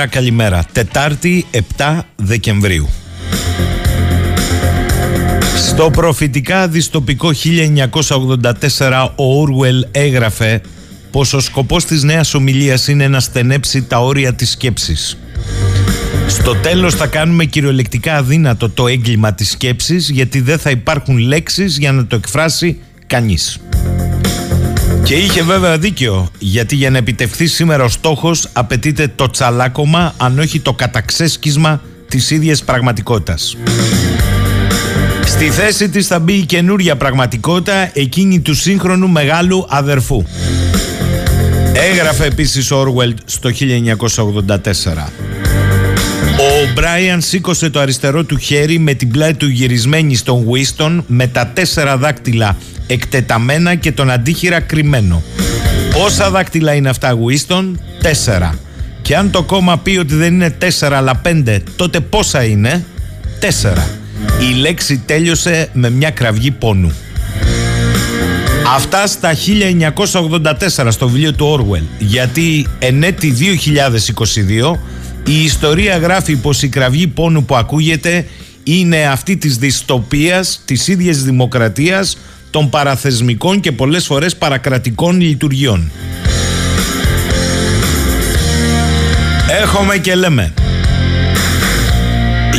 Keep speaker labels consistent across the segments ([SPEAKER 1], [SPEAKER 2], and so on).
[SPEAKER 1] Καλημέρα, καλημέρα. Τετάρτη 7 Δεκεμβρίου. Στο προφητικά διστοπικό 1984 ο Ούρουελ έγραφε πως ο σκοπός της νέας ομιλίας είναι να στενέψει τα όρια της σκέψης. Στο τέλος θα κάνουμε κυριολεκτικά αδύνατο το έγκλημα της σκέψης γιατί δεν θα υπάρχουν λέξεις για να το εκφράσει κανείς. Και είχε βέβαια δίκιο, γιατί για να επιτευχθεί σήμερα ο στόχος απαιτείται το τσαλάκωμα, αν όχι το καταξέσκισμα της ίδιας πραγματικότητας. Στη θέση της θα μπει η καινούρια πραγματικότητα, εκείνη του σύγχρονου μεγάλου αδερφού. Έγραφε επίσης ο Όρουελ στο 1984. Ο Μπράιαν σήκωσε το αριστερό του χέρι με την πλάτη του γυρισμένη στον Βίστον με τα τέσσερα δάκτυλα εκτεταμένα και τον αντίχειρα κρυμμένο. Πόσα δάκτυλα είναι αυτά Βίστον; Τέσσερα. Και αν το κόμμα πει ότι δεν είναι τέσσερα αλλά πέντε, τότε πόσα είναι; Τέσσερα. Η λέξη τέλειωσε με μια κραυγή πόνου. Αυτά στα 1984 στο βιβλίο του Orwell. Γιατί εν έτη 2022 η ιστορία γράφει πως η κραυγή πόνου που ακούγεται είναι αυτή της δυστοπίας, της ίδιας δημοκρατίας, των παραθεσμικών και πολλές φορές παρακρατικών λειτουργιών. Έχουμε και λέμε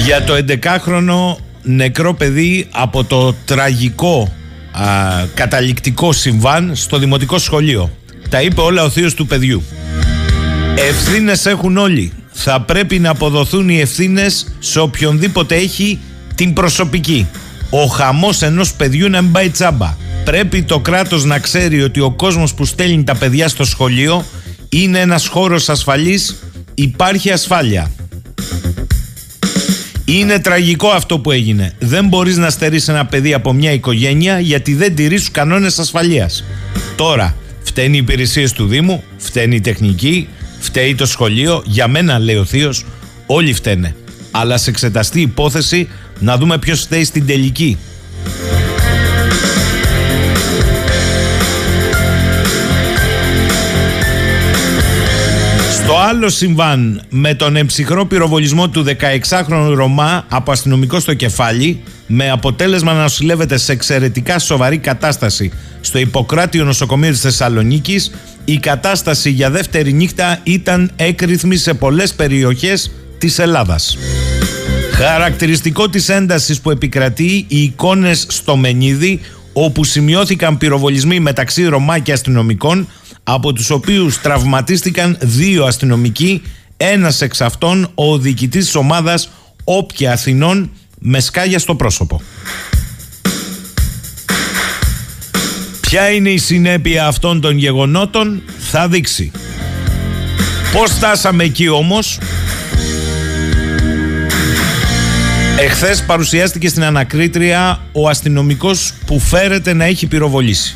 [SPEAKER 1] για το 11χρονο νεκρό παιδί από το τραγικό α, καταληκτικό συμβάν στο δημοτικό σχολείο. Τα είπε όλα ο θείος του παιδιού. Ευθύνες έχουν όλοι θα πρέπει να αποδοθούν οι ευθύνες σε οποιονδήποτε έχει την προσωπική. Ο χαμός ενός παιδιού να μην πάει τσάμπα. Πρέπει το κράτος να ξέρει ότι ο κόσμος που στέλνει τα παιδιά στο σχολείο είναι ένας χώρος ασφαλής, υπάρχει ασφάλεια. Είναι τραγικό αυτό που έγινε. Δεν μπορείς να στερείς ένα παιδί από μια οικογένεια γιατί δεν τηρείς τους κανόνες ασφαλείας. Τώρα, φταίνει οι υπηρεσίες του Δήμου, φταίνει η τεχνική, φταίει το σχολείο. Για μένα, λέει ο Θείος, όλοι φταίνε. Αλλά σε εξεταστεί η υπόθεση να δούμε ποιος φταίει στην τελική. Στο άλλο συμβάν με τον εμψυχρό πυροβολισμό του 16χρονου Ρωμά από αστυνομικό στο κεφάλι με αποτέλεσμα να νοσηλεύεται σε εξαιρετικά σοβαρή κατάσταση στο Ιπποκράτιο νοσοκομείο της Θεσσαλονίκης η κατάσταση για δεύτερη νύχτα ήταν έκρηθμη σε πολλές περιοχές της Ελλάδας. Χαρακτηριστικό της έντασης που επικρατεί οι εικόνες στο Μενίδη όπου σημειώθηκαν πυροβολισμοί μεταξύ Ρωμά και αστυνομικών από τους οποίους τραυματίστηκαν δύο αστυνομικοί ένας εξ αυτών ο διοικητής της ομάδας Όπια Αθηνών με σκάγια στο πρόσωπο. Ποια είναι η συνέπεια αυτών των γεγονότων θα δείξει. Πώς φτάσαμε εκεί όμως Εχθές παρουσιάστηκε στην ανακρίτρια ο αστυνομικός που φέρεται να έχει πυροβολήσει.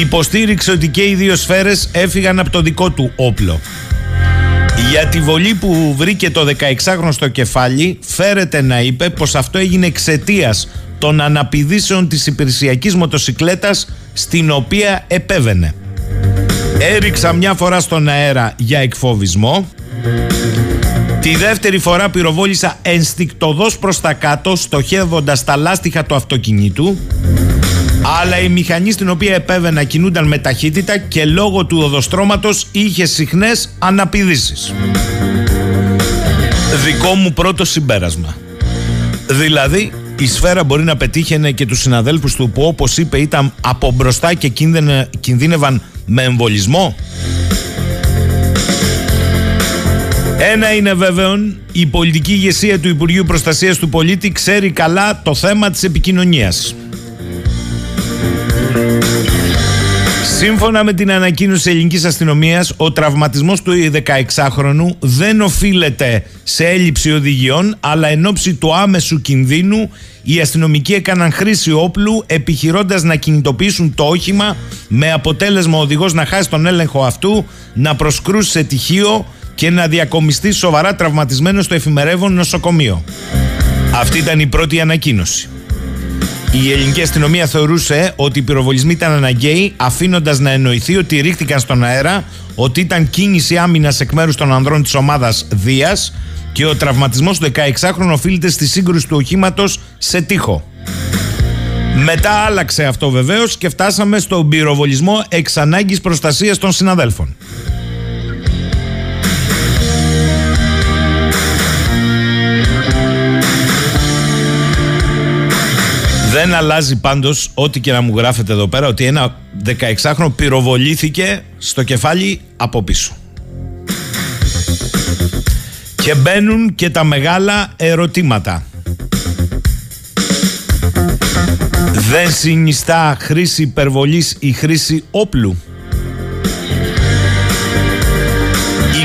[SPEAKER 1] Υποστήριξε ότι και οι δύο σφαίρες έφυγαν από το δικό του όπλο. Για τη βολή που βρήκε το 16χρονο στο κεφάλι φέρεται να είπε πως αυτό έγινε εξαιτίας των αναπηδήσεων της υπηρεσιακής μοτοσικλέτας στην οποία επέβαινε. Έριξα μια φορά στον αέρα για εκφοβισμό. Τη δεύτερη φορά πυροβόλησα ενστικτοδός προς τα κάτω στοχεύοντας τα λάστιχα του αυτοκινήτου αλλά η μηχανή στην οποία επέβαινα κινούνταν με ταχύτητα και λόγω του οδοστρώματος είχε συχνές αναπηδήσεις. Δικό μου πρώτο συμπέρασμα. Δηλαδή η σφαίρα μπορεί να πετύχαινε και τους συναδέλφους του που όπως είπε ήταν από μπροστά και κινδύνευαν με εμβολισμό; Ένα είναι βέβαιο, η πολιτική ηγεσία του Υπουργείου Προστασίας του Πολίτη ξέρει καλά το θέμα της επικοινωνίας. Σύμφωνα με την ανακοίνωση ελληνικής αστυνομίας, ο τραυματισμός του 16χρονου δεν οφείλεται σε έλλειψη οδηγιών, αλλά εν ώψη του άμεσου κινδύνου οι αστυνομικοί έκαναν χρήση όπλου επιχειρώντας να κινητοποιήσουν το όχημα με αποτέλεσμα ο οδηγός να χάσει τον έλεγχο αυτού, να προσκρούσει σε τυχείο και να διακομιστεί σοβαρά τραυματισμένο στο εφημερεύον νοσοκομείο. Αυτή ήταν η πρώτη ανακοίνωση. Η ελληνική αστυνομία θεωρούσε ότι οι πυροβολισμοί ήταν αναγκαίοι, αφήνοντας να εννοηθεί ότι ρίχτηκαν στον αέρα ότι ήταν κίνηση άμυνας εκ μέρους των ανδρών της ομάδας Δίας και ο τραυματισμός του 16χρονου οφείλεται στη σύγκρουση του οχήματος σε τείχο. Μετά άλλαξε αυτό βεβαίως και φτάσαμε στον πυροβολισμό εξ ανάγκης προστασίας των συναδέλφων. Δεν αλλάζει πάντως ό,τι και να μου γράφετε εδώ πέρα ότι ένα 16χρονο πυροβολήθηκε στο κεφάλι από πίσω. Και μπαίνουν και τα μεγάλα ερωτήματα. Δεν συνιστά χρήση υπερβολής ή χρήση όπλου.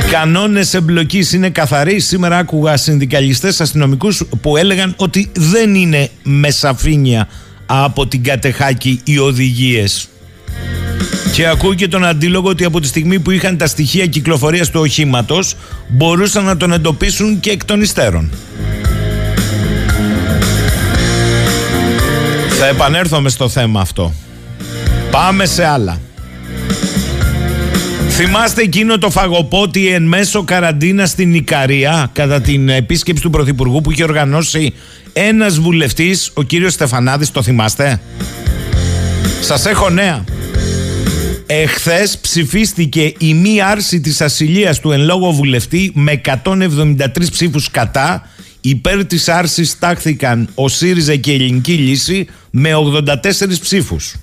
[SPEAKER 1] Οι κανόνες εμπλοκής είναι καθαροί. Σήμερα άκουγα συνδικαλιστές αστυνομικούς που έλεγαν ότι δεν είναι με σαφήνεια από την κατεχάκη οι οδηγίες. Και ακούω και τον αντίλογο ότι από τη στιγμή που είχαν τα στοιχεία κυκλοφορίας του οχήματος μπορούσαν να τον εντοπίσουν και εκ των υστέρων. Θα επανέλθουμε στο θέμα αυτό. Πάμε σε άλλα. Θυμάστε εκείνο το φαγοπότι εν μέσω καραντίνα στην Ικαρία κατά την επίσκεψη του Πρωθυπουργού που είχε οργανώσει ένας βουλευτής, ο κύριος Στεφανάδης, το θυμάστε; Σας έχω νέα. Εχθές ψηφίστηκε η μη άρση της ασυλίας του εν λόγω βουλευτή με 173 ψήφους κατά. Υπέρ της άρσης τάχθηκαν ο ΣΥΡΙΖΑ και η Ελληνική Λύση με 84 ψήφους.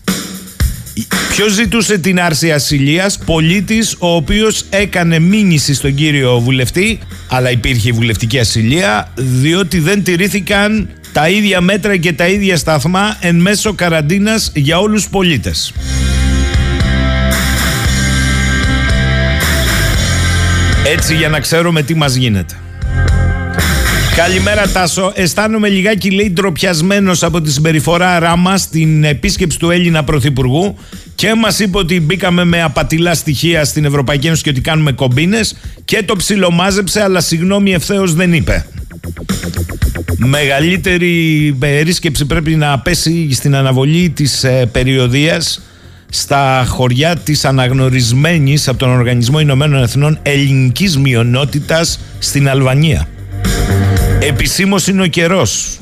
[SPEAKER 1] Ποιος ζητούσε την άρση ασυλίας, πολίτης ο οποίος έκανε μήνυση στον κύριο βουλευτή, αλλά υπήρχε βουλευτική ασυλία, διότι δεν τηρήθηκαν τα ίδια μέτρα και τα ίδια σταθμά εν μέσω καραντίνας για όλους τους πολίτες. Έτσι για να ξέρουμε τι μας γίνεται. Καλημέρα Τάσο. Αισθάνομαι λιγάκι λέει ντροπιασμένος από τη συμπεριφορά Ράμα στην επίσκεψη του Έλληνα Πρωθυπουργού και μας είπε ότι μπήκαμε με απατηλά στοιχεία στην Ευρωπαϊκή Ένωση και ότι κάνουμε κομπίνες και το ψιλομάζεψε, αλλά συγγνώμη ευθέως δεν είπε. Μεγαλύτερη περίσκεψη πρέπει να πέσει στην αναβολή της ε, περιοδίας στα χωριά της αναγνωρισμένης από τον Οργανισμό Ηνωμένων Εθνών ελληνικής μειονότητας στην Αλβανία. Επισήμως είναι ο καιρός.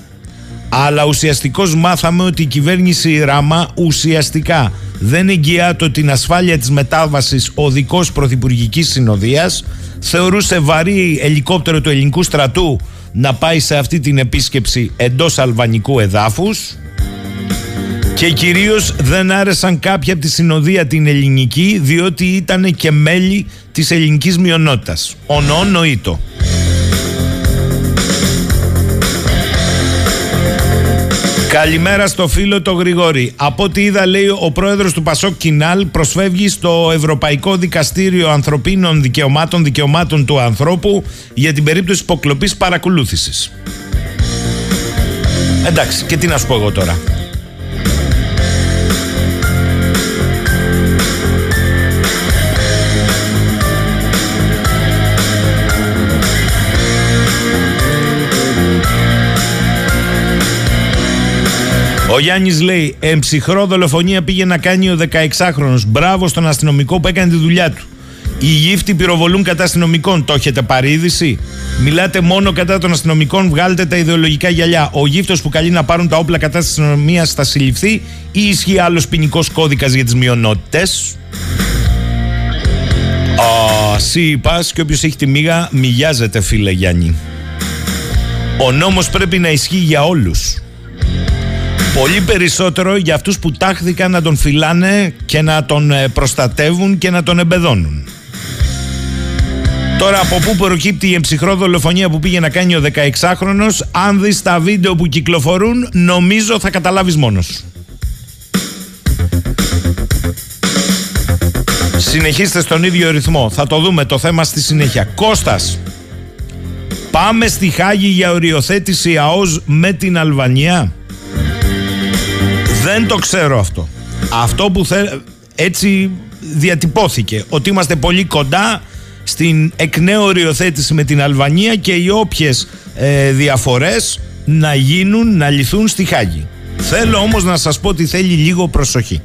[SPEAKER 1] Αλλά ουσιαστικώς μάθαμε ότι η κυβέρνηση Ράμα ουσιαστικά δεν εγγυάτο την ασφάλεια της μετάβασης οδικός πρωθυπουργικής συνοδείας, θεωρούσε βαρύ ελικόπτερο του ελληνικού στρατού να πάει σε αυτή την επίσκεψη εντός αλβανικού εδάφους και κυρίως δεν άρεσαν κάποια από τη συνοδεία την ελληνική διότι ήταν και μέλη της ελληνικής μειονότητας. Ονό ήτο. Καλημέρα στο φίλο το Γρηγόρη. Από ό,τι είδα, λέει ο πρόεδρος του Πασόκ Κινάλ, προσφεύγει στο Ευρωπαϊκό Δικαστήριο Ανθρωπίνων Δικαιωμάτων Δικαιωμάτων του Ανθρώπου για την περίπτωση υποκλοπής παρακολούθησης. Εντάξει, και τι να σου πω εγώ τώρα. Ο Γιάννης λέει: Εμψυχρό δολοφονία πήγε να κάνει ο 16χρονο. Μπράβο στον αστυνομικό που έκανε τη δουλειά του. Οι γύφτοι πυροβολούν κατά αστυνομικών. Το έχετε παρήδηση. Μιλάτε μόνο κατά των αστυνομικών, βγάλετε τα ιδεολογικά γυαλιά. Ο γύφτος που καλεί να πάρουν τα όπλα κατά της αστυνομίας θα συλληφθεί ή ισχύει άλλος ποινικός κώδικας για τις μειονότητες; Α, σύ και όποιος έχει τη μίγα, μοιάζεται φίλε Γιάννη. Ο νόμος πρέπει να ισχύει για όλους. Πολύ περισσότερο για αυτούς που τάχθηκαν να τον φυλάνε και να τον ε, προστατεύουν και να τον εμπεδώνουν. Τώρα από πού προκύπτει η εμψυχρό δολοφονία που πήγε να κάνει ο 16χρονος Αν δεις τα βίντεο που κυκλοφορούν νομίζω θα καταλάβεις μόνος Συνεχίστε στον ίδιο ρυθμό. Θα το δούμε το θέμα στη συνέχεια. Κώστας Πάμε στη Χάγη για οριοθέτηση ΑΟΣ με την Αλβανία; Δεν το ξέρω αυτό. Αυτό που θε... έτσι διατυπώθηκε. Ότι είμαστε πολύ κοντά στην εκ νέου οριοθέτηση με την Αλβανία και οι όποιες ε, διαφορές να γίνουν, να λυθούν στη Χάγη. Θέλω όμως να σας πω ότι θέλει λίγο προσοχή.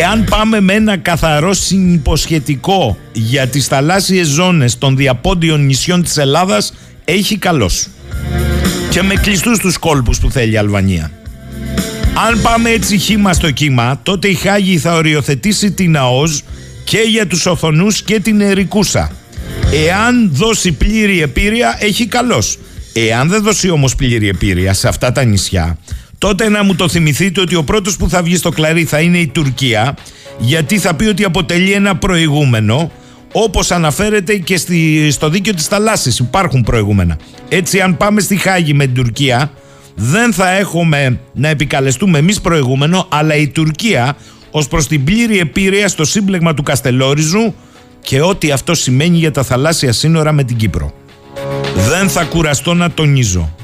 [SPEAKER 1] Εάν πάμε με ένα καθαρό συνυποσχετικό για τις θαλάσσιες ζώνες των διαπόντιων νησιών της Ελλάδας, έχει καλός. Και με κλειστούς τους κόλπους που θέλει η Αλβανία. Αν πάμε έτσι χήμα στο κύμα, τότε η Χάγη θα οριοθετήσει την ΑΟΣ και για τους Οθονούς και την Ερικούσα. Εάν δώσει πλήρη επίρρεια, έχει καλός. Εάν δεν δώσει όμως πλήρη επίρρεια σε αυτά τα νησιά, τότε να μου το θυμηθείτε ότι ο πρώτος που θα βγει στο κλαρί θα είναι η Τουρκία, γιατί θα πει ότι αποτελεί ένα προηγούμενο, όπως αναφέρεται και στη, στο δίκαιο της θαλάσσης υπάρχουν προηγούμενα. Έτσι αν πάμε στη Χάγη με την Τουρκία, δεν θα έχουμε να επικαλεστούμε εμείς προηγούμενο, αλλά η Τουρκία ως προς την πλήρη επίρρεια στο σύμπλεγμα του Καστελόριζου και ό,τι αυτό σημαίνει για τα θαλάσσια σύνορα με την Κύπρο. Δεν θα κουραστώ να τονίζω.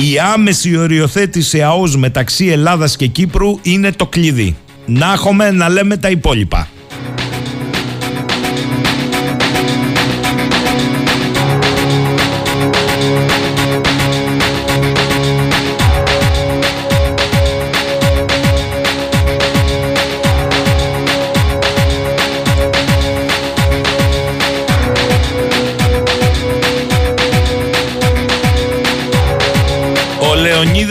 [SPEAKER 1] Η άμεση οριοθέτηση ΑΟΣ μεταξύ Ελλάδας και Κύπρου είναι το κλειδί. Να έχουμε να λέμε τα υπόλοιπα.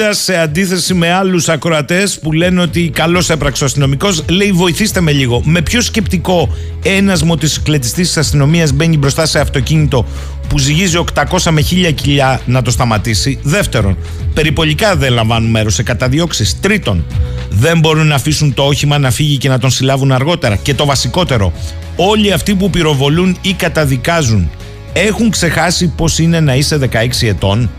[SPEAKER 1] Λεωνίδα, σε αντίθεση με άλλους ακροατές που λένε ότι καλώς έπραξε ο αστυνομικός, λέει: Βοηθήστε με λίγο. Με ποιο σκεπτικό ένας μοτοσυκλετιστής της αστυνομίας μπαίνει μπροστά σε αυτοκίνητο που ζυγίζει 800 με 1000 κιλιά να το σταματήσει. Δεύτερον, περιπολικά δεν λαμβάνουν μέρος σε καταδιώξεις. Τρίτον, δεν μπορούν να αφήσουν το όχημα να φύγει και να τον συλλάβουν αργότερα. Και το βασικότερο, όλοι αυτοί που πυροβολούν ή καταδικάζουν έχουν ξεχάσει πώς είναι να είσαι 16 ετών.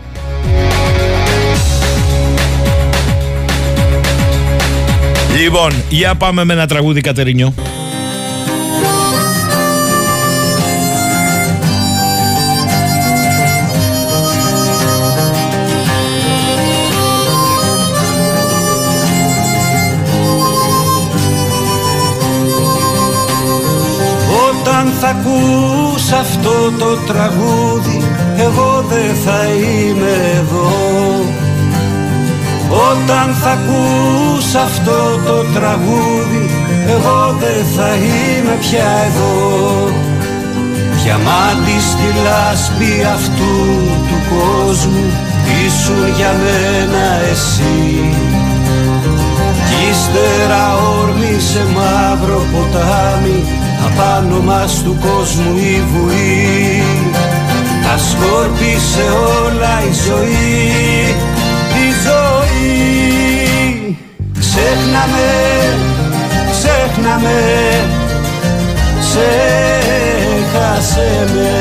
[SPEAKER 1] Λοιπόν, για πάμε με ένα τραγούδι Κατερινιό.
[SPEAKER 2] Όταν θα ακούς αυτό το τραγούδι εγώ δεν θα είμαι εδώ όταν θα ακούς αυτό το τραγούδι Εγώ δεν θα είμαι πια εδώ. Διαμάντη στη λάσπη αυτού του κόσμου Ήσουν για μένα εσύ. Κι ύστερα όρμη σε μαύρο ποτάμι Απάνω μας του κόσμου η βουή. Τα σκόρπισε όλα η ζωή Ξέχναμε, ξέχναμε, ξέχασε με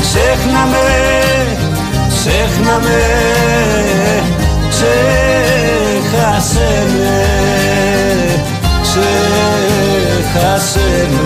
[SPEAKER 2] Ξέχναμε, ξέχναμε, ξέχασε με Ξέχασε με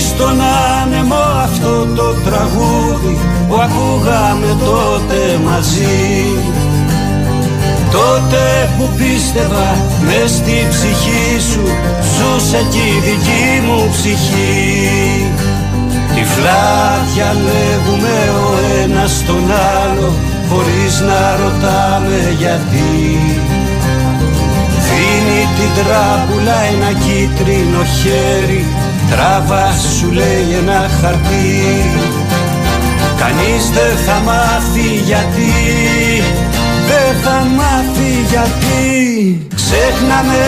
[SPEAKER 2] στον άνεμο αυτό το τραγούδι που ακούγαμε τότε μαζί. Τότε που πίστευα μες στη ψυχή σου ζούσε κι η δική μου ψυχή. Τυφλά διαλέγουμε ο ένας τον άλλο χωρίς να ρωτάμε γιατί. Δίνει την τράπουλα ένα κίτρινο χέρι Τράβα σου λέει ένα χαρτί. Κανείς δεν θα μάθει γιατί. Δεν θα μάθει γιατί. Ξέχναμε,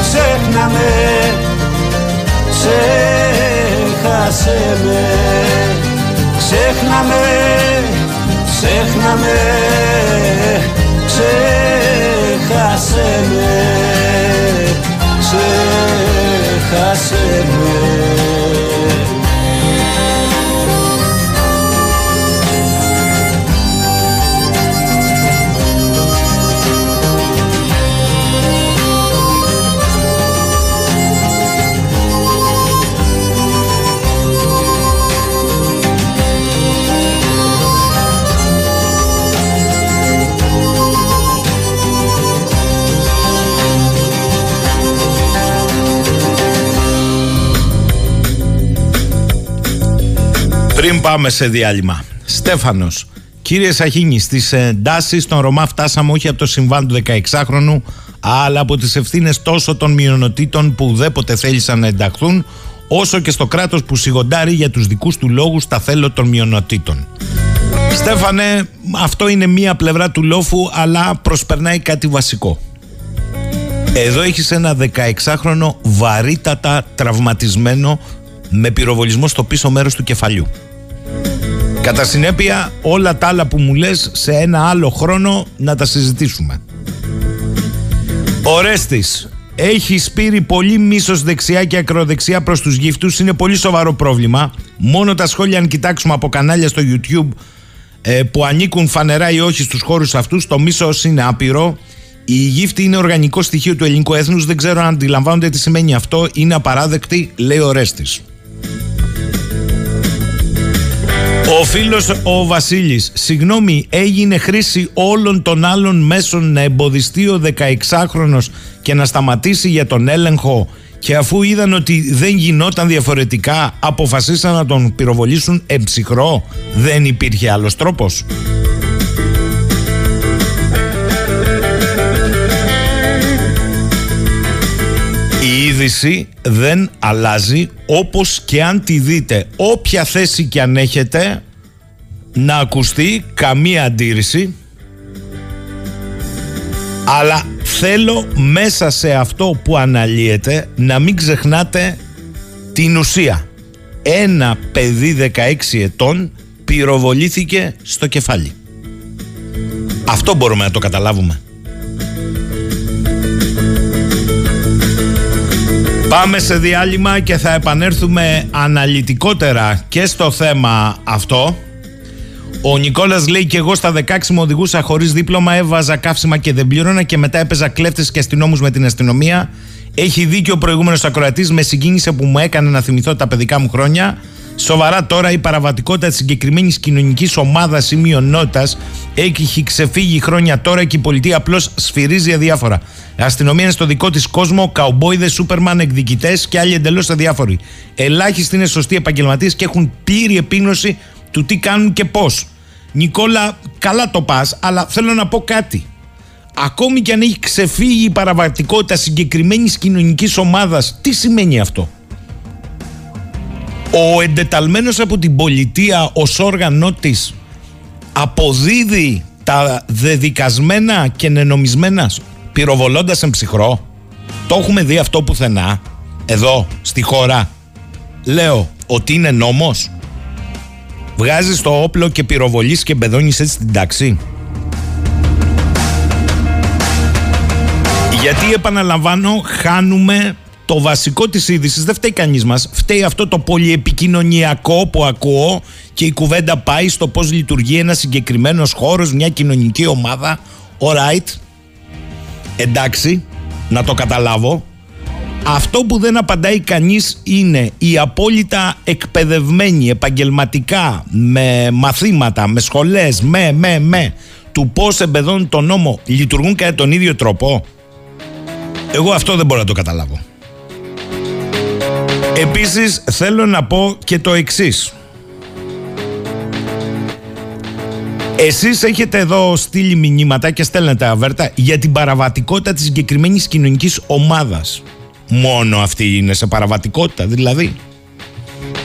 [SPEAKER 2] ξέχναμε Ξέχασε με Ξέχναμε, ξέχναμε Ξέχασε με ξέχασε με
[SPEAKER 1] Πριν πάμε σε διάλειμμα. Στέφανος, κύριε Σαχίνη, στις εντάσεις των Ρωμά φτάσαμε όχι από το συμβάν του 16χρονου, αλλά από τις ευθύνες τόσο των μειονοτήτων που ουδέποτε θέλησαν να ενταχθούν, όσο και στο κράτος που σιγοντάρει για τους δικούς του λόγους τα θέλω των μειονοτήτων. Στέφανε, αυτό είναι μία πλευρά του λόφου, αλλά προσπερνάει κάτι βασικό. Εδώ έχεις ένα 16χρονο βαρύτατα τραυματισμένο με πυροβολισμό στο πίσω μέρος του κεφαλιού. Κατά συνέπεια όλα τα άλλα που μου λες σε ένα άλλο χρόνο να τα συζητήσουμε. Ορέστης, έχεις σπείρει πολύ μίσος δεξιά και ακροδεξιά προς τους γύφτους. Είναι πολύ σοβαρό πρόβλημα. Μόνο τα σχόλια αν κοιτάξουμε από κανάλια στο YouTube ε, που ανήκουν φανερά ή όχι στους χώρους αυτούς, το μίσος είναι άπειρο. Η γύφτη είναι οργανικό στοιχείο του ελληνικού έθνους. Δεν ξέρω αν αντιλαμβάνονται τι σημαίνει αυτό. Είναι απαράδεκτη, λέει ο Ρέστης. Ο φίλος ο Βασίλης, συγγνώμη, έγινε χρήση όλων των άλλων μέσων να εμποδιστεί ο 16χρονος και να σταματήσει για τον έλεγχο και αφού είδαν ότι δεν γινόταν διαφορετικά αποφασίσαν να τον πυροβολήσουν εμψυχρό. Δεν υπήρχε άλλος τρόπος. Η είδηση δεν αλλάζει όπως και αν τη δείτε όποια θέση και αν έχετε να ακουστεί καμία αντίρρηση αλλά θέλω μέσα σε αυτό που αναλύεται να μην ξεχνάτε την ουσία. Ένα παιδί 16 ετών πυροβολήθηκε στο κεφάλι. Αυτό μπορούμε να το καταλάβουμε. Πάμε σε διάλειμμα και θα επανέλθουμε αναλυτικότερα και στο θέμα αυτό. Ο Νικόλας λέει και εγώ στα 16 μου οδηγούσα χωρίς δίπλωμα, έβαζα καύσιμα και δεν πλήρωνα και μετά έπαιζα κλέφτες και αστυνόμους με την αστυνομία. Έχει δίκιο ο προηγούμενος ακροατής, με συγκίνησε που μου έκανε να θυμηθώ τα παιδικά μου χρόνια. Σοβαρά τώρα η παραβατικότητα της συγκεκριμένης κοινωνικής ομάδας ή μειονότητα έχει ξεφύγει χρόνια τώρα και η πολιτεία απλώς σφυρίζει αδιάφορα. Η αστυνομία είναι στο δικό της κόσμο, καουμπόιδες, σούπερμαν, εκδικητές και άλλοι εντελώς αδιάφοροι. Ελάχιστοι είναι σωστοί επαγγελματίες και έχουν πλήρη επίγνωση του τι κάνουν και πώς. Νικόλα, καλά το πας, αλλά θέλω να πω κάτι. Ακόμη και αν έχει ξεφύγει η παραβατικότητα συγκεκριμένης κοινωνικής ομάδας, τι σημαίνει αυτό; Ο εντεταλμένος από την πολιτεία ως όργανό της αποδίδει τα δεδικασμένα και νενομισμένα πυροβολώντας εν ψυχρό. Το έχουμε δει αυτό πουθενά. Εδώ, στη χώρα. Λέω ότι είναι νόμος. Βγάζεις το όπλο και πυροβολείς και μπεδώνεις έτσι την τάξη. Γιατί επαναλαμβάνω χάνουμε το βασικό της είδησης δεν φταίει κανείς μας. Φταίει αυτό το πολυεπικοινωνιακό που ακούω και η κουβέντα πάει στο πώς λειτουργεί ένας συγκεκριμένος χώρος, μια κοινωνική ομάδα. Alright. Εντάξει, να το καταλάβω. Αυτό που δεν απαντάει κανείς είναι η απόλυτα εκπαιδευμένη επαγγελματικά με μαθήματα, με σχολές, με, με, με του πώς εμπεδώνουν τον νόμο λειτουργούν κατά τον ίδιο τρόπο. Εγώ αυτό δεν μπορώ να το καταλάβω. Επίσης θέλω να πω και το εξής. Εσείς έχετε εδώ στείλει μηνύματα και στέλνετε αβέρτα για την παραβατικότητα της συγκεκριμένης κοινωνικής ομάδας. Μόνο αυτή είναι σε παραβατικότητα δηλαδή.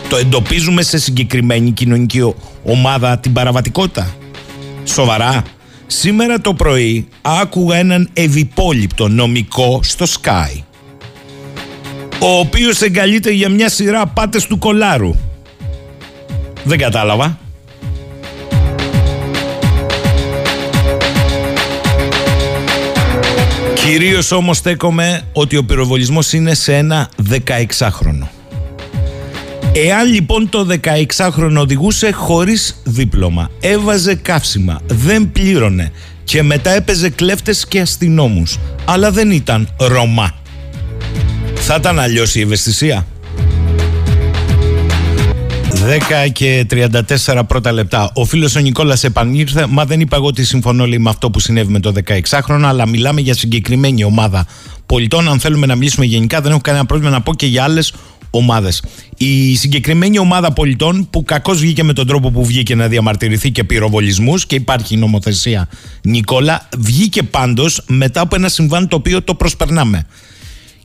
[SPEAKER 1] Το εντοπίζουμε σε συγκεκριμένη κοινωνική ομάδα την παραβατικότητα. Σοβαρά. Σήμερα το πρωί άκουγα έναν ευυπόλοιπτο νομικό στο Sky ο οποίος εγκαλείται για μια σειρά πάτες του κολάρου. Δεν κατάλαβα. Κυρίως όμως στέκομαι ότι ο πυροβολισμός είναι σε ένα 16χρονο. Εάν λοιπόν το 16χρονο οδηγούσε χωρίς δίπλωμα, έβαζε καύσιμα, δεν πλήρωνε και μετά έπαιζε κλέφτες και αστυνόμους, αλλά δεν ήταν Ρωμά. Θα ήταν αλλιώς η ευαισθησία. 10 και 34 πρώτα λεπτά. Ο φίλος ο Νικόλας επανήλθε. Μα δεν είπα εγώ ότι συμφωνώ λέει, με αυτό που συνέβη με το 16χρονο, αλλά μιλάμε για συγκεκριμένη ομάδα πολιτών. Αν θέλουμε να μιλήσουμε γενικά, δεν έχω κανένα πρόβλημα να πω και για άλλες ομάδες. Η συγκεκριμένη ομάδα πολιτών που κακώς βγήκε με τον τρόπο που βγήκε να διαμαρτυρηθεί και πυροβολισμούς και υπάρχει νομοθεσία Νικόλα, βγήκε πάντως μετά από ένα συμβάν το οποίο το προσπερνάμε.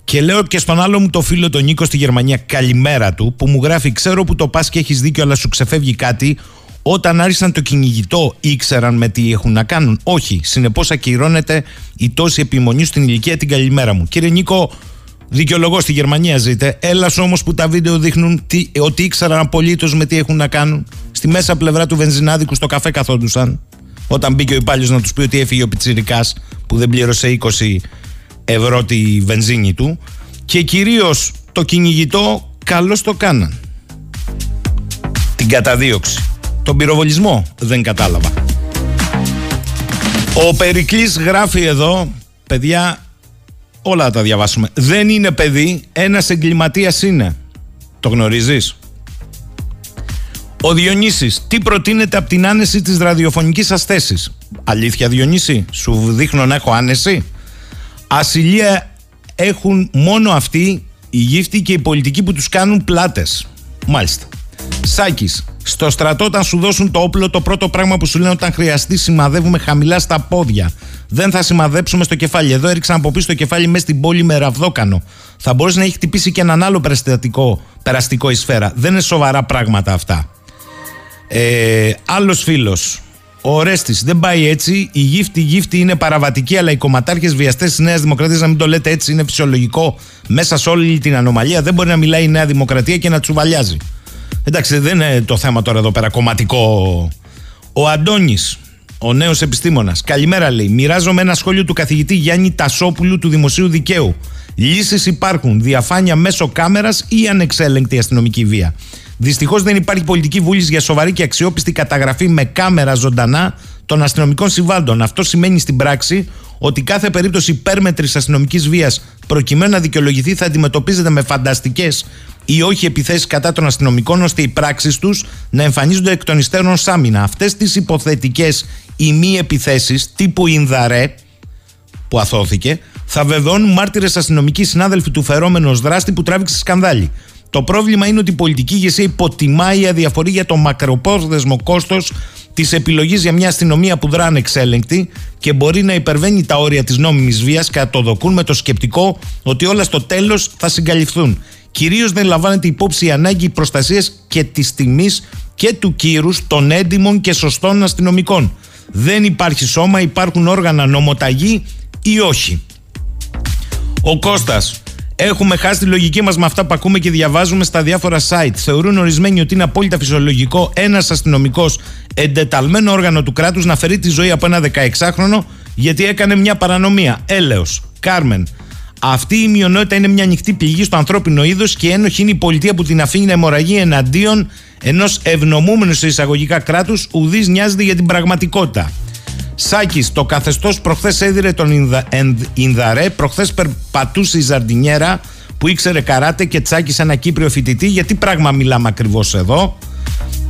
[SPEAKER 1] Και λέω και στον άλλο μου το φίλο τον Νίκο στη Γερμανία καλημέρα του που μου γράφει ξέρω που το πας και έχεις δίκιο αλλά σου ξεφεύγει κάτι όταν άρχισαν το κυνηγητό ήξεραν με τι έχουν να κάνουν. Όχι, συνεπώς ακυρώνεται η τόση επιμονή στην ηλικία την καλημέρα μου. Κύριε Νίκο, δικαιολογώ στη Γερμανία ζείτε. Έλας όμως που τα βίντεο δείχνουν τι, ότι ήξεραν απολύτως με τι έχουν να κάνουν. Στη μέσα πλευρά του βενζινάδικου στο καφέ καθόντουσαν. Όταν μπήκε ο υπάλληλος να τους πει ότι έφυγε ο Πιτσυρικά που δεν πλήρωσε 20 ευρώ τη βενζίνη του και κυρίως το κυνηγητό καλώς το κάναν. Την καταδίωξη. Τον πυροβολισμό δεν κατάλαβα. Ο Περικλής γράφει εδώ, παιδιά, όλα τα διαβάσουμε. Δεν είναι παιδί, ένας εγκληματίας είναι. Το γνωρίζεις; Ο Διονύσης, τι προτείνεται από την άνεση της ραδιοφωνικής ασθέσης. Αλήθεια Διονύση, σου δείχνω να έχω άνεση; Ασυλία έχουν μόνο αυτοί οι γύφτοι και οι πολιτικοί που τους κάνουν πλάτες. Μάλιστα. Σάκης, στο στρατό, όταν σου δώσουν το όπλο, το πρώτο πράγμα που σου λένε όταν χρειαστεί, σημαδεύουμε χαμηλά στα πόδια. Δεν θα σημαδέψουμε στο κεφάλι. Εδώ έριξαν από πίσω το κεφάλι μέσα στην πόλη με ραβδόκανο. Θα μπορούσε να έχει χτυπήσει και έναν άλλο περαστατικό, περαστικό η σφαίρα. Δεν είναι σοβαρά πράγματα αυτά. Ε, Άλλος φίλος. Ο Ορέστη δεν πάει έτσι. Η γύφτη, η γύφτη είναι παραβατική, αλλά οι κομματάρχες βιαστές της Νέας Δημοκρατίας να μην το λέτε έτσι είναι φυσιολογικό. Μέσα σε όλη την ανομαλία δεν μπορεί να μιλάει η Νέα Δημοκρατία και να τσουβαλιάζει. Εντάξει, δεν είναι το θέμα τώρα εδώ πέρα κομματικό. Ο Αντώνης, ο νέος επιστήμονας. Καλημέρα, λέει. Μοιράζομαι ένα σχόλιο του καθηγητή Γιάννη Τασόπουλου του Δημοσίου Δικαίου. Λύσεις υπάρχουν. Διαφάνεια μέσω κάμερας ή ανεξέλεγκτη αστυνομική βία. Δυστυχώς δεν υπάρχει πολιτική βούληση για σοβαρή και αξιόπιστη καταγραφή με κάμερα ζωντανά των αστυνομικών συμβάντων. Αυτό σημαίνει στην πράξη ότι κάθε περίπτωση υπέρμετρης αστυνομικής βίας προκειμένου να δικαιολογηθεί θα αντιμετωπίζεται με φανταστικές ή όχι επιθέσεις κατά των αστυνομικών, ώστε οι πράξεις τους να εμφανίζονται εκ των υστέρων ως άμυνα. Αυτές τις υποθετικές ή μη επιθέσεις τύπου Ινδαρέ, που αθώθηκε, θα βεβαιώνουν μάρτυρες αστυνομικοί συνάδελφοι του φερόμενου δράστη που τράβηξε σκανδάλι. Το πρόβλημα είναι ότι η πολιτική ηγεσία υποτιμάει η αδιαφορή για το μακροπρόθεσμο κόστος της επιλογής για μια αστυνομία που δρά ανεξέλεγκτη και μπορεί να υπερβαίνει τα όρια της νόμιμης βίας κατά το δοκούν με το σκεπτικό ότι όλα στο τέλος θα συγκαλυφθούν. Κυρίως δεν λαμβάνεται υπόψη η ανάγκη προστασίας και της τιμής και του κύρους των έντιμων και σωστών αστυνομικών. Δεν υπάρχει σώμα, υπάρχουν όργανα νομοταγή ή όχι. Ο Κώστας Έχουμε χάσει τη λογική μας με αυτά που ακούμε και διαβάζουμε στα διάφορα site. Θεωρούν ορισμένοι ότι είναι απόλυτα φυσιολογικό ένας αστυνομικός εντεταλμένο όργανο του κράτους να φερεί τη ζωή από ένα 16χρονο γιατί έκανε μια παρανομία. Έλεος. Κάρμεν. Αυτή η μειονότητα είναι μια ανοιχτή πηγή στο ανθρώπινο είδος και ένοχη είναι η πολιτεία που την αφήνει να αιμορραγεί εναντίον ενός ευνομούμενου σε εισαγωγικά κράτους, ουδής νοιάζεται για την πραγματικότητα. Σάκης, το καθεστώς προχθές έδιρε τον Ινδα, Ινδαρέ, προχθές περπατούσε η Ζαρντινιέρα που ήξερε καράτε και τσάκησε ένα Κύπριο φοιτητή. Γιατί πράγμα μιλάμε ακριβώς εδώ.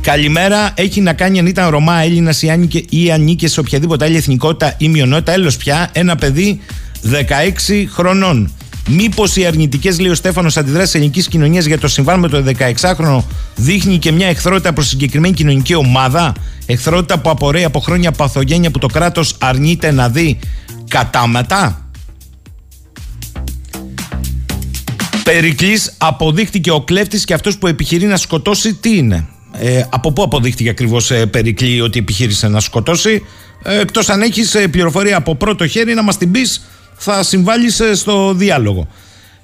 [SPEAKER 1] Καλημέρα. Έχει να κάνει αν ήταν Ρωμά, Έλληνας ή, ανήκε, ή ανήκε σε οποιαδήποτε άλλη εθνικότητα ή μειονότητα. Έλος πια, ένα παιδί 16 χρονών. Μήπως οι αρνητικές, λέει ο Στέφανος, αντιδράσεις ελληνικής κοινωνίας για το συμβάν με το 16χρονο δείχνει και μια εχθρότητα προς συγκεκριμένη κοινωνική ομάδα; Εχθρότητα που απορρέει από χρόνια παθογένεια που το κράτος αρνείται να δει κατάματα; Περικλής αποδείχτηκε ο κλέφτης και αυτός που επιχειρεί να σκοτώσει τι είναι; Ε, από πού αποδείχτηκε ακριβώς ε, Περικλή ότι επιχείρησε να σκοτώσει; Ε, εκτός αν έχεις ε, πληροφορία από πρώτο χέρι να μας την πεις θα συμβάλλεις στο διάλογο.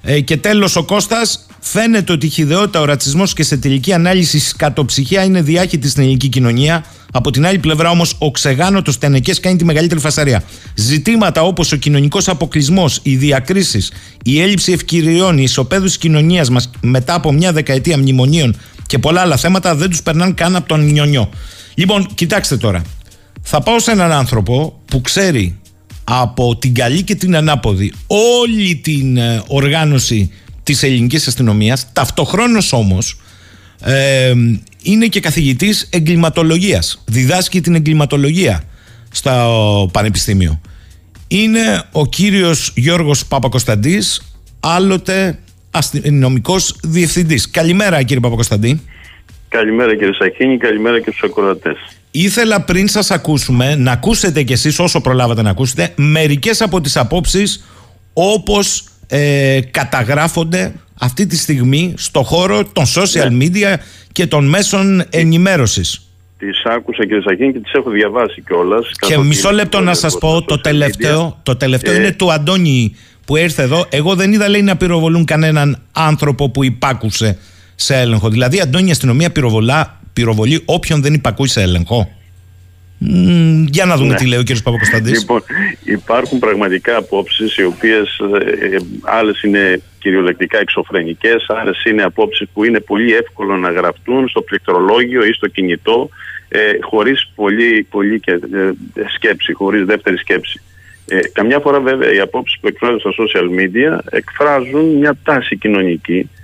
[SPEAKER 1] Ε, και τέλος ο Κώστας φαίνεται ότι η χιδεότητα, ο ρατσισμός και σε τελική ανάλυση η σκατοψυχία είναι διάχυτη στην ελληνική κοινωνία. Από την άλλη πλευρά όμως ο ξεγάνωτος τενεκές κάνει τη μεγαλύτερη φασαρία. Ζητήματα όπως ο κοινωνικός αποκλεισμός, οι διακρίσεις, η έλλειψη ευκαιριών, η ισοπαίδου της κοινωνίας μας μετά από μια δεκαετία μνημονίων και πολλά άλλα θέματα δεν τους περνάνε καν από τον νιονιό. Λοιπόν, κοιτάξτε τώρα. Θα πάω σε έναν άνθρωπο που ξέρει από την καλή και την ανάποδη όλη την ε, οργάνωση της ελληνικής αστυνομίας ταυτοχρόνως όμως ε, είναι και καθηγητής εγκληματολογίας διδάσκει την εγκληματολογία στο πανεπιστήμιο είναι ο κύριος Γιώργος Παπακοσταντής άλλοτε αστυνομικός διευθυντής. Καλημέρα, κύριε Παπακοσταντή.
[SPEAKER 3] Καλημέρα, κύριε Σαχίνη, καλημέρα και στους ακροατές.
[SPEAKER 1] Ήθελα πριν σας ακούσουμε να ακούσετε κι εσείς, όσο προλάβατε να ακούσετε, μερικές από τις απόψεις όπως ε, καταγράφονται αυτή τη στιγμή στο χώρο των social ναι. media και των μέσων ενημέρωσης.
[SPEAKER 3] Τις άκουσα κύριε Σαχίνη και τις έχω διαβάσει κιόλας.
[SPEAKER 1] Και μισό λεπτό να σας πω, το τελευταίο, το τελευταίο είναι του Αντώνη που ήρθε εδώ. Εγώ δεν είδα λέει να πυροβολούν κανέναν άνθρωπο που υπάκουσε σε έλεγχο. Δηλαδή, Αντώνη, η αστυνομία πυροβολά, πυροβολεί όποιον δεν υπακούει σε έλεγχο. για να δούμε ναι. τι λέει ο κ. Παπακοσταντής.
[SPEAKER 3] Λοιπόν, υπάρχουν πραγματικά απόψεις οι οποίες ε, ε, άλλες είναι κυριολεκτικά εξωφρενικές, άλλες είναι απόψεις που είναι πολύ εύκολο να γραφτούν στο πληκτρολόγιο ή στο κινητό ε, χωρίς πολύ, πολύ και, ε, σκέψη, χωρίς δεύτερη σκέψη. Ε, καμιά φορά βέβαια οι απόψεις που εκφράζουν στα social media εκφράζουν μια τάση κοινωνική ε,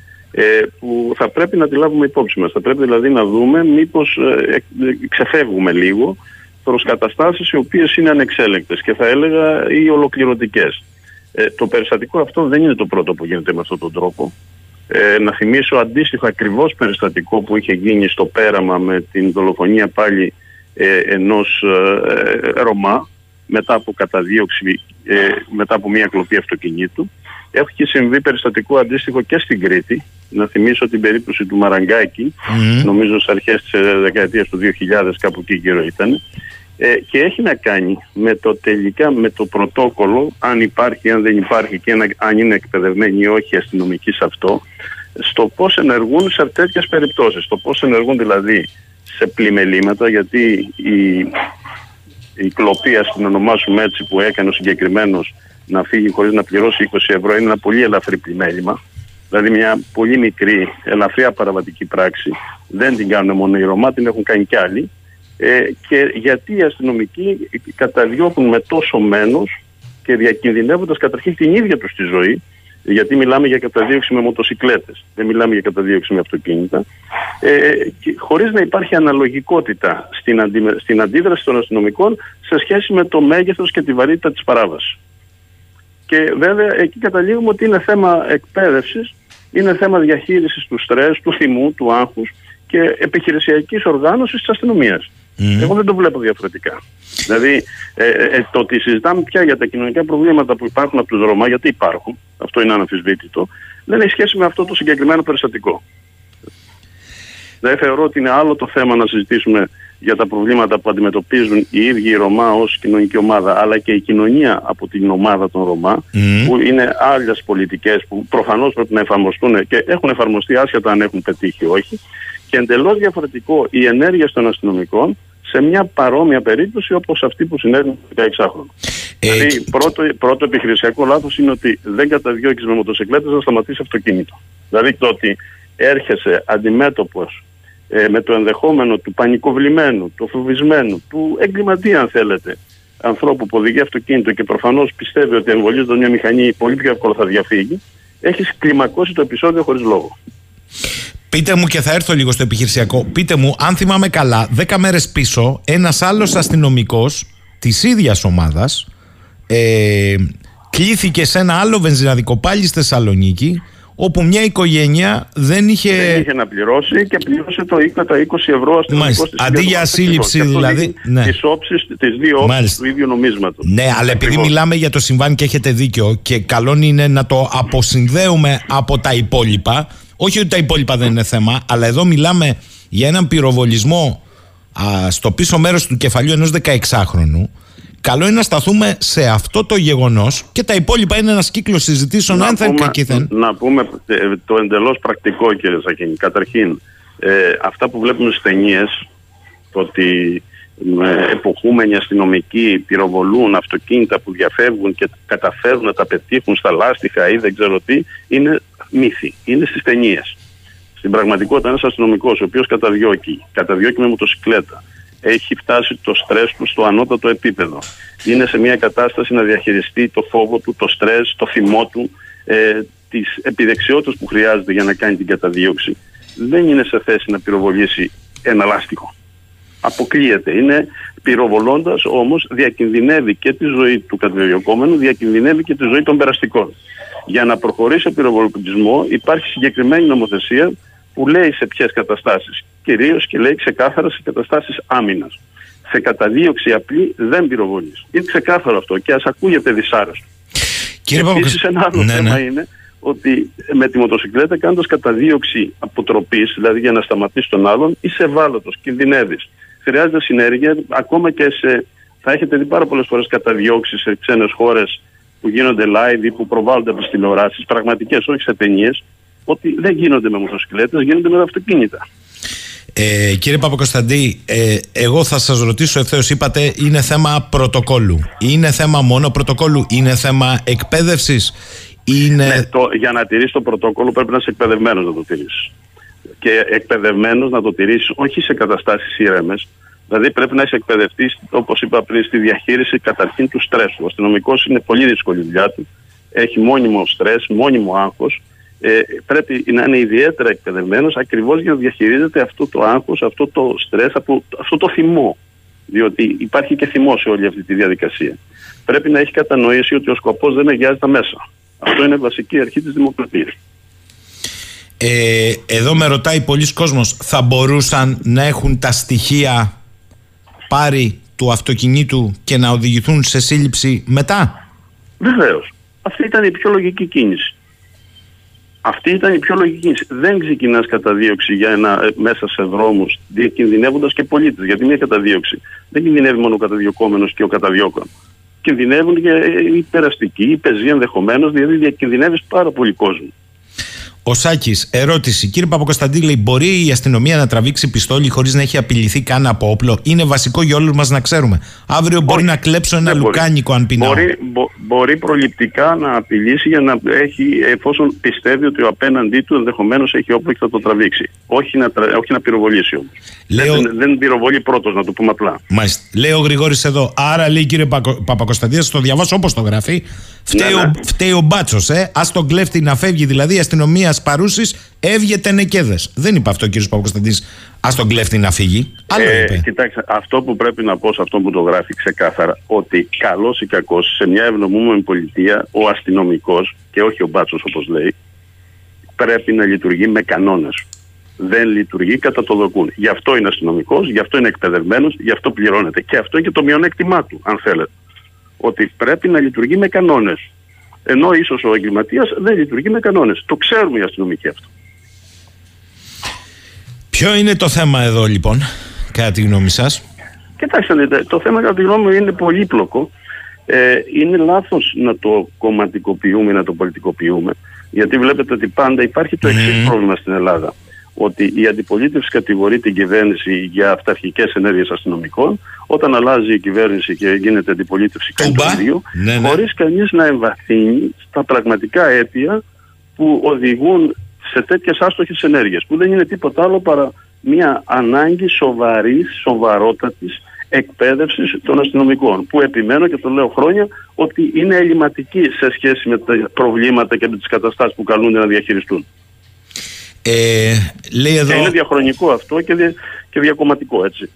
[SPEAKER 3] που θα πρέπει να τη λάβουμε υπόψη μας. Θα πρέπει δηλαδή να δούμε μήπως ε, ε ξεφεύγουμε λίγο προς καταστάσεις οι οποίες είναι ανεξέλεγκτες και θα έλεγα ή ολοκληρωτικές. Ε, το περιστατικό αυτό δεν είναι το πρώτο που γίνεται με αυτόν τον τρόπο. Ε, να θυμίσω αντίστοιχο ακριβώς περιστατικό που είχε γίνει στο πέραμα με την δολοφονία πάλι ε, ενός ε, Ρωμά μετά από καταδίωξη, ε, μετά από μια κλοπή αυτοκινήτου. Έχει συμβεί περιστατικό αντίστοιχο και στην Κρήτη. Να θυμίσω την περίπτωση του Μαραγκάκη, νομίζω στις αρχές της ε, δεκαετίας του 2000 κάπου εκεί γύρω ήταν. Ε, και έχει να κάνει με το τελικά, με το πρωτόκολλο, αν υπάρχει, αν δεν υπάρχει και αν είναι εκπαιδευμένοι ή όχι αστυνομικοί σε αυτό, στο πώς ενεργούν σε τέτοιες περιπτώσεις. Στο πώς ενεργούν δηλαδή σε πλημελήματα, γιατί η η κλοπή, ας την ονομάσουμε έτσι, που έκανε ο συγκεκριμένος να φύγει χωρίς να πληρώσει 20 ευρώ είναι ένα πολύ ελαφρύ πλημέλημα. Δηλαδή μια πολύ μικρή, ελαφριά παραβατική πράξη. Δεν την κάνουν μόνο οι Ρωμά, την έχουν κάνει κι άλλοι. Ε, και γιατί οι αστυνομικοί καταδιώκουν με τόσο μένος και διακινδυνεύοντας καταρχήν την ίδια τους τη ζωή γιατί μιλάμε για καταδίωξη με μοτοσυκλέτες, δεν μιλάμε για καταδίωξη με αυτοκίνητα, ε, χωρίς να υπάρχει αναλογικότητα στην, αντι, στην αντίδραση των αστυνομικών σε σχέση με το μέγεθος και τη βαρύτητα της παράβασης. Και βέβαια εκεί καταλήγουμε ότι είναι θέμα εκπαίδευσης, είναι θέμα διαχείρισης του στρες, του θυμού, του άγχους και επιχειρησιακής οργάνωσης της αστυνομίας. Εγώ δεν το βλέπω διαφορετικά. Δηλαδή, ε, ε, ε, το ότι συζητάμε πια για τα κοινωνικά προβλήματα που υπάρχουν από τους Ρωμά, γιατί υπάρχουν, αυτό είναι αναμφισβήτητο, δεν έχει σχέση με αυτό το συγκεκριμένο περιστατικό. Δεν θεωρώ ότι είναι άλλο το θέμα να συζητήσουμε για τα προβλήματα που αντιμετωπίζουν οι ίδιοι οι Ρωμά ως κοινωνική ομάδα, αλλά και η κοινωνία από την ομάδα των Ρωμά, που είναι άλλες πολιτικές που προφανώς πρέπει να εφαρμοστούν και έχουν εφαρμοστεί άσχετα αν έχουν πετύχει ή όχι. Και εντελώς διαφορετικό οι ενέργειε των αστυνομικών σε μια παρόμοια περίπτωση όπως αυτή που συνέβη με 16 χρόνια. Ε, δηλαδή, πρώτο, πρώτο επιχειρησιακό λάθος είναι ότι δεν καταδιώκει με μοτοσυκλέτες να σταματήσεις αυτοκίνητο. Δηλαδή το ότι έρχεσαι αντιμέτωπος ε, με το ενδεχόμενο του πανικοβλημένου, του φοβισμένου, του εγκληματία, αν θέλετε, ανθρώπου που οδηγεί αυτοκίνητο και προφανώς πιστεύει ότι εμβολίζοντα μια μηχανή πολύ πιο εύκολα θα διαφύγει, έχει κλιμακώσει το επεισόδιο χωρίς λόγο.
[SPEAKER 1] Πείτε μου και θα έρθω λίγο στο επιχειρησιακό. Πείτε μου, αν θυμάμαι καλά, δέκα μέρες πίσω, ένας άλλος αστυνομικός της ίδιας ομάδας ε, κλήθηκε σε ένα άλλο βενζιναδικό πάλι στη Θεσσαλονίκη όπου μια οικογένεια δεν είχε...
[SPEAKER 3] Δεν είχε να πληρώσει και πλήρωσε το 20, 20 ευρώ αστυνομικό
[SPEAKER 1] Αντί για σύλληψη δηλαδή...
[SPEAKER 3] Ναι. Τις όψεις, τις δύο όψεις του ίδιου νομίσματος.
[SPEAKER 1] Ναι, αλλά επειδή μιλάμε για το συμβάν και έχετε δίκιο και καλό είναι να το αποσυνδέουμε από τα υπόλοιπα όχι ότι τα υπόλοιπα δεν είναι θέμα, αλλά εδώ μιλάμε για έναν πυροβολισμό α, στο πίσω μέρος του κεφαλιού ενός 16χρονου. Καλό είναι να σταθούμε σε αυτό το γεγονός και τα υπόλοιπα είναι ένας κύκλος συζητήσεων αν θα
[SPEAKER 3] είναι Να πούμε ε, το εντελώς πρακτικό κύριε Σαχίνη. Καταρχήν, ε, αυτά που βλέπουμε στις ταινίες, ότι με εποχούμενοι αστυνομικοί πυροβολούν αυτοκίνητα που διαφεύγουν και καταφέρουν να τα πετύχουν στα λάστιχα ή δεν ξέρω τι, είναι μύθι. Είναι στις ταινίες. Στην πραγματικότητα, ένας αστυνομικός ο οποίος καταδιώκει, καταδιώκει με μοτοσυκλέτα, έχει φτάσει το στρες του στο ανώτατο επίπεδο. Είναι σε μια κατάσταση να διαχειριστεί το φόβο του, το στρες, το θυμό του, ε, τις επιδεξιότητες που χρειάζεται για να κάνει την καταδίωξη. Δεν είναι σε θέση να πυροβολήσει ένα λάστιχο. Αποκλείεται. Είναι πυροβολώντας όμως διακινδυνεύει και τη ζωή του καταδιωκόμενου, διακινδυνεύει και τη ζωή των περαστικών. Για να προχωρήσει ο πυροβολισμό υπάρχει συγκεκριμένη νομοθεσία που λέει σε ποιες καταστάσεις. Κυρίως και λέει ξεκάθαρα σε καταστάσεις άμυνας. Σε καταδίωξη απλή δεν πυροβολείς. Είναι ξεκάθαρο αυτό και ας ακούγεται δυσάρεστο. Επίσης, ένα άλλο ναι, θέμα ναι. είναι ότι με τη μοτοσυκλέτα κάνοντας καταδίωξη αποτροπής, δηλαδή για να σταματήσει τον άλλον, είσαι ευάλωτος, κινδυνεύεις. Χρειάζεται συνέργεια, ακόμα και σε. Θα έχετε δει πάρα πολλές φορές καταδιώξεις σε ξένες χώρες που γίνονται live ή που προβάλλονται από τις τηλεοράσεις, πραγματικές, όχι σε ταινίες, ότι δεν γίνονται με μοτοσυκλέτες, γίνονται με αυτοκίνητα.
[SPEAKER 1] Ε, κύριε Παπακοσταντή, ε, εγώ θα σας ρωτήσω ευθέως, είπατε είναι θέμα πρωτοκόλλου. Είναι θέμα μόνο πρωτοκόλλου, είναι θέμα εκπαίδευσης. Είναι...
[SPEAKER 3] Ναι, το, για να τηρήσει το πρωτόκολλο πρέπει να είσαι εκπαιδευμένος να το τηρήσει. Και εκπαιδευμένος να το τηρήσει όχι σε καταστάσεις ήρεμες. Δηλαδή πρέπει να είσαι εκπαιδευτής, όπως είπα πριν, στη διαχείριση καταρχήν του στρε. Ο αστυνομικός είναι πολύ δύσκολη δουλειά του. Έχει μόνιμο στρες, μόνιμο άγχος. Ε, πρέπει να είναι ιδιαίτερα εκπαιδευμένος ακριβώς για να διαχειρίζεται αυτό το άγχος, αυτό το στρες, αυτό το θυμό. Διότι υπάρχει και θυμό σε όλη αυτή τη διαδικασία. Πρέπει να έχει κατανοήσει ότι ο σκοπός δεν αγιάζει τα μέσα. Αυτό είναι βασική αρχή της δημοκρατίας.
[SPEAKER 1] Ε, εδώ με ρωτάει πολλοί κόσμος, θα μπορούσαν να έχουν τα στοιχεία πάρει του αυτοκινήτου και να οδηγηθούν σε σύλληψη μετά;
[SPEAKER 3] Βεβαίως. Αυτή ήταν η πιο λογική κίνηση. Αυτή ήταν η πιο λογική κίνηση. Δεν ξεκινάς καταδίωξη για ένα, ε, μέσα σε δρόμους, διακινδυνεύοντας και πολίτες. Γιατί μια καταδίωξη δεν κινδυνεύει μόνο ο καταδιωκόμενος και ο καταδιώκον κινδυνεύουν και οι περαστικοί, οι πεζοί ενδεχομένως, δηλαδή διακινδυνεύεις πάρα πολύ κόσμο.
[SPEAKER 1] Ο Σάκης, ερώτηση. Κύριε Παπακοσταντήλη, μπορεί η αστυνομία να τραβήξει πιστόλι χωρίς να έχει απειληθεί καν από όπλο; Είναι βασικό για όλους μας να ξέρουμε. Αύριο μπορεί να κλέψω ένα λουκάνικο αν πεινάω.
[SPEAKER 3] Μπορεί, μπορεί προληπτικά να απειλήσει για να έχει, εφόσον πιστεύει ότι ο απέναντί του ενδεχομένως έχει όπλο και θα το τραβήξει. Όχι να, όχι να πυροβολήσει όμως. Λέω... Δεν, δεν πυροβολεί πρώτος, να το πούμε απλά.
[SPEAKER 1] Μάλιστα. Λέει ο Γρηγόρης εδώ. Άρα λέει κύριε Παπακοσταντήλη, το διαβάσω όπως το γράφει. Φταίει, ναι, ναι. Ο, φταίει ο μπάτσος, ε. Α τον κλέφτη να φεύγει δηλαδή η αστυνομία παρούσης έβγεται νεκέδε. Δεν είπε αυτό ο κ. Παπακοσταντή. Α τον κλέφτη να φύγει. Άλλο ε, είπε.
[SPEAKER 3] Κοιτάξτε, αυτό που πρέπει να πω σε αυτό που το γράφει ξεκάθαρα, ότι καλός ή κακός σε μια ευνομούμενη πολιτεία ο αστυνομικός και όχι ο μπάτσος όπως λέει, πρέπει να λειτουργεί με κανόνες. Δεν λειτουργεί κατά το δοκούν. Γι' αυτό είναι αστυνομικός, γι' αυτό είναι εκπαιδευμένος, γι' αυτό πληρώνεται. Και αυτό είναι και το μειονέκτημά του, αν θέλετε ότι πρέπει να λειτουργεί με κανόνες. Ενώ ίσως ο εγκληματίας δεν λειτουργεί με κανόνες. Το ξέρουμε οι αστυνομικοί αυτό.
[SPEAKER 1] Ποιο είναι το θέμα εδώ λοιπόν, κατά τη γνώμη σας;
[SPEAKER 3] Κοιτάξτε, το θέμα κατά τη γνώμη μου είναι πολύπλοκο. Ε, είναι λάθος να το κομματικοποιούμε, να το πολιτικοποιούμε. Γιατί βλέπετε ότι πάντα υπάρχει το εξής πρόβλημα στην Ελλάδα ότι η αντιπολίτευση κατηγορεί την κυβέρνηση για αυταρχικές ενέργειες αστυνομικών. Όταν αλλάζει η κυβέρνηση και γίνεται αντιπολίτευση κάτι το ίδιο, ναι, ναι. χωρίς κανείς να εμβαθύνει στα πραγματικά αίτια που οδηγούν σε τέτοιες άστοχες ενέργειες, που δεν είναι τίποτα άλλο παρά μια ανάγκη σοβαρής, σοβαρότατης εκπαίδευσης των αστυνομικών. Που επιμένω και το λέω χρόνια ότι είναι ελληματική σε σχέση με τα προβλήματα και με τις καταστάσεις που καλούνται να διαχειριστούν.
[SPEAKER 1] Ε, λέει εδώ...
[SPEAKER 3] είναι διαχρονικό αυτό και, δια, και διακομματικό έτσι.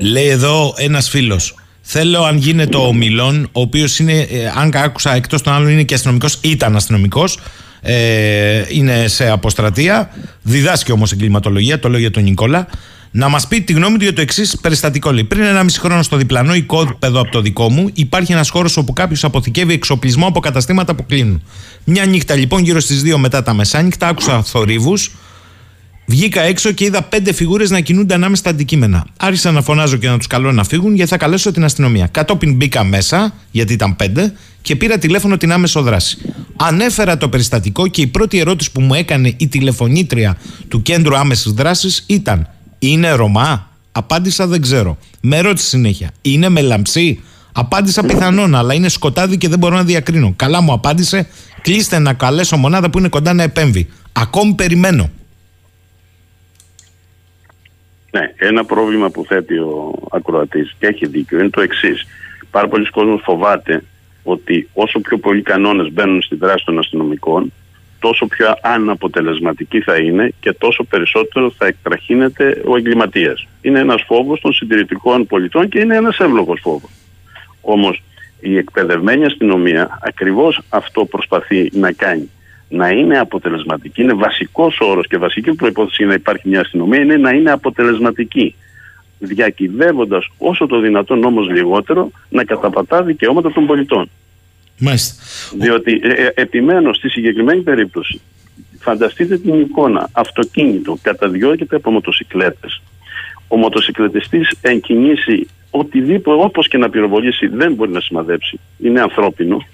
[SPEAKER 1] Λέει εδώ ένας φίλος Θέλω αν γίνεται ο Μιλόν, ο οποίος είναι, ε, αν άκουσα εκτός των άλλων είναι και αστυνομικός, ήταν αστυνομικός, ε, είναι σε αποστρατεία, διδάσκει όμως εγκληματολογία, το λέω για τον Νικόλα να μας πει τη γνώμη του για το εξής περιστατικό. Λέει, πριν ένα μισή χρόνο στο διπλανό οικόπεδο από το δικό μου υπάρχει ένας χώρος όπου κάποιος αποθηκεύει εξοπλισμό από καταστήματα που κλείνουν. Μια νύχτα λοιπόν, γύρω στις 2 μετά τα μεσάνυχτα, άκουσα θορύβους. Βγήκα έξω και είδα πέντε φιγούρες να κινούνται ανάμεσα στα αντικείμενα. Άρχισα να φωνάζω και να τους καλώ να φύγουν γιατί θα καλέσω την αστυνομία. Κατόπιν μπήκα μέσα, γιατί ήταν πέντε, και πήρα τηλέφωνο την άμεσο δράση. Ανέφερα το περιστατικό και η πρώτη ερώτηση που μου έκανε η τηλεφωνήτρια του κέντρου άμεσης δράσης ήταν είναι Ρωμά; Απάντησα δεν ξέρω. Με ρώτησε συνέχεια. Είναι με λαμψή; Απάντησα πιθανόν, αλλά είναι σκοτάδι και δεν μπορώ να διακρίνω. Καλά μου απάντησε. Κλείστε να καλέσω μονάδα που είναι κοντά να επέμβει. Ακόμη περιμένω.
[SPEAKER 3] Ναι, ένα πρόβλημα που θέτει ο ακροατής και έχει δίκιο είναι το εξής. Πάρα πολλοί κόσμοι φοβάται ότι όσο πιο πολλοί κανόνες μπαίνουν στη δράση των αστυνομικών, τόσο πιο αναποτελεσματική θα είναι και τόσο περισσότερο θα εκτραχύνεται ο εγκληματίας. Είναι ένας φόβος των συντηρητικών πολιτών και είναι ένας εύλογος φόβος. Όμως η εκπαιδευμένη αστυνομία ακριβώς αυτό προσπαθεί να κάνει. Να είναι αποτελεσματική. Είναι βασικός όρος και βασική προπόθεση για να υπάρχει μια αστυνομία είναι να είναι αποτελεσματική. Διακυβεύοντα όσο το δυνατόν όμως λιγότερο να καταπατά δικαιώματα των πολιτών.
[SPEAKER 1] Μάλιστα.
[SPEAKER 3] Διότι ε, ε, επιμένω στη συγκεκριμένη περίπτωση. Φανταστείτε την εικόνα. Αυτοκίνητο καταδιώκεται από μοτοσυκλέτες. Ο μοτοσυκλετιστής εν κινήσει οτιδήποτε, όπως και να πυροβολήσει, δεν μπορεί να σημαδέψει. Είναι ανθρώπινο.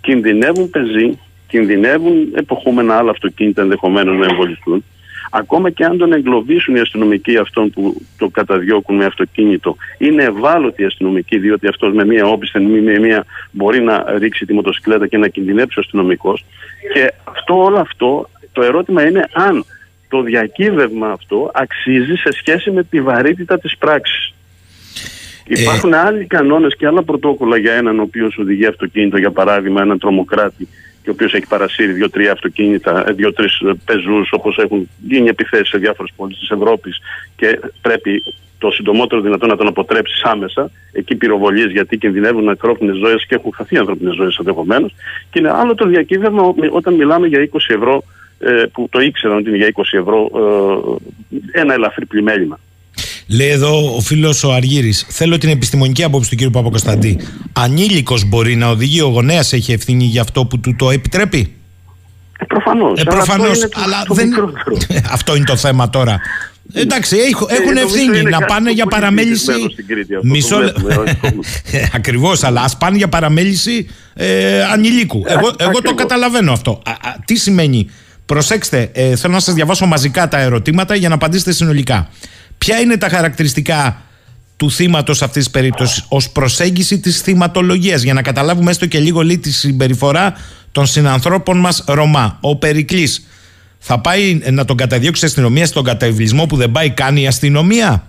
[SPEAKER 3] Κινδυνεύουν πεζοί, κινδυνεύουν εποχούμενα άλλα αυτοκίνητα ενδεχομένως να εμβολιστούν. Ακόμα και αν τον εγκλωβίσουν οι αστυνομικοί αυτόν που το καταδιώκουν με αυτοκίνητο, είναι ευάλωτοι οι αστυνομικοί, διότι αυτός με μία όπισθεν με μία μπορεί να ρίξει τη μοτοσυκλέτα και να κινδυνεύσει ο αστυνομικός. Και αυτό όλο αυτό, το ερώτημα είναι αν το διακύβευμα αυτό αξίζει σε σχέση με τη βαρύτητα της πράξης. Ε... Υπάρχουν άλλοι κανόνες και άλλα πρωτόκολλα για έναν ο οποίος οδηγεί αυτοκίνητο, για παράδειγμα έναν τρομοκράτη και ο οποίος έχει παρασύρει δύο-τρία αυτοκίνητα, ε, δύο-τρεις ε, πεζούς, όπως έχουν γίνει επιθέσεις σε διάφορες πόλεις της Ευρώπης και πρέπει το συντομότερο δυνατό να τον αποτρέψεις άμεσα. Εκεί πυροβολίε γιατί κινδυνεύουν ανθρώπινε ζωές και έχουν χαθεί ανθρώπινες ζωές ενδεχομένως. Και είναι άλλο το διακύβευμα όταν μιλάμε για 20 ευρώ, ε, που το ήξεραν ότι είναι για 20 ευρώ ένα ελαφρύ πλημέλημα.
[SPEAKER 1] Λέει εδώ ο φίλος ο Αργύρης. Θέλω την επιστημονική άποψη του κ. Παπακοσταντή. Ανήλικος μπορεί να οδηγεί, ο γονέας έχει ευθύνη για αυτό που του το επιτρέπει;
[SPEAKER 3] Ε, Προφανώς.
[SPEAKER 1] Ε, Προφανώς. Αλλά δεν. αυτό είναι το θέμα τώρα. Εντάξει, έχουν ευθύνη να πάνε για παραμέληση. Μισό Ακριβώς, αλλά ας πάνε για παραμέληση ε, ανηλίκου. Εγώ, εγώ το καταλαβαίνω αυτό. τι σημαίνει; Προσέξτε, ε, θέλω να σας διαβάσω μαζικά τα ερωτήματα για να απαντήσετε συνολικά. Ποια είναι τα χαρακτηριστικά του θύματος αυτής της περίπτωσης ως προσέγγιση της θυματολογίας, για να καταλάβουμε έστω και λίγο λίγο τη συμπεριφορά των συνανθρώπων μας Ρωμά. Ο Περικλής θα πάει να τον καταδιώξει η αστυνομία στον καταβλισμό που δεν πάει καν η αστυνομία;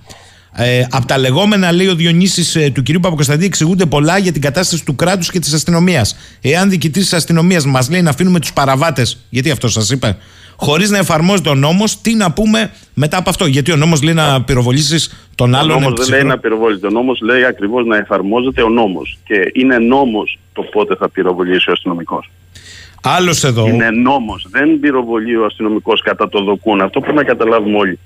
[SPEAKER 1] Ε, από τα λεγόμενα, λέει ο Διονύσης ε, του κ. Παπακοσταντή, εξηγούνται πολλά για την κατάσταση του κράτους και της αστυνομίας. Εάν διοικητής της αστυνομίας μας λέει να αφήνουμε τους παραβάτες, γιατί αυτό σας είπε, χωρίς να εφαρμόζεται ο νόμος, τι να πούμε μετά από αυτό; Γιατί ο νόμος λέει να πυροβολήσεις τον άλλον.
[SPEAKER 3] Ο νόμος δεν λέει να πυροβολήσεις. Ο νόμος λέει ακριβώς να εφαρμόζεται ο νόμος. Και είναι νόμος το πότε θα πυροβολήσει ο αστυνομικός.
[SPEAKER 1] Άλλος εδώ.
[SPEAKER 3] Είναι νόμος. Δεν πυροβολεί ο αστυνομικός κατά το δοκούν. Αυτό πρέπει να καταλάβουμε όλοι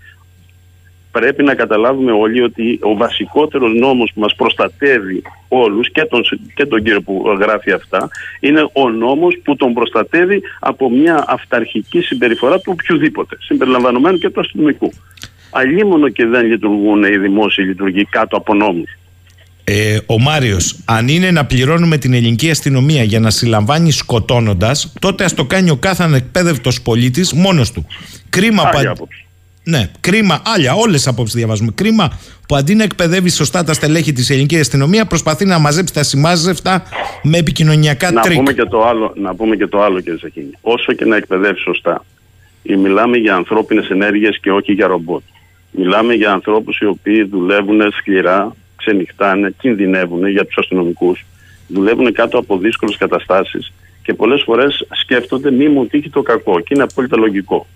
[SPEAKER 3] πρέπει να καταλάβουμε όλοι ότι ο βασικότερος νόμος που μας προστατεύει όλους και τον, και τον κύριο που γράφει αυτά είναι ο νόμος που τον προστατεύει από μια αυταρχική συμπεριφορά του οποιοδήποτε, συμπεριλαμβανομένου και του αστυνομικού. Αλλήμωνο και δεν λειτουργούν οι δημόσιοι λειτουργοί κάτω από νόμους.
[SPEAKER 1] Ε, ο Μάριος, αν είναι να πληρώνουμε την ελληνική αστυνομία για να συλλαμβάνει σκοτώνοντας, τότε ας το κάνει ο κάθε ανεκπαίδευτος πολίτης μόνος του. Κρίμα, πα... Ναι, κρίμα, άλλα, όλες απόψεις διαβάζουμε. Κρίμα που αντί να εκπαιδεύει σωστά τα στελέχη της ελληνικής αστυνομίας, προσπαθεί να μαζέψει τα σημάζευτα με επικοινωνιακά τρικ.
[SPEAKER 3] Πούμε και το άλλο, να πούμε και το άλλο, κύριε Σαχίνη. Όσο και να εκπαιδεύει σωστά, μιλάμε για ανθρώπινες ενέργειες και όχι για ρομπότ. Μιλάμε για ανθρώπους οι οποίοι δουλεύουν σκληρά, ξενυχτάνε, κινδυνεύουν για τους αστυνομικούς, δουλεύουν κάτω από δύσκολες καταστάσεις και πολλές φορές σκέφτονται μη μου τύχει το κακό. Και είναι απόλυτα λογικό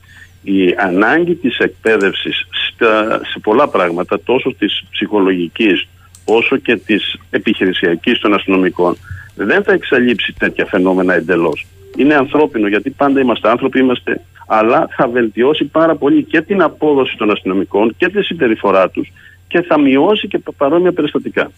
[SPEAKER 3] η ανάγκη της εκπαίδευσης σε πολλά πράγματα, τόσο της ψυχολογικής όσο και της επιχειρησιακής των αστυνομικών, δεν θα εξαλείψει τέτοια φαινόμενα εντελώς. Είναι ανθρώπινο γιατί πάντα είμαστε άνθρωποι, είμαστε, αλλά θα βελτιώσει πάρα πολύ και την απόδοση των αστυνομικών και τη συμπεριφορά τους και θα μειώσει και παρόμοια περιστατικά.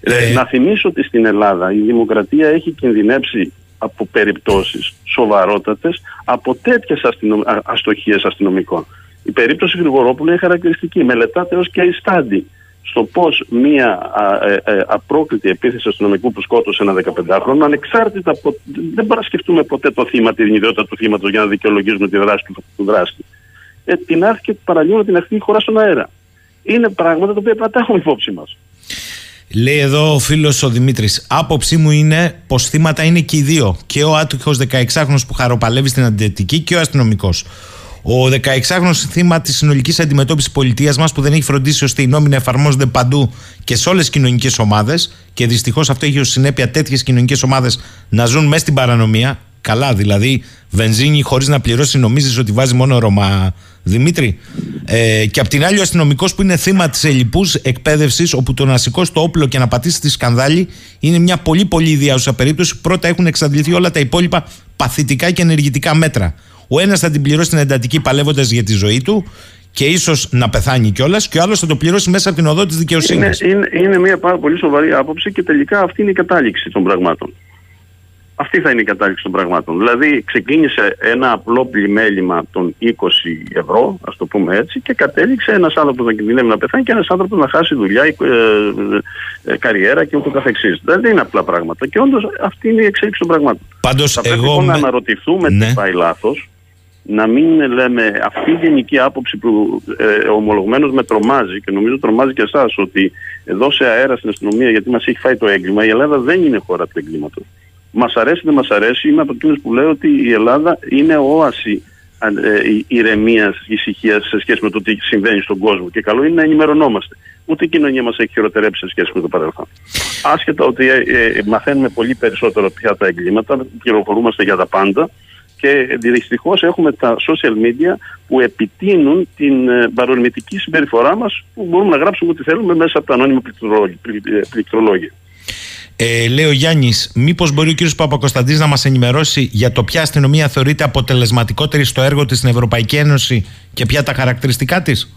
[SPEAKER 3] Ε, να θυμίσω ότι στην Ελλάδα η δημοκρατία έχει κινδυνεύσει από περιπτώσεις σοβαρότατες από τέτοιες αστυνομ... αστοχίες αστυνομικών. Η περίπτωση Γρηγορόπουλου είναι χαρακτηριστική. Μελετάται ως και η στάντη στο πώς μία ε, ε, απρόκριτη επίθεση αστυνομικού που σκότωσε ένα 15χρονο, ανεξάρτητα από. Δεν μπορούμε να σκεφτούμε ποτέ το θύμα, την ιδιότητα του θύματος για να δικαιολογήσουμε τη δράση του, δράστη. Ε, την άρθηκε παραλίγο να την αρχή χώρα στον αέρα. Είναι πράγματα τα οποία πρέπει να τα έχουμε υπόψη μας.
[SPEAKER 1] Λέει εδώ ο φίλος ο Δημήτρης. Άποψή μου είναι πως θύματα είναι και οι δύο. Και ο άτυχο 16χρονο που χαροπαλεύει στην αντιετική και ο αστυνομικός. Ο 16χρονο θύμα της συνολικής αντιμετώπισης πολιτείας μας που δεν έχει φροντίσει ώστε οι νόμοι να εφαρμόζονται παντού και σε όλες τις κοινωνικές ομάδες. Και δυστυχώς αυτό έχει ως συνέπεια τέτοιες κοινωνικές ομάδες να ζουν μέσα στην παρανομία. Καλά, δηλαδή βενζίνη χωρίς να πληρώσει, νομίζεις ότι βάζει μόνο Ρωμά, Δημήτρη; Ε, και απ' την άλλη, ο αστυνομικός που είναι θύμα της ελληπούς εκπαίδευσης, όπου το να σηκώσει το όπλο και να πατήσει τη σκανδάλη είναι μια πολύ πολύ ιδιάζουσα περίπτωση. Πρώτα έχουν εξαντληθεί όλα τα υπόλοιπα παθητικά και ενεργητικά μέτρα. Ο ένας θα την πληρώσει την εντατική παλεύοντας για τη ζωή του και ίσως να πεθάνει κιόλας, και ο άλλος θα το πληρώσει μέσα από την οδό της δικαιοσύνης.
[SPEAKER 3] Είναι, είναι, είναι μια πάρα πολύ σοβαρή άποψη και τελικά αυτή είναι η κατάληξη των πραγμάτων. Αυτή θα είναι η κατάληξη των πραγμάτων. Δηλαδή, ξεκίνησε ένα απλό πλημέλημα των 20 ευρώ, ας το πούμε έτσι, και κατέληξε ένας άνθρωπος να κινδυνεύει να πεθάνει και ένας άνθρωπος να χάσει δουλειά, ε, ε, ε, καριέρα και ούτω καθεξής. Δεν είναι απλά πράγματα. Και όντως αυτή είναι η εξέλιξη των πραγμάτων.
[SPEAKER 1] Πάντως,
[SPEAKER 3] θα πρέπει
[SPEAKER 1] εγώ
[SPEAKER 3] λοιπόν
[SPEAKER 1] με...
[SPEAKER 3] να αναρωτηθούμε ναι. τι πάει λάθος, να μην λέμε αυτή η γενική άποψη που ε, ομολογουμένως με τρομάζει και νομίζω τρομάζει και εσάς ότι δώσε αέρα στην αστυνομία γιατί μας έχει φάει το έγκλημα. Η Ελλάδα δεν είναι χώρα του εγκλήματος. Μας αρέσει δεν μας αρέσει. Είμαι από εκείνους που λέω ότι η Ελλάδα είναι όαση ε, ηρεμίας, ησυχίας σε σχέση με το τι συμβαίνει στον κόσμο. Και καλό είναι να ενημερωνόμαστε. Ούτε η κοινωνία μας έχει χειροτερέψει σε σχέση με το παρελθόν. Άσχετα ότι ε, ε, μαθαίνουμε πολύ περισσότερο πια τα εγκλήματα, πληροφορούμαστε για τα πάντα και δυστυχώς έχουμε τα social media που επιτείνουν την ε, παρορμητική συμπεριφορά μας που μπορούμε να γράψουμε ό,τι θέλουμε μέσα από τα ανώνυμα πληκτρολόγια.
[SPEAKER 1] Ε, λέει ο Γιάννης, μήπως μπορεί ο κ. Παπακοσταντής να μας ενημερώσει για το ποια αστυνομία θεωρείται αποτελεσματικότερη στο έργο της στην Ευρωπαϊκή Ένωση και ποια τα χαρακτηριστικά της;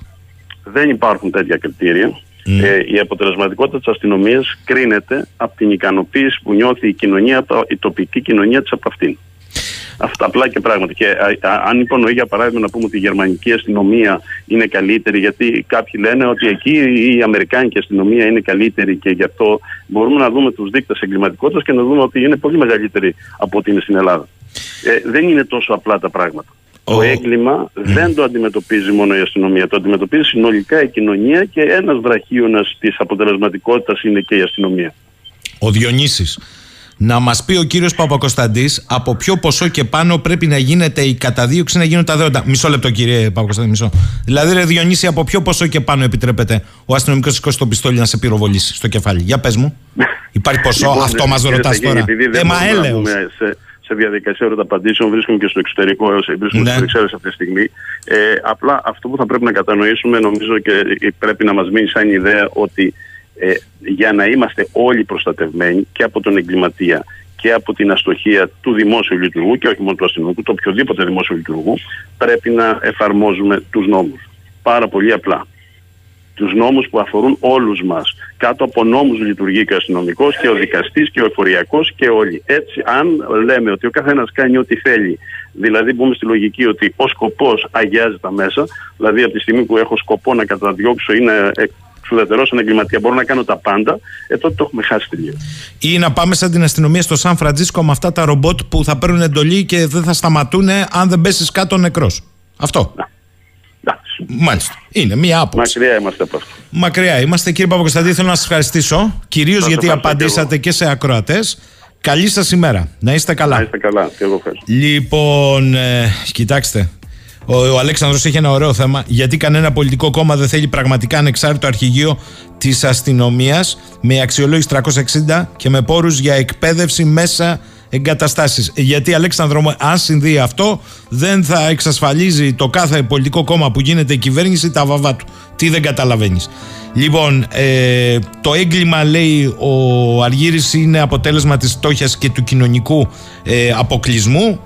[SPEAKER 3] Δεν υπάρχουν τέτοια κριτήρια. Ε, η αποτελεσματικότητα της αστυνομίας κρίνεται από την ικανοποίηση που νιώθει η κοινωνία, η τοπική κοινωνία της από αυτήν. Αυτά απλά και πράγματι. Και α, α, αν υπονοεί για παράδειγμα να πούμε ότι η γερμανική αστυνομία είναι καλύτερη, γιατί κάποιοι λένε ότι εκεί η αμερικάνικη αστυνομία είναι καλύτερη και γι' αυτό μπορούμε να δούμε τους δείκτες εγκληματικότητας και να δούμε ότι είναι πολύ μεγαλύτερη από ό,τι είναι στην Ελλάδα. Ε, δεν είναι τόσο απλά τα πράγματα. Το έγκλημα δεν το αντιμετωπίζει μόνο η αστυνομία, το αντιμετωπίζει συνολικά η κοινωνία και ένας βραχίωνας της αποτελεσματικότητας είναι και η αστυνομία.
[SPEAKER 1] Ο Διονύσης να μας πει ο κύριος Παπακοσταντής από ποιο ποσό και πάνω πρέπει να γίνεται η καταδίωξη να γίνουν τα δέοντα. Μισό λεπτό, κύριε Παπακοσταντή, μισό. Δηλαδή, ρε Διονύση, από ποιο ποσό και πάνω επιτρέπεται ο αστυνομικός σηκώσει το πιστόλι να σε πυροβολήσει στο κεφάλι. Για πες μου. Υπάρχει ποσό, λοιπόν, αυτό μας ρωτάς τώρα. Ε, μα έλεος.
[SPEAKER 3] Σε, σε διαδικασία ερωταπαντήσεων βρίσκομαι και στο εξωτερικό, βρίσκομαι ναι. στο αυτή τη στιγμή. Ε, απλά αυτό που θα πρέπει να κατανοήσουμε, νομίζω και πρέπει να μας μείνει σαν ιδέα ότι ε, για να είμαστε όλοι προστατευμένοι και από τον εγκληματία και από την αστοχία του δημόσιου λειτουργού και όχι μόνο του αστυνομικού, του οποιοδήποτε δημόσιου λειτουργού, πρέπει να εφαρμόζουμε τους νόμους. Πάρα πολύ απλά. Τους νόμους που αφορούν όλους μας. Κάτω από νόμους λειτουργεί και ο αστυνομικός και ο δικαστής και ο εφοριακός και όλοι. Έτσι, αν λέμε ότι ο καθένας κάνει ό,τι θέλει, δηλαδή μπούμε στη λογική ότι ο σκοπός αγιάζει τα μέσα, δηλαδή από τη στιγμή που έχω σκοπό να καταδιώξω ή να ουδετερό σαν εγκληματία, μπορώ να κάνω τα πάντα, ε, τότε το έχουμε χάσει τελείως.
[SPEAKER 1] Ή να πάμε σαν την αστυνομία στο Σαν Φραντζίσκο με αυτά τα ρομπότ που θα παίρνουν εντολή και δεν θα σταματούν αν δεν πέσεις κάτω νεκρός. Αυτό. Να. Μάλιστα. Είναι μία άποψη.
[SPEAKER 3] Μακριά είμαστε από αυτό.
[SPEAKER 1] Μακριά είμαστε. Κύριε Παπακοσταντή, θέλω να σας ευχαριστήσω. Κυρίως γιατί απαντήσατε και, και σε ακροατές. Καλή σας ημέρα. Να είστε καλά.
[SPEAKER 3] Να είστε καλά. Και εγώ
[SPEAKER 1] Λοιπόν, ε, κοιτάξτε. Ο, ο Αλέξανδρος έχει ένα ωραίο θέμα. Γιατί κανένα πολιτικό κόμμα δεν θέλει πραγματικά ανεξάρτητο αρχηγείο της αστυνομίας με αξιολόγηση 360 και με πόρους για εκπαίδευση μέσα εγκαταστάσεις. Γιατί, Αλέξανδρο μου, αν συμβεί αυτό, δεν θα εξασφαλίζει το κάθε πολιτικό κόμμα που γίνεται κυβέρνηση τα βαβά του. Τι δεν καταλαβαίνεις. Λοιπόν, ε, το έγκλημα, λέει ο Αργύρης, είναι αποτέλεσμα της φτώχειας και του κοινωνικού ε, αποκλεισμού.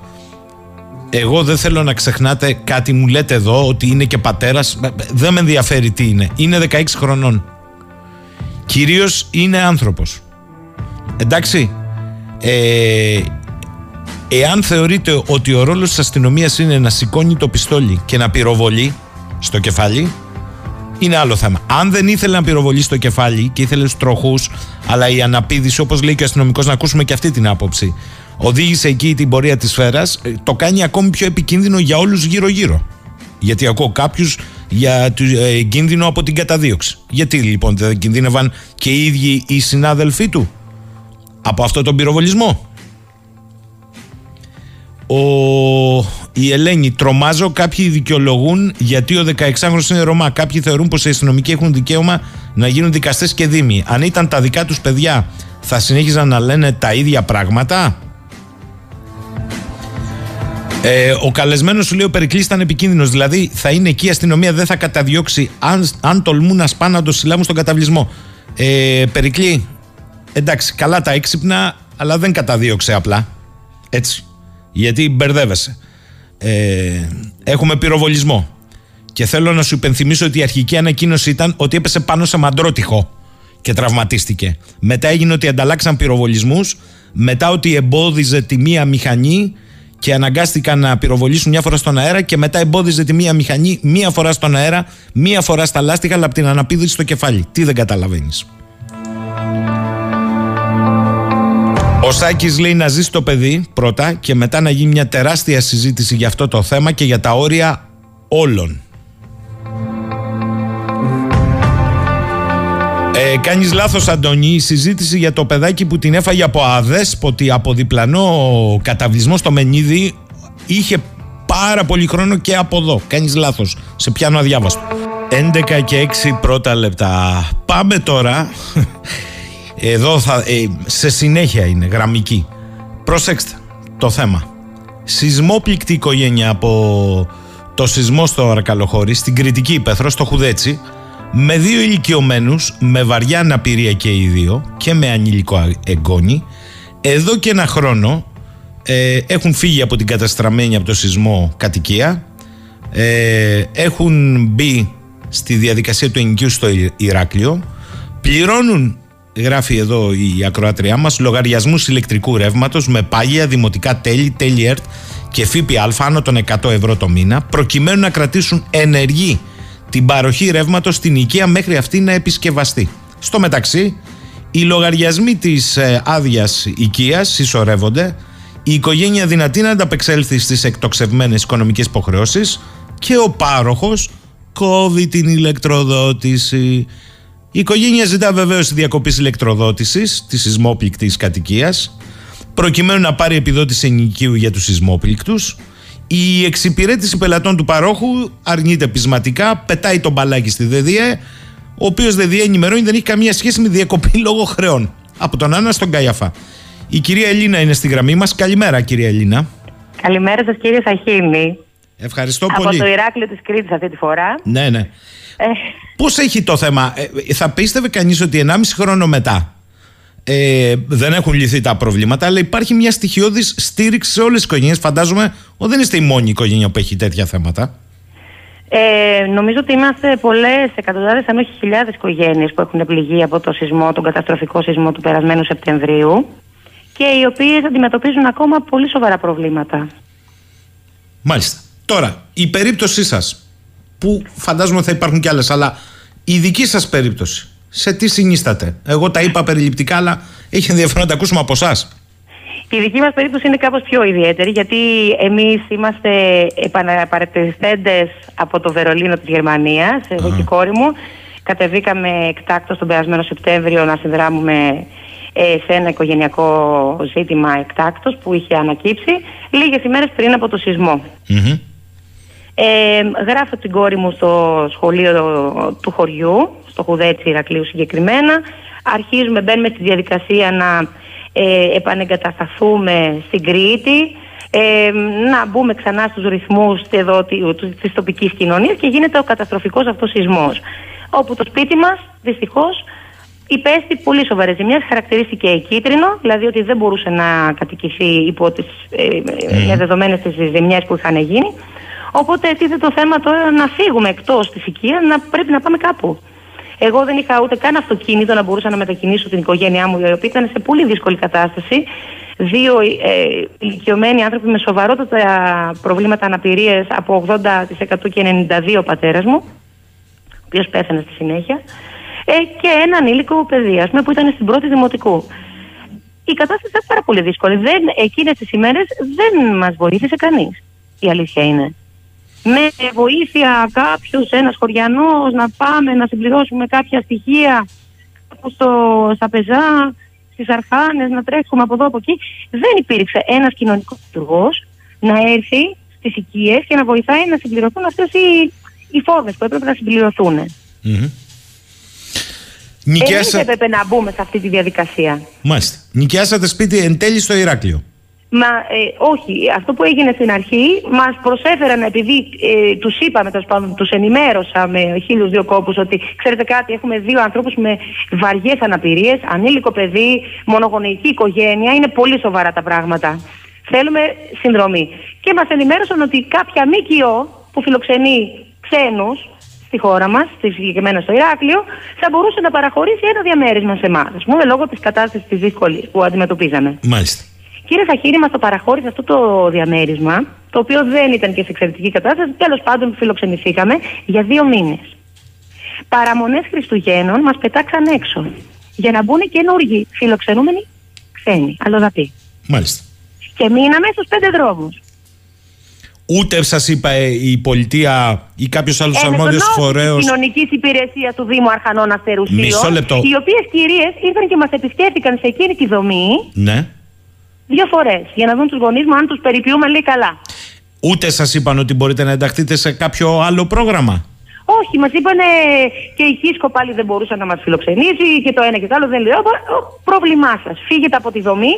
[SPEAKER 1] Εγώ δεν θέλω να ξεχνάτε κάτι μου λέτε εδώ ότι είναι και πατέρας. Δεν με ενδιαφέρει τι είναι. Είναι 16 χρονών. Κυρίως είναι άνθρωπος. Εντάξει. Ε, εάν θεωρείτε ότι ο ρόλος της αστυνομίας είναι να σηκώνει το πιστόλι και να πυροβολεί στο κεφάλι, είναι άλλο θέμα. Αν δεν ήθελε να πυροβολεί στο κεφάλι και ήθελε του τροχούς, αλλά η αναπήδηση, όπως λέει και ο αστυνομικός, να ακούσουμε και αυτή την άποψη, οδήγησε εκεί την πορεία της σφαίρας. Ε, το κάνει ακόμη πιο επικίνδυνο για όλους γύρω γύρω γιατί ακούω κάποιους για το ε, κίνδυνο από την καταδίωξη. Γιατί λοιπόν δεν κινδύνευαν και οι ίδιοι οι συνάδελφοί του από αυτό τον πυροβολισμό; Ο... η Ελένη τρομάζω κάποιοι δικαιολογούν γιατί ο 16χρονος είναι Ρωμά. Κάποιοι θεωρούν πως οι αστυνομικοί έχουν δικαίωμα να γίνουν δικαστές και δήμοι. Αν ήταν τα δικά τους παιδιά θα συνέχιζαν να λένε τα ίδια πράγματα Ε, ο καλεσμένος σου λέει ο Περικλής ήταν επικίνδυνος. Δηλαδή θα είναι εκεί η αστυνομία, δεν θα καταδιώξει αν, αν τολμούν να σπάνε να το συλλάβουν στον καταβλισμό. Ε, Περικλή, εντάξει, καλά τα έξυπνα, αλλά δεν καταδίωξε απλά. Έτσι. Γιατί μπερδεύεσαι. Ε, έχουμε πυροβολισμό. Και θέλω να σου υπενθυμίσω ότι η αρχική ανακοίνωση ήταν ότι έπεσε πάνω σε μαντρότυχο και τραυματίστηκε. Μετά έγινε ότι ανταλλάξαν πυροβολισμούς, μετά ότι εμπόδιζε τη μία μηχανή και αναγκάστηκαν να πυροβολήσουν μια φορά στον αέρα και μετά εμπόδιζε τη μία μηχανή μία φορά στον αέρα, μία φορά στα λάστιχα, αλλά από την αναπήδηση στο κεφάλι. Τι δεν καταλαβαίνεις. Ο Σάκης λέει να ζήσει το παιδί πρώτα και μετά να γίνει μια τεράστια συζήτηση για αυτό το θέμα και για τα όρια όλων. Ε, Κάνεις λάθος, Αντώνη. Η συζήτηση για το παιδάκι που την έφαγε από αδέσποτη, από διπλανό καταβλισμό στο Μενίδη είχε πάρα πολύ χρόνο και από εδώ. Κάνεις λάθος. Σε πιάνω αδιάβαστο. 11 και 6 πρώτα λεπτά. Πάμε τώρα. Εδώ θα, ε, σε συνέχεια είναι γραμμική. Προσέξτε το θέμα. Σεισμόπληκτη οικογένεια από το σεισμό στο Αρκαλοχώρι, στην Κρητική Υπέθρο, στο Χουδέτσι, με δύο ηλικιωμένους, με βαριά αναπηρία και οι δύο και με ανήλικο εγγόνι, εδώ και ένα χρόνο ε, έχουν φύγει από την καταστραμμένη από το σεισμό κατοικία, ε, έχουν μπει στη διαδικασία του ενοικίου στο Ηράκλειο, πληρώνουν, γράφει εδώ η ακροάτριά μας, λογαριασμούς ηλεκτρικού ρεύματος με πάγια, δημοτικά τέλη, τέλη ΕΡΤ και ΦΠΑ άνω των 100 ευρώ το μήνα, προκειμένου να κρατήσουν ενεργή την παροχή ρεύματος στην οικία μέχρι αυτή να επισκευαστεί. Στο μεταξύ, οι λογαριασμοί της ε, άδειας οικίας συσσωρεύονται, η οικογένεια δυνατή να ανταπεξέλθει στις εκτοξευμένες οικονομικές υποχρεώσεις και ο πάροχος κόβει την ηλεκτροδότηση. Η οικογένεια ζητά βεβαίως τη διακοπή ηλεκτροδότησης της σεισμόπληκτης κατοικίας, προκειμένου να πάρει επιδότηση ενοικίου για τους σεισμόπληκτους. Η εξυπηρέτηση πελατών του παρόχου αρνείται πεισματικά, πετάει τον μπαλάκι στη ΔΔΕ, ο οποίος ΔΔΕ ενημερώνει δεν έχει καμία σχέση με διακοπή λόγω χρεών. Από τον Άννα στον Καϊαφά. Η κυρία Ελίνα είναι στη γραμμή μας. Καλημέρα, κυρία Ελίνα.
[SPEAKER 4] Καλημέρα σας, κύριε Σαχίνη.
[SPEAKER 1] Ευχαριστώ
[SPEAKER 4] Από
[SPEAKER 1] πολύ.
[SPEAKER 4] Από το Ηράκλειο της Κρήτης αυτή τη φορά.
[SPEAKER 1] Ναι, ναι. Ε... Πώς έχει το θέμα, ε, θα πίστευε κανείς ότι 1,5 χρόνο μετά ε, δεν έχουν λυθεί τα προβλήματα, αλλά υπάρχει μια στοιχειώδης στήριξη σε όλες τις οικογένειες. Φαντάζομαι ότι δεν είστε η μόνη οικογένεια που έχει τέτοια θέματα.
[SPEAKER 4] Ε, νομίζω ότι είμαστε πολλές εκατοντάδες, αν όχι χιλιάδες οικογένειες που έχουν πληγεί από το σεισμό, τον καταστροφικό σεισμό του περασμένου Σεπτεμβρίου και οι οποίες αντιμετωπίζουν ακόμα πολύ σοβαρά προβλήματα.
[SPEAKER 1] Μάλιστα. Τώρα, η περίπτωσή σας, που φαντάζομαι θα υπάρχουν κι άλλες, αλλά η δική σας περίπτωση, σε τι συνίσταται; Εγώ τα είπα περιληπτικά, αλλά έχει ενδιαφέρον να τα ακούσουμε από εσάς.
[SPEAKER 4] Η δική μας περίπτωση είναι κάπως πιο ιδιαίτερη, γιατί εμείς είμαστε παρατηρηθέντε από το Βερολίνο της Γερμανίας, εγώ και η κόρη μου. Κατεβήκαμε εκτάκτο τον περασμένο Σεπτέμβριο να συνδράμουμε ε, σε ένα οικογενειακό ζήτημα εκτάκτο που είχε ανακύψει λίγες ημέρες πριν από το σεισμό. Ε, γράφω την κόρη μου στο σχολείο του χωριού, στο Χουδέτσι Ηρακλείου συγκεκριμένα. Αρχίζουμε, μπαίνουμε στη διαδικασία να ε, επανεγκατασταθούμε στην Κρήτη, ε, να μπούμε ξανά στους ρυθμούς εδώ, της τοπικής κοινωνίας και γίνεται ο καταστροφικός αυτός σεισμός. Όπου το σπίτι μας, δυστυχώς, υπέστη πολύ σοβαρές ζημιές, χαρακτηρίστηκε κίτρινο, δηλαδή ότι δεν μπορούσε να κατοικηθεί υπό τις ε, mm. δεδομένες τις ζημιές που είχαν γίνει. Οπότε τίθεται το θέμα τώρα να φύγουμε εκτός της οικίας, να πρέπει να πάμε κάπου. Εγώ δεν είχα ούτε καν αυτοκίνητο να μπορούσα να μετακινήσω την οικογένειά μου, η οποία ήταν σε πολύ δύσκολη κατάσταση. Δύο ε, ηλικιωμένοι άνθρωποι με σοβαρότατα προβλήματα αναπηρίας από 80% και 92 ο πατέρα μου, ο οποίος πέθανε στη συνέχεια, ε, και ένα ανήλικο παιδί, ας πούμε, που ήταν στην πρώτη δημοτικού. Η κατάσταση ήταν πάρα πολύ δύσκολη. Δεν, εκείνες τις ημέρες δεν μας βοήθησε κανείς. Η αλήθεια είναι με βοήθεια κάποιους, ένας χωριανός, να πάμε να συμπληρώσουμε κάποια στοιχεία στο, στα πεζά, στις αρχάνες, να τρέχουμε από εδώ από εκεί. Δεν υπήρξε ένας κοινωνικός λειτουργός να έρθει στις οικίες και να βοηθάει να συμπληρωθούν αυτές οι, οι φόρμες που έπρεπε να συμπληρωθούν. Mm-hmm. Νοικιάσα... Εμείς έπρεπε να μπούμε σε αυτή τη διαδικασία.
[SPEAKER 1] Μάλιστα. Νοικιάσατε σπίτι εν τέλει στο Ηράκλειο.
[SPEAKER 4] Μα ε, όχι, αυτό που έγινε στην αρχή μας προσέφεραν επειδή ε, τους είπαμε, τους, τους ενημέρωσα με χίλιους δύο κόπους ότι ξέρετε κάτι έχουμε δύο ανθρώπους με βαριές αναπηρίες, ανήλικο παιδί, μονογονεϊκή οικογένεια, είναι πολύ σοβαρά τα πράγματα. Θέλουμε συνδρομή. Και μας ενημέρωσαν ότι κάποια ΜΚΟ που φιλοξενεί ξένους στη χώρα μας, στη συγκεκριμένα στο Ηράκλειο, θα μπορούσε να παραχωρήσει ένα διαμέρισμα σε εμάς. Α πούμε, λόγω της κατάστασης της δύσκολης που αντιμετωπίζαμε.
[SPEAKER 1] Μάλιστα.
[SPEAKER 4] Κύριε Σαχίνη, μα το παραχώρησε αυτό το διαμέρισμα, το οποίο δεν ήταν και σε εξαιρετική κατάσταση. Τέλος πάντων, φιλοξενηθήκαμε για δύο μήνες. Παραμονές Χριστουγέννων μας πετάξαν έξω για να μπουν καινούργοι φιλοξενούμενοι ξένοι, αλλοδαποί.
[SPEAKER 1] Μάλιστα.
[SPEAKER 4] Και μείναμε στους πέντε δρόμους.
[SPEAKER 1] Ούτε σας είπα ε, η πολιτεία ή κάποιος άλλος
[SPEAKER 4] Ε,
[SPEAKER 1] αρμόδιος φορέο.
[SPEAKER 4] Της κοινωνικής υπηρεσίας του Δήμου Αρχανών Αστερουσίου.
[SPEAKER 1] Μισό λεπτό.
[SPEAKER 4] Οι οποίες κυρίες ήρθαν και μας επισκέφτηκαν σε εκείνη τη δομή
[SPEAKER 1] Ναι.
[SPEAKER 4] Δύο φορές για να δουν τους γονείς μου αν τους περιποιούμε λέει καλά.
[SPEAKER 1] Ούτε σας είπαν ότι μπορείτε να ενταχθείτε σε κάποιο άλλο πρόγραμμα;
[SPEAKER 4] Όχι, μας είπαν και η Χίσκο πάλι δεν μπορούσε να μας φιλοξενήσει και το ένα και το άλλο δεν λέω. Πρόβλημά σας. Φύγετε από τη δομή,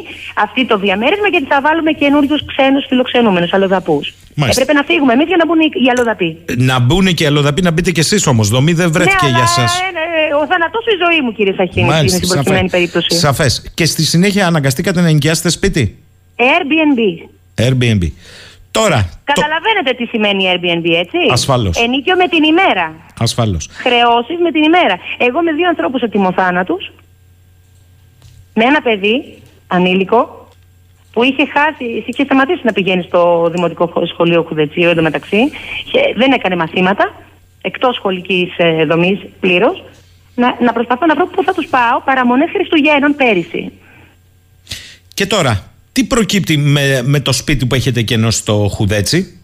[SPEAKER 4] αυτή το διαμέρισμα, γιατί θα βάλουμε καινούριους ξένους φιλοξενούμενους αλλοδαπούς.
[SPEAKER 1] Μάλιστα.
[SPEAKER 4] Έπρεπε να φύγουμε εμείς για να μπουν οι αλλοδαποί.
[SPEAKER 1] Να μπουν και οι αλλοδαποί να μπείτε κι εσείς όμως. Δομή δεν βρέθηκε
[SPEAKER 4] ναι,
[SPEAKER 1] για
[SPEAKER 4] αλλά,
[SPEAKER 1] σας.
[SPEAKER 4] ε, ε, ο θανατό η ζωή μου, κύριε Σαχίνη, είναι στην προκειμένη περίπτωση.
[SPEAKER 1] Σαφές. Και στη συνέχεια αναγκαστήκατε να ενοικιάσετε σπίτι;
[SPEAKER 4] Airbnb.
[SPEAKER 1] Airbnb. Τώρα.
[SPEAKER 4] Καταλαβαίνετε τι σημαίνει Airbnb, έτσι;
[SPEAKER 1] Ασφαλώς.
[SPEAKER 4] Ενίκιο με την ημέρα.
[SPEAKER 1] Ασφαλώς.
[SPEAKER 4] Χρεώσεις με την ημέρα. Εγώ με δύο ανθρώπους ετοιμοθάνατου, με ένα παιδί ανήλικο, που είχε χάσει, είχε σταματήσει να πηγαίνει στο Δημοτικό Σχολείο Κουδετσίου εντωμεταξύ, και δεν έκανε μαθήματα, εκτός σχολικής ε, δομής πλήρως, να, να προσπαθώ να βρω πού θα τους πάω παραμονές Χριστουγέννων πέρυσι.
[SPEAKER 1] Και τώρα, τι προκύπτει με, με το σπίτι που έχετε κενό στο Χουδέτσι;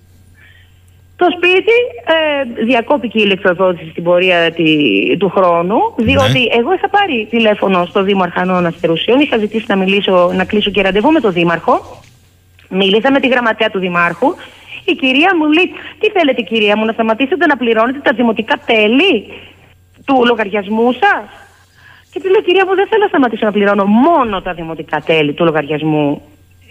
[SPEAKER 4] Το σπίτι ε, διακόπηκε η ηλεκτροδότηση στην πορεία τη, του χρόνου, διότι
[SPEAKER 1] Ναι.
[SPEAKER 4] εγώ είχα πάρει τηλέφωνο στο Δήμο Αρχανών Αστερουσίων, είχα ζητήσει να, μιλήσω, να κλείσω και ραντεβού με τον Δήμαρχο. Μίλησα με τη γραμματέα του Δημάρχου. Η κυρία μου λέει: Τι θέλετε, κυρία μου, να σταματήσετε να πληρώνετε τα δημοτικά τέλη; Του λογαριασμού σας. Και τη λέω: Κυρία μου, δεν θέλω να σταματήσω να πληρώνω μόνο τα δημοτικά τέλη του λογαριασμού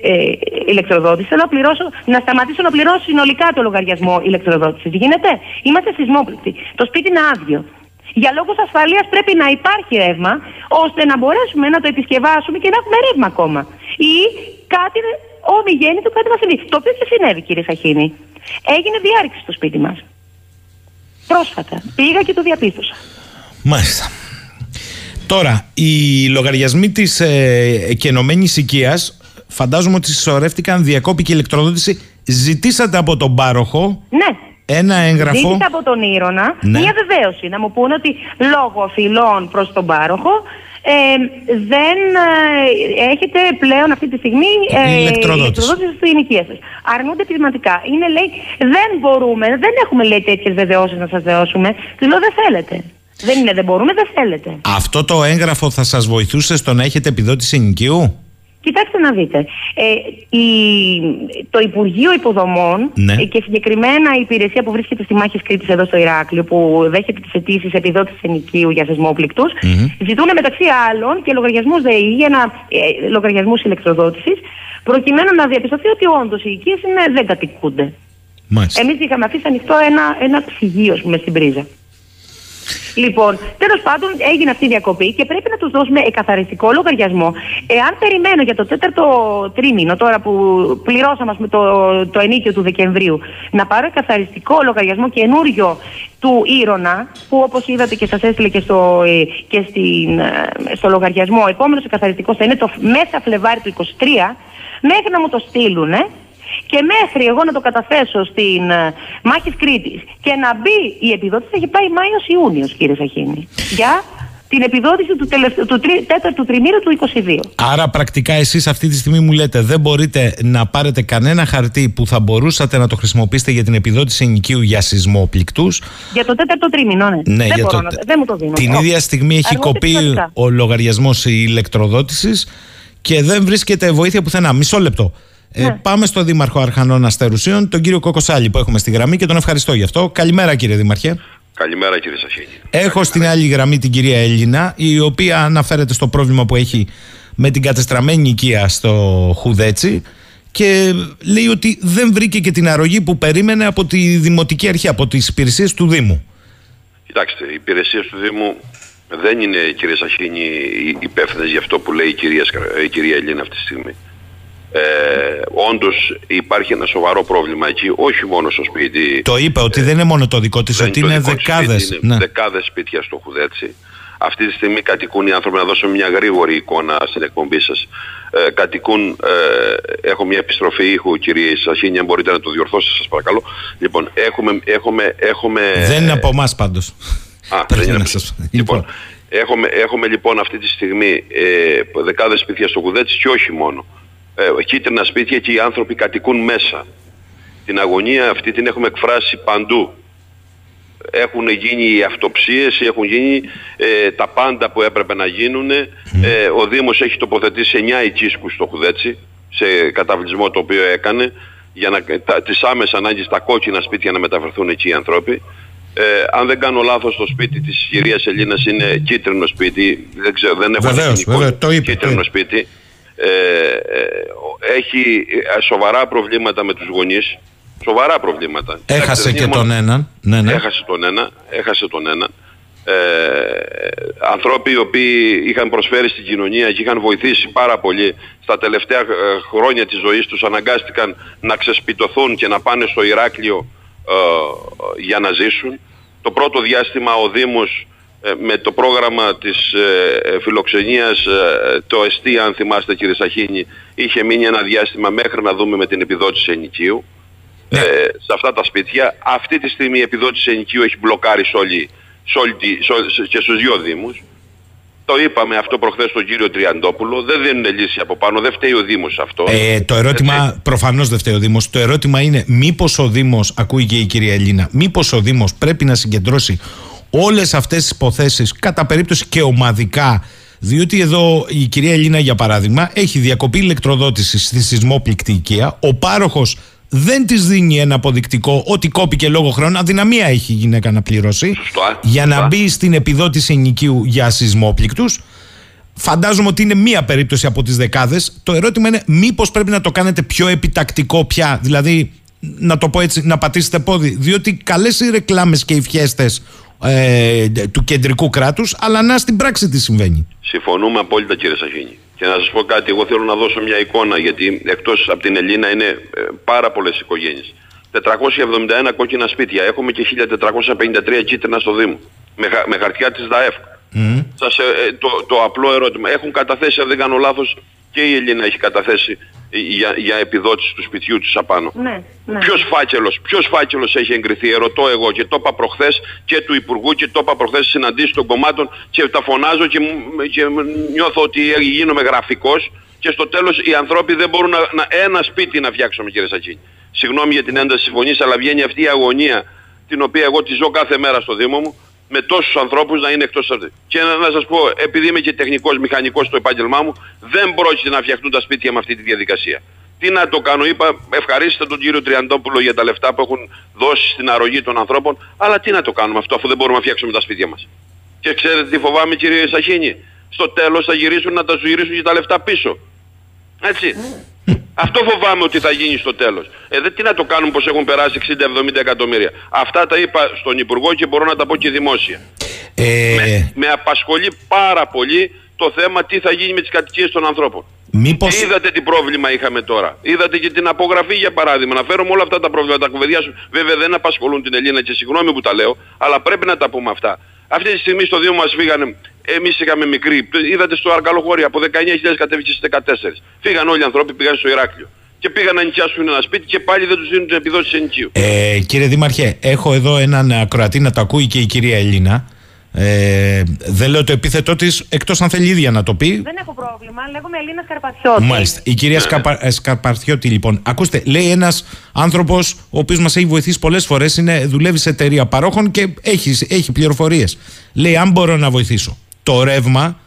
[SPEAKER 4] ε, ηλεκτροδότησης. Θέλω να, πληρώσω, να σταματήσω να πληρώσω συνολικά το λογαριασμό ηλεκτροδότησης. Γίνεται. Είμαστε σεισμόπληκτοι. Το σπίτι είναι άδειο. Για λόγους ασφαλείας πρέπει να υπάρχει ρεύμα, ώστε να μπορέσουμε να το επισκευάσουμε και να έχουμε ρεύμα ακόμα. Ή κάτι ομιγέννητο κάτι μα συμβεί. Το οποίο και συνέβη, κύριε Σαχίνη. Έγινε διάρρηξη στο σπίτι μας. Πρόσφατα. Πήγα και το διαπίστωσα.
[SPEAKER 1] Μάλιστα. Τώρα, οι λογαριασμοί της ε, κενωμένης οικίας φαντάζομαι ότι συσσωρεύτηκαν διακόπηκε η ηλεκτροδότηση. Ζητήσατε από τον πάροχο
[SPEAKER 4] Ναι.
[SPEAKER 1] ένα έγγραφο.
[SPEAKER 4] Ζήτησα από τον Ήρωνα
[SPEAKER 1] Ναι.
[SPEAKER 4] μια βεβαίωση να μου πούνε ότι λόγω οφειλών προς τον πάροχο ε, δεν ε, έχετε πλέον αυτή τη στιγμή ε,
[SPEAKER 1] Ηλεκτροδότηση.
[SPEAKER 4] στην οικία σας. Αρνούνται πεισματικά. Είναι λέει δεν μπορούμε, δεν έχουμε λέει τέτοιες βεβαιώσεις να σας δώσουμε. Τους λέω δεν θέλετε. Δεν είναι δεν μπορούμε, δεν θέλετε.
[SPEAKER 1] Αυτό το έγγραφο θα σας βοηθούσε στο να έχετε επιδότηση ενοικίου;
[SPEAKER 4] Κοιτάξτε να δείτε. Ε, η, το Υπουργείο Υποδομών
[SPEAKER 1] Ναι.
[SPEAKER 4] ε, και συγκεκριμένα η υπηρεσία που βρίσκεται στη Μάχη Κρήτης εδώ στο Ηράκλειο, που δέχεται τις αιτήσεις επιδότησης ενοικίου για σεισμόπληκτου, ζητούν μεταξύ άλλων και λογαριασμούς ΔΕΗ για να, ε, λογαριασμούς ηλεκτροδότησης, προκειμένου να διαπιστωθεί ότι όντως οι οικίες δεν κατοικούνται.
[SPEAKER 1] Μάλιστα.
[SPEAKER 4] Εμείς είχαμε αφήσει ανοιχτό ένα, ένα ψυγείο, ας πούμε, στην πρίζα. Λοιπόν, τέλος πάντων έγινε αυτή η διακοπή και πρέπει να τους δώσουμε εκαθαριστικό λογαριασμό. Εάν περιμένω για το τέταρτο τρίμηνο, τώρα που πληρώσαμε ας πούμε, το, το ενίκιο του Δεκεμβρίου, να πάρω εκαθαριστικό λογαριασμό καινούριο του Ήρωνα, που όπως είδατε και σας έστειλε και, στο, ε, και στην, ε, στο λογαριασμό, ο επόμενος εκαθαριστικός θα είναι το μέσα Φλεβάρι του 23, μέχρι να μου το στείλουν, και μέχρι εγώ να το καταθέσω στην ε, Μάχης Κρήτης και να μπει η επιδότηση, έχει πάει Μάιο-Ιούνιο, κύριε Σαχίνη. Για την επιδότηση του, τελευταίου, του τρί, τέταρτου τριμήνου του 22.
[SPEAKER 1] Άρα πρακτικά εσείς αυτή τη στιγμή μου λέτε δεν μπορείτε να πάρετε κανένα χαρτί που θα μπορούσατε να το χρησιμοποιήσετε για την επιδότηση ενοικίου για σεισμόπληκτους.
[SPEAKER 4] Για το τέταρτο τρίμηνο, ναι.
[SPEAKER 1] Ναι,
[SPEAKER 4] δεν,
[SPEAKER 1] για
[SPEAKER 4] μπορώ
[SPEAKER 1] το-
[SPEAKER 4] να, δεν μου το δίνω.
[SPEAKER 1] Την
[SPEAKER 4] Όχι.
[SPEAKER 1] ίδια στιγμή έχει
[SPEAKER 4] Αρμόδια
[SPEAKER 1] κοπεί
[SPEAKER 4] πιστοτικά.
[SPEAKER 1] ο λογαριασμός ηλεκτροδότησης και δεν βρίσκεται βοήθεια πουθενά. Μισό λεπτό. Ε,
[SPEAKER 4] Ναι.
[SPEAKER 1] πάμε στο Δήμαρχο Αρχανών Αστερουσίων, τον κύριο Κοκοσάλη που έχουμε στη γραμμή και τον ευχαριστώ γι' αυτό. Καλημέρα κύριε Δήμαρχε.
[SPEAKER 5] Καλημέρα κύριε Σαχίνη.
[SPEAKER 1] Έχω στην άλλη γραμμή την κυρία Έλληνα, η οποία αναφέρεται στο πρόβλημα που έχει με την κατεστραμμένη οικία στο Χουδέτσι και λέει ότι δεν βρήκε και την αρρωγή που περίμενε από τη Δημοτική Αρχή, από τις υπηρεσίες του Δήμου.
[SPEAKER 5] Κοιτάξτε, οι υπηρεσίες του Δήμου δεν είναι, κύριε Σαχίνη, υπεύθυνες για αυτό που λέει η κυρία, η κυρία Ελίνα αυτή τη στιγμή. Ε, Όντως υπάρχει ένα σοβαρό πρόβλημα εκεί, όχι μόνο στο σπίτι.
[SPEAKER 1] Το είπε ότι δεν είναι μόνο το δικό της, ότι είναι δεκάδες.
[SPEAKER 5] Είναι ναι. δεκάδες σπίτια στο Χουδέτσι. Αυτή τη στιγμή κατοικούν οι άνθρωποι, να δώσω μια γρήγορη εικόνα στην εκπομπή σας. Ε, κατοικούν, ε, έχω μια επιστροφή ήχου, κύριε Σαχίνη, αν μπορείτε να το διορθώσετε, σας παρακαλώ. Λοιπόν, έχουμε. έχουμε, έχουμε
[SPEAKER 1] δεν είναι από εμάς πάντως.
[SPEAKER 5] Α, δεν είναι σας... Λοιπόν, λοιπόν, έχουμε, έχουμε λοιπόν αυτή τη στιγμή ε, δεκάδες σπίτια στο Κουδέτσι και όχι μόνο. Ε, κίτρινα σπίτια και οι άνθρωποι κατοικούν μέσα. Την αγωνία αυτή την έχουμε εκφράσει παντού. Έχουν γίνει οι αυτοψίες, έχουν γίνει ε, τα πάντα που έπρεπε να γίνουν. Ε, ο Δήμος έχει τοποθετήσει 9 οικίσκους στο Χουδέτσι, σε καταβλισμό το οποίο έκανε, για να, τα, τις άμεσες ανάγκες τα κόκκινα σπίτια να μεταφερθούν εκεί οι άνθρωποι. Ε, αν δεν κάνω λάθος το σπίτι της κυρίας Ελλήνας είναι κίτρινο σπίτι δεν ξέρω δεν έχω
[SPEAKER 1] βεβαίως, βεβαίως, το είπε,
[SPEAKER 5] κίτρινο σπίτι ε, ε, έχει ε, σοβαρά προβλήματα με τους γονείς σοβαρά προβλήματα
[SPEAKER 1] έχασε και τον έναν ναι, ναι.
[SPEAKER 5] έχασε τον ένα έχασε τον ένα ε, ανθρώποι οι οποίοι είχαν προσφέρει στην κοινωνία και είχαν βοηθήσει πάρα πολύ στα τελευταία χρόνια της ζωής τους αναγκάστηκαν να ξεσπιτωθούν και να πάνε στο Ηράκλειο ε, για να ζήσουν. Το πρώτο διάστημα ο Δήμος ε, με το πρόγραμμα της ε, φιλοξενίας το ΕΣΤΗ αν θυμάστε κύριε Σαχίνη είχε μείνει ένα διάστημα μέχρι να δούμε με την επιδότηση ενοικίου ναι. σε αυτά τα σπίτια αυτή τη στιγμή η επιδότηση ενοικίου έχει μπλοκάρει σε όλη, και στους δύο Δήμους το είπαμε αυτό προχθές στον κύριο Τριαντόπουλο. Δεν δίνουν λύση από πάνω. Δεν φταίει ο Δήμος αυτό.
[SPEAKER 1] Ε, το ερώτημα, προφανώς δεν φταίει ο Δήμος. Το ερώτημα είναι, μήπως ο Δήμος, ακούει και η κυρία Ελίνα, μήπως ο Δήμος πρέπει να συγκεντρώσει όλες αυτές τις υποθέσεις κατά περίπτωση και ομαδικά. Διότι εδώ η κυρία Ελίνα, για παράδειγμα, έχει διακοπή ηλεκτροδότησης στη σεισμόπληκτη οικία. Ο πάροχος δεν της δίνει ένα αποδεικτικό ότι κόπηκε λόγω χρόνου. Αδυναμία έχει η γυναίκα να πληρώσει. Για να μπει στην επιδότηση ενοικίου για σεισμόπληκτους. Φαντάζομαι ότι είναι μία περίπτωση από τις δεκάδες. Το ερώτημα είναι μήπως πρέπει να το κάνετε πιο επιτακτικό πια. Δηλαδή, να το πω έτσι, να πατήσετε πόδι. Διότι καλές οι ρεκλάμες και οι φιέστες ε, του κεντρικού κράτους, αλλά να στην πράξη τι συμβαίνει.
[SPEAKER 5] Συμφωνούμε απόλυτα, κύριε Σαχίνη. Και να σας πω κάτι, εγώ θέλω να δώσω μια εικόνα, γιατί εκτός από την Ελλήνα είναι ε, πάρα πολλές οικογένειες. 471 κόκκινα σπίτια, έχουμε και 1453 κίτρινα στο Δήμο, με, με χαρτιά της ΔΑΕΦ. Mm. Σας, ε, ε, το, το απλό ερώτημα, έχουν καταθέσει, αν δεν κάνω λάθος, και η Ελλήνα έχει καταθέσει για, για επιδότηση του σπιτιού του απάνω.
[SPEAKER 4] Ναι, ναι.
[SPEAKER 5] Ποιος φάκελος, ποιος φάκελος έχει εγκριθεί, ερωτώ εγώ και το είπα προχθές και του Υπουργού και το είπα προχθές συναντήσεις των κομμάτων και τα φωνάζω και, και νιώθω ότι γίνομαι γραφικός και στο τέλος οι ανθρώποι δεν μπορούν να, να ένα σπίτι να φτιάξουμε κύριε Σακίνη. Συγγνώμη για την ένταση συμφωνής αλλά βγαίνει αυτή η αγωνία την οποία εγώ τη ζω κάθε μέρα στο Δήμο μου με τόσους ανθρώπους να είναι εκτός αυτού. Και να, να σας πω, επειδή είμαι και τεχνικός μηχανικός στο επάγγελμά μου, δεν πρόκειται να φτιαχτούν τα σπίτια με αυτή τη διαδικασία. Τι να το κάνω, είπα, ευχαρίστητα τον κύριο Τριαντόπουλο για τα λεφτά που έχουν δώσει στην αρρωγή των ανθρώπων, αλλά τι να το κάνουμε αυτό αφού δεν μπορούμε να φτιάξουμε τα σπίτια μας. Και ξέρετε τι φοβάμαι κύριε Σαχίνη, στο τέλος θα γυρίσουν να τα σου γυρίσουν και τα λεφτά πίσω. Έτσι. Αυτό φοβάμαι ότι θα γίνει στο τέλος. Ε, δεν τι να το κάνουν πως έχουν περάσει 60-70 εκατομμύρια. Αυτά τα είπα στον Υπουργό και μπορώ να τα πω και δημόσια. Ε... Με, με απασχολεί πάρα πολύ το θέμα τι θα γίνει με τις κατοικίες των ανθρώπων.
[SPEAKER 1] Μήπως...
[SPEAKER 5] Είδατε τι πρόβλημα είχαμε τώρα. Είδατε και την απογραφή για παράδειγμα. Να φέρουμε όλα αυτά τα προβλήματα. Τα κουβεντιάσουν. Βέβαια δεν απασχολούν την Ελλήνα και συγγνώμη που τα λέω, αλλά πρέπει να τα πούμε αυτά. Αυτή τη στιγμή στο Δήμο μας φύγανε, εμείς είχαμε μικρή, είδατε στο Αρκαλοχώρι από 19.000 κατέβηκε στις 14. Φύγαν όλοι οι άνθρωποι, πήγαν στο Ηράκλειο. Και πήγαν να νοικιάσουν ένα σπίτι και πάλι δεν τους δίνουν την επιδότηση ενοικίου.
[SPEAKER 1] Ε, κύριε Δήμαρχε, έχω εδώ έναν ακροατή να το ακούει και η κυρία Ελίνα. Ε, δεν λέω το επίθετό της, εκτός αν θέλει η ίδια να το πει.
[SPEAKER 4] Δεν έχω πρόβλημα. Λέγομαι Ελίνα Σκαρπαθιώτη.
[SPEAKER 1] Μάλιστα. Η κυρία Σκαπα... Ε, Σκαρπαθιώτη, λοιπόν. Ακούστε, λέει ένας άνθρωπος, ο οποίος μας έχει βοηθήσει πολλές φορές, δουλεύει σε εταιρεία παρόχων και έχει, έχει πληροφορίες. Λέει, αν μπορώ να βοηθήσω. Το ρεύμα,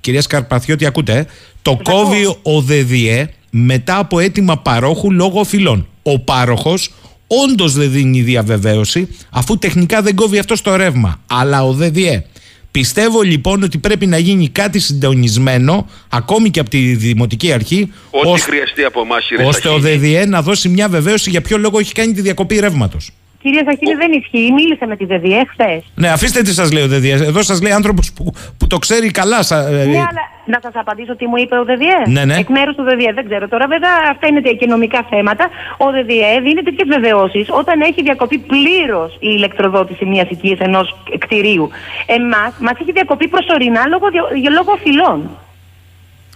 [SPEAKER 1] κυρία Σκαρπαθιώτη, ακούτε, ε, το κόβει ο ΔΔΕ μετά από αίτημα παρόχου λόγω φυλών. Ο πάροχος όντως δεν δίνει διαβεβαίωση, αφού τεχνικά δεν κόβει αυτό το ρεύμα. Αλλά ο ΔΔΕ Πιστεύω λοιπόν ότι πρέπει να γίνει κάτι συντονισμένο, ακόμη και από τη Δημοτική Αρχή,
[SPEAKER 5] Ό,τι
[SPEAKER 1] ώστε-
[SPEAKER 5] χρειαστεί από εμάς, κύριε
[SPEAKER 1] ώστε ο
[SPEAKER 5] Σαχίνη.
[SPEAKER 1] ΔΔΕ να δώσει μια βεβαίωση για ποιο λόγο έχει κάνει τη διακοπή ρεύματος.
[SPEAKER 4] Κυρία Σαχίνη, δεν ισχύει. Μίλησα με τη ΔΔΕ χθες.
[SPEAKER 1] Ναι, αφήστε τι σας λέει ο ΔΔΕ. Εδώ σας λέει άνθρωπος που, που το ξέρει καλά. Σα, ε,
[SPEAKER 4] Ναι, αλλά να σας απαντήσω τι μου είπε ο ΔΔΕ.
[SPEAKER 1] Ναι, ναι.
[SPEAKER 4] Εκ μέρους του ΔΔΕ, δεν ξέρω τώρα. Βέβαια, αυτά είναι οικονομικά θέματα. Ο ΔΔΕ δίνει τέτοιες βεβαιώσεις όταν έχει διακοπεί πλήρως η ηλεκτροδότηση μιας οικίας ενός κτηρίου. Εμάς μας έχει διακοπεί προσωρινά λόγω, δια- για λόγω φυλών.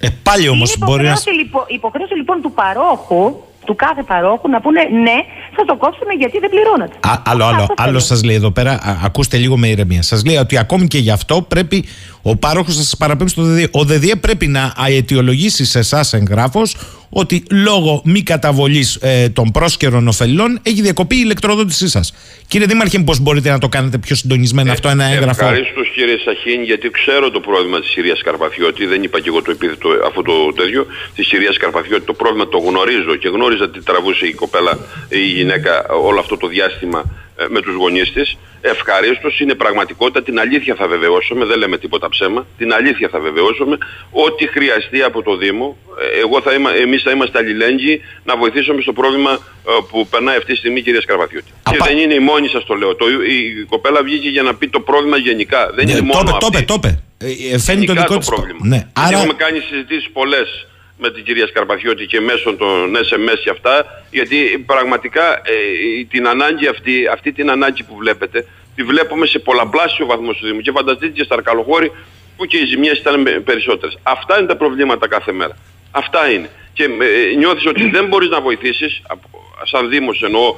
[SPEAKER 1] ε, πάλι όμως
[SPEAKER 4] είναι
[SPEAKER 1] μπορεί να.
[SPEAKER 4] υποχρέωση, λοιπόν, υποχρέωση λοιπόν του παρόχου, του κάθε παρόχου, να πούνε ναι, θα το κόψουμε γιατί δεν πληρώνατε.
[SPEAKER 1] Α, άλλο, άλλο,
[SPEAKER 4] Αυτό
[SPEAKER 1] άλλο
[SPEAKER 4] θέλω.
[SPEAKER 1] σας λέει εδώ πέρα, α, ακούστε λίγο με ηρεμία. Σας λέει ότι ακόμη και γι' αυτό πρέπει ο πάροχος να σας παραπέμψει στο ΔΔΕ. Ο ΔΔΕ πρέπει να αιτιολογήσει σε εσάς εγγράφος ότι λόγω μη καταβολής ε, των πρόσκαιρων ωφελών έχει διακοπεί η ηλεκτροδότησή σας. Κύριε Δήμαρχε, πώς μπορείτε να το κάνετε πιο συντονισμένο αυτό ένα έγγραφο;
[SPEAKER 5] Ευχαρίστως κύριε Σαχίν, γιατί ξέρω το πρόβλημα της κυρία Καρπαθιώτη. Δεν είπα και εγώ το επίθετο αυτό το τέτοιο της κυρία Καρπαθιώτη. Το πρόβλημα το γνωρίζω και γνώριζα τι τραβούσε η κοπέλα, η γυναίκα όλο αυτό το διάστημα ε, με τους γονείς της. Ευχαρίστως είναι πραγματικότητα, την αλήθεια θα βεβαιώσουμε, δεν λέμε τίποτα ψέμα, την αλήθεια θα βεβαιώσουμε, ό,τι χρειαστεί από το Δήμο, ε, εγώ θα είμα, εμείς θα είμαστε αλληλέγγυοι να βοηθήσουμε στο πρόβλημα ε, που περνάει αυτή τη στιγμή η κυρία Σκαρπαθιώτη. Και
[SPEAKER 1] Απα-
[SPEAKER 5] δεν είναι η μόνη σας το λέω, το, η, η κοπέλα βγήκε για να πει το πρόβλημα γενικά, δεν
[SPEAKER 1] Ναι,
[SPEAKER 5] είναι
[SPEAKER 1] το
[SPEAKER 5] μόνο
[SPEAKER 1] είπε, το
[SPEAKER 5] αυτή.
[SPEAKER 1] είπε, το είπε. Ε, ε, Φαίνει το
[SPEAKER 5] Γενικά
[SPEAKER 1] δικό
[SPEAKER 5] το
[SPEAKER 1] της
[SPEAKER 5] πρόβλημα.
[SPEAKER 1] Ναι,
[SPEAKER 5] Γιατί
[SPEAKER 1] άρα.
[SPEAKER 5] Έχουμε κάνει συζητήσεις πολλές με την κυρία Σκαρπαθιώτη και μέσω των SMS και αυτά, γιατί πραγματικά ε, την ανάγκη αυτή, αυτή την ανάγκη που βλέπετε, τη βλέπουμε σε πολλαπλάσιο βαθμό στο Δήμο. Και φανταστείτε και στα Αρκαλοχώρη που και οι ζημιές ήταν με- περισσότερες. Αυτά είναι τα προβλήματα κάθε μέρα. Αυτά είναι. Και ε, νιώθεις ότι δεν μπορείς να βοηθήσεις, από- σαν Δήμος εννοώ,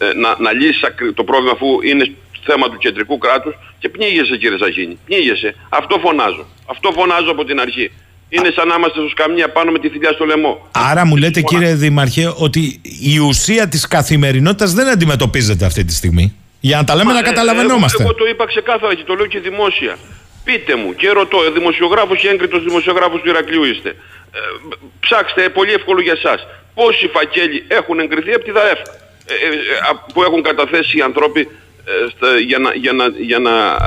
[SPEAKER 5] ε, ε, να, να λύσεις ακρι- το πρόβλημα αφού είναι θέμα του κεντρικού κράτους και πνίγεσαι κύριε Σαχίνη, πνίγεσαι. Αυτό φωνάζω. Αυτό φωνάζω από την αρχή. Είναι σαν να είμαστε στο σκαμνία πάνω με τη θηλιά στο λαιμό.
[SPEAKER 1] Άρα μου λέτε
[SPEAKER 5] Φωνά-
[SPEAKER 1] κύριε Δημαρχέ ότι η ουσία της καθημερινότητας δεν αντιμετωπίζεται αυτή τη στιγμή. Για να τα λέμε
[SPEAKER 5] Μα,
[SPEAKER 1] να
[SPEAKER 5] ε,
[SPEAKER 1] καταλαβαίνόμαστε.
[SPEAKER 5] Εγώ, εγώ το είπα ξεκάθαρα και το λέω και δημόσια. Πείτε μου και ρωτώ, ε, δημοσιογράφος και έγκριτος δημοσιογράφος του Ηρακλείου είστε. Ε, ψάξτε, ε, πολύ εύκολο για εσάς. Πόσοι φακέλοι έχουν εγκριθεί από τη ΔΑΕΦ ε, ε, ε, α- που έχουν καταθέσει οι άνθρωποι ε, στα- για να, για να, για να α,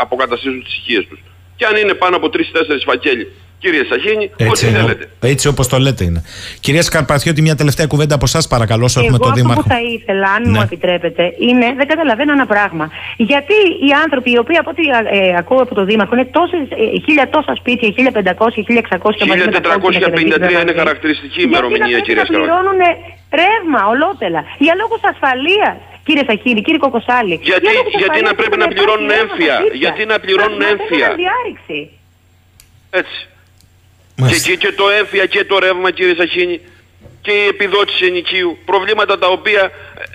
[SPEAKER 5] αποκαταστήσουν τις οικίες τους. Και αν είναι πάνω από 3-4 φακέλοι, κύριε Σαχίνη, ό,τι
[SPEAKER 1] Έτσι, είναι,
[SPEAKER 5] θέλετε.
[SPEAKER 1] έτσι όπως το λέτε είναι. Κυρία Σκαρπαθιώτη, μια τελευταία κουβέντα από εσά παρακαλώ, όσο έχουμε
[SPEAKER 4] Εγώ
[SPEAKER 1] τον
[SPEAKER 4] αυτό
[SPEAKER 1] Δήμαρχο.
[SPEAKER 4] που θα ήθελα, αν
[SPEAKER 1] Ναι.
[SPEAKER 4] μου επιτρέπετε, είναι, δεν καταλαβαίνω ένα πράγμα. Γιατί οι άνθρωποι, οι οποίοι από ό,τι ε, ακούω από το Δήμαρχο, είναι τόσες, ε, χίλια τόσα σπίτια, 1500, 1600 μαζί με τα κόκκινα και τα
[SPEAKER 5] 1453 είναι
[SPEAKER 4] δίπλα
[SPEAKER 5] χαρακτηριστική
[SPEAKER 4] γιατί
[SPEAKER 5] ημερομηνία,
[SPEAKER 4] να πρέπει
[SPEAKER 5] κυρία
[SPEAKER 4] να
[SPEAKER 5] Σκαρπαθιώτη;
[SPEAKER 4] πληρώνουν ρεύμα ολότελα για λόγους ασφαλείας. Κύριε Σαχίνη, κύριε Κοκοσάλη.
[SPEAKER 5] Γιατί-
[SPEAKER 4] για λόγους
[SPEAKER 5] γιατί
[SPEAKER 4] ασφαλείας
[SPEAKER 5] να πρέπει να
[SPEAKER 4] υπάρχουν
[SPEAKER 5] πληρώνουν
[SPEAKER 4] ρεύμα στα
[SPEAKER 5] έμφυα,
[SPEAKER 4] σπίτια.
[SPEAKER 5] γιατί να πληρώνουν
[SPEAKER 4] Να- να
[SPEAKER 5] έμφυα;
[SPEAKER 4] έχουν διάρρηξη.
[SPEAKER 5] Έτσι. Και,
[SPEAKER 1] Μάλιστα.
[SPEAKER 5] και, και το έμφυα και το ρεύμα κύριε Σαχίνη και η επιδότηση ενοικίου. Προβλήματα τα οποία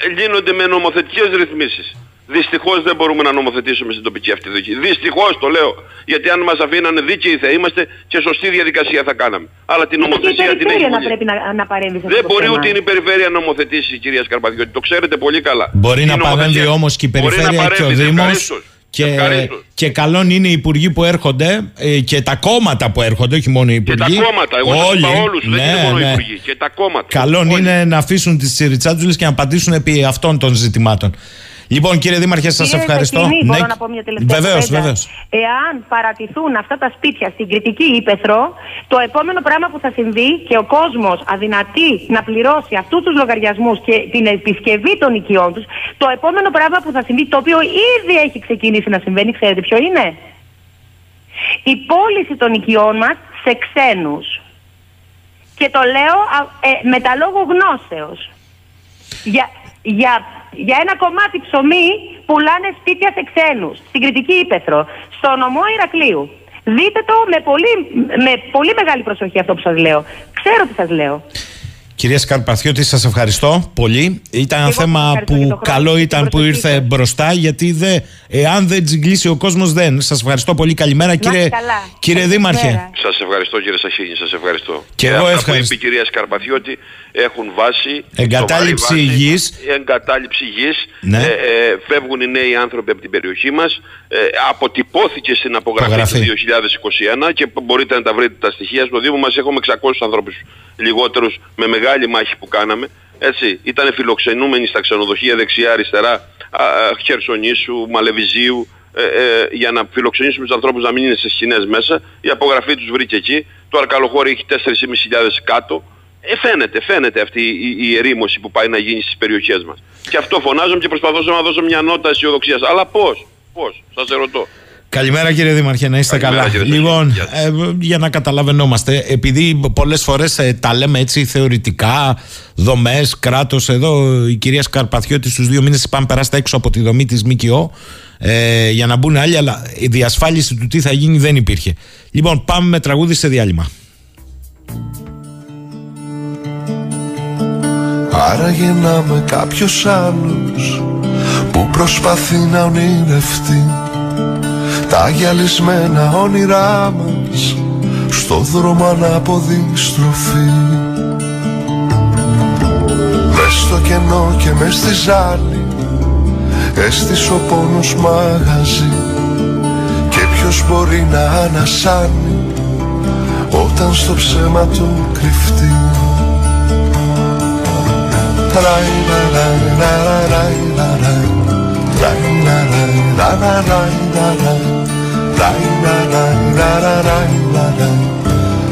[SPEAKER 5] ε, λύνονται με νομοθετικές ρυθμίσεις. Δυστυχώς δεν μπορούμε να νομοθετήσουμε στην τοπική αυτή δίκη. Δυστυχώς το λέω. Γιατί αν μας αφήνανε δίκαιοι θα είμαστε και σωστή διαδικασία θα κάναμε. Αλλά την
[SPEAKER 4] Και η
[SPEAKER 5] νομοθεσία την έχεις
[SPEAKER 4] περιφέρεια να
[SPEAKER 5] πολύ.
[SPEAKER 4] πρέπει να, να παρέμβει σε αυτό
[SPEAKER 5] Δεν
[SPEAKER 4] το
[SPEAKER 5] μπορεί
[SPEAKER 4] θέμα.
[SPEAKER 5] ούτε είναι η περιφέρεια να νομοθετήσει κυρία Σκαρπαδιώτη. Το ξέρετε πολύ καλά.
[SPEAKER 1] Μπορεί
[SPEAKER 5] Η
[SPEAKER 1] να
[SPEAKER 5] νομοθεσία-
[SPEAKER 1] παρέμβει όμως και η
[SPEAKER 5] Μπορεί να
[SPEAKER 1] περιφέρεια και ο
[SPEAKER 5] παρέμβει,
[SPEAKER 1] Δήμος.
[SPEAKER 5] Ευχαρίστως.
[SPEAKER 1] Και,
[SPEAKER 5] Ευχαρίστως.
[SPEAKER 1] και καλόν είναι οι υπουργοί που έρχονται ε, και τα κόμματα που έρχονται, όχι μόνο οι
[SPEAKER 5] Και τα
[SPEAKER 1] υπουργοί.
[SPEAKER 5] κόμματα, εγώ σας είπα όλους, δεν είναι μόνο οι υπουργοί. Και τα κόμματα.
[SPEAKER 1] Καλόν
[SPEAKER 5] Όλοι.
[SPEAKER 1] είναι να αφήσουν τις τσιριτσάτζουλες και να απαντήσουν επί αυτών των ζητημάτων. Λοιπόν, κύριε Δήμαρχε, σας
[SPEAKER 4] Κύριε
[SPEAKER 1] ευχαριστώ.
[SPEAKER 4] Σαχίνη, μπορώ να πω μια τελευταία
[SPEAKER 1] Βεβαίως,
[SPEAKER 4] κουβέντα.
[SPEAKER 1] βεβαίως.
[SPEAKER 4] Εάν παρατηθούν αυτά τα σπίτια στην Κρητική Ήπεθρο, το επόμενο πράγμα που θα συμβεί και ο κόσμος αδυνατεί να πληρώσει αυτούς τους λογαριασμούς και την επισκευή των οικειών τους, το επόμενο πράγμα που θα συμβεί, το οποίο ήδη έχει ξεκινήσει να συμβαίνει, ξέρετε ποιο είναι; Η πώληση των οικειών μας σε ξένους. Και το λέω α, ε, με τα λόγου γνώσεως. Για, για, για ένα κομμάτι ψωμί πουλάνε σπίτια σε ξένους, στην Κρητική Ήπεθρο, στο νομό Ηρακλείου. Δείτε το με πολύ, με πολύ μεγάλη προσοχή αυτό που σας λέω. Ξέρω τι σας λέω.
[SPEAKER 1] Κυρία Σκαρπαθιώτη, σας ευχαριστώ πολύ. Ήταν ένα
[SPEAKER 4] Εγώ σας
[SPEAKER 1] θέμα
[SPEAKER 4] ευχαριστώ για
[SPEAKER 1] που
[SPEAKER 4] το χρόνο
[SPEAKER 1] καλό
[SPEAKER 4] και την
[SPEAKER 1] ήταν που
[SPEAKER 4] προσοχή
[SPEAKER 1] ήρθε
[SPEAKER 4] σας.
[SPEAKER 1] μπροστά, γιατί δε, εάν δεν τζιγκλίσει ο κόσμος, δεν. Σας ευχαριστώ πολύ. Καλημέρα,
[SPEAKER 4] είστε
[SPEAKER 1] κύριε,
[SPEAKER 4] καλά.
[SPEAKER 1] κύριε
[SPEAKER 4] Καλημέρα.
[SPEAKER 1] Δήμαρχε.
[SPEAKER 5] Σας ευχαριστώ κύριε Σαχίνη, σας ευχαριστώ.
[SPEAKER 1] Και εγώ
[SPEAKER 5] αυτά
[SPEAKER 1] ευχαριστώ.
[SPEAKER 5] που είπε η κυρία Σκαρπαθιώτη έχουν βάση.
[SPEAKER 1] Εγκατάλειψη
[SPEAKER 5] σοβαρή βάση,
[SPEAKER 1] υγιής.
[SPEAKER 5] Εγκατάλειψη υγιής.
[SPEAKER 1] Ναι.
[SPEAKER 5] Ε, ε, φεύγουν οι νέοι άνθρωποι από την περιοχή μας. Ε, αποτυπώθηκε στην απογραφή
[SPEAKER 1] Απογραφή.
[SPEAKER 5] του 2021 και μπορείτε να τα βρείτε τα στοιχεία. Στο Δήμο μας έχουμε 600 ανθρώπους λιγότερους με μεγάλη μάχη που κάναμε. Έτσι, ήταν φιλοξενούμενοι στα ξενοδοχεία δεξιά-αριστερά, α, Χερσονήσου, Μαλεβιζίου, ε, ε, για να φιλοξενήσουμε τους ανθρώπους να μην είναι σε σκηνές μέσα. Η απογραφή τους βρήκε εκεί. Το Αρκαλοχώρι έχει 4.500 κάτω. Ε, φαίνεται, φαίνεται αυτή η, η ερήμωση που πάει να γίνει στις περιοχές μας. Και αυτό φωνάζομαι και προσπαθώ να δώσω μια νότα αισιοδοξίας. Αλλά πώς, πώς, σας ερωτώ.
[SPEAKER 1] Καλημέρα κύριε Δήμαρχε, να είστε
[SPEAKER 5] Καλημέρα,
[SPEAKER 1] καλά.
[SPEAKER 5] κύριε
[SPEAKER 1] λοιπόν,
[SPEAKER 5] Δήμαρχε.
[SPEAKER 1] ε, για να καταλαβαίνόμαστε, επειδή πολλές φορές ε, τα λέμε έτσι θεωρητικά, δομές, κράτος, εδώ η κυρία Σκαρπαθιώτης στους δύο μήνες είπαμε περάστε έξω από τη δομή της ΜΚΟ ε, για να μπουν άλλοι, αλλά η διασφάλιση του τι θα γίνει δεν υπήρχε. Λοιπόν, πάμε με τραγούδι σε διάλειμμα.
[SPEAKER 6] Άρα γεννάμε κάποιος άλλος που προσπαθεί να ονειρευτεί. Τα γυαλισμένα όνειρά μας στο δρόμο ανάποδη στροφή Μες στο κενό και μες στη ζάλη έστησε ο πόνος μαγαζί. Και ποιος μπορεί να ανασάνει όταν στο ψέμα του κρυφτεί Rai la la la la rai la la Rai la la la la rai la la Rai la la la la rai la la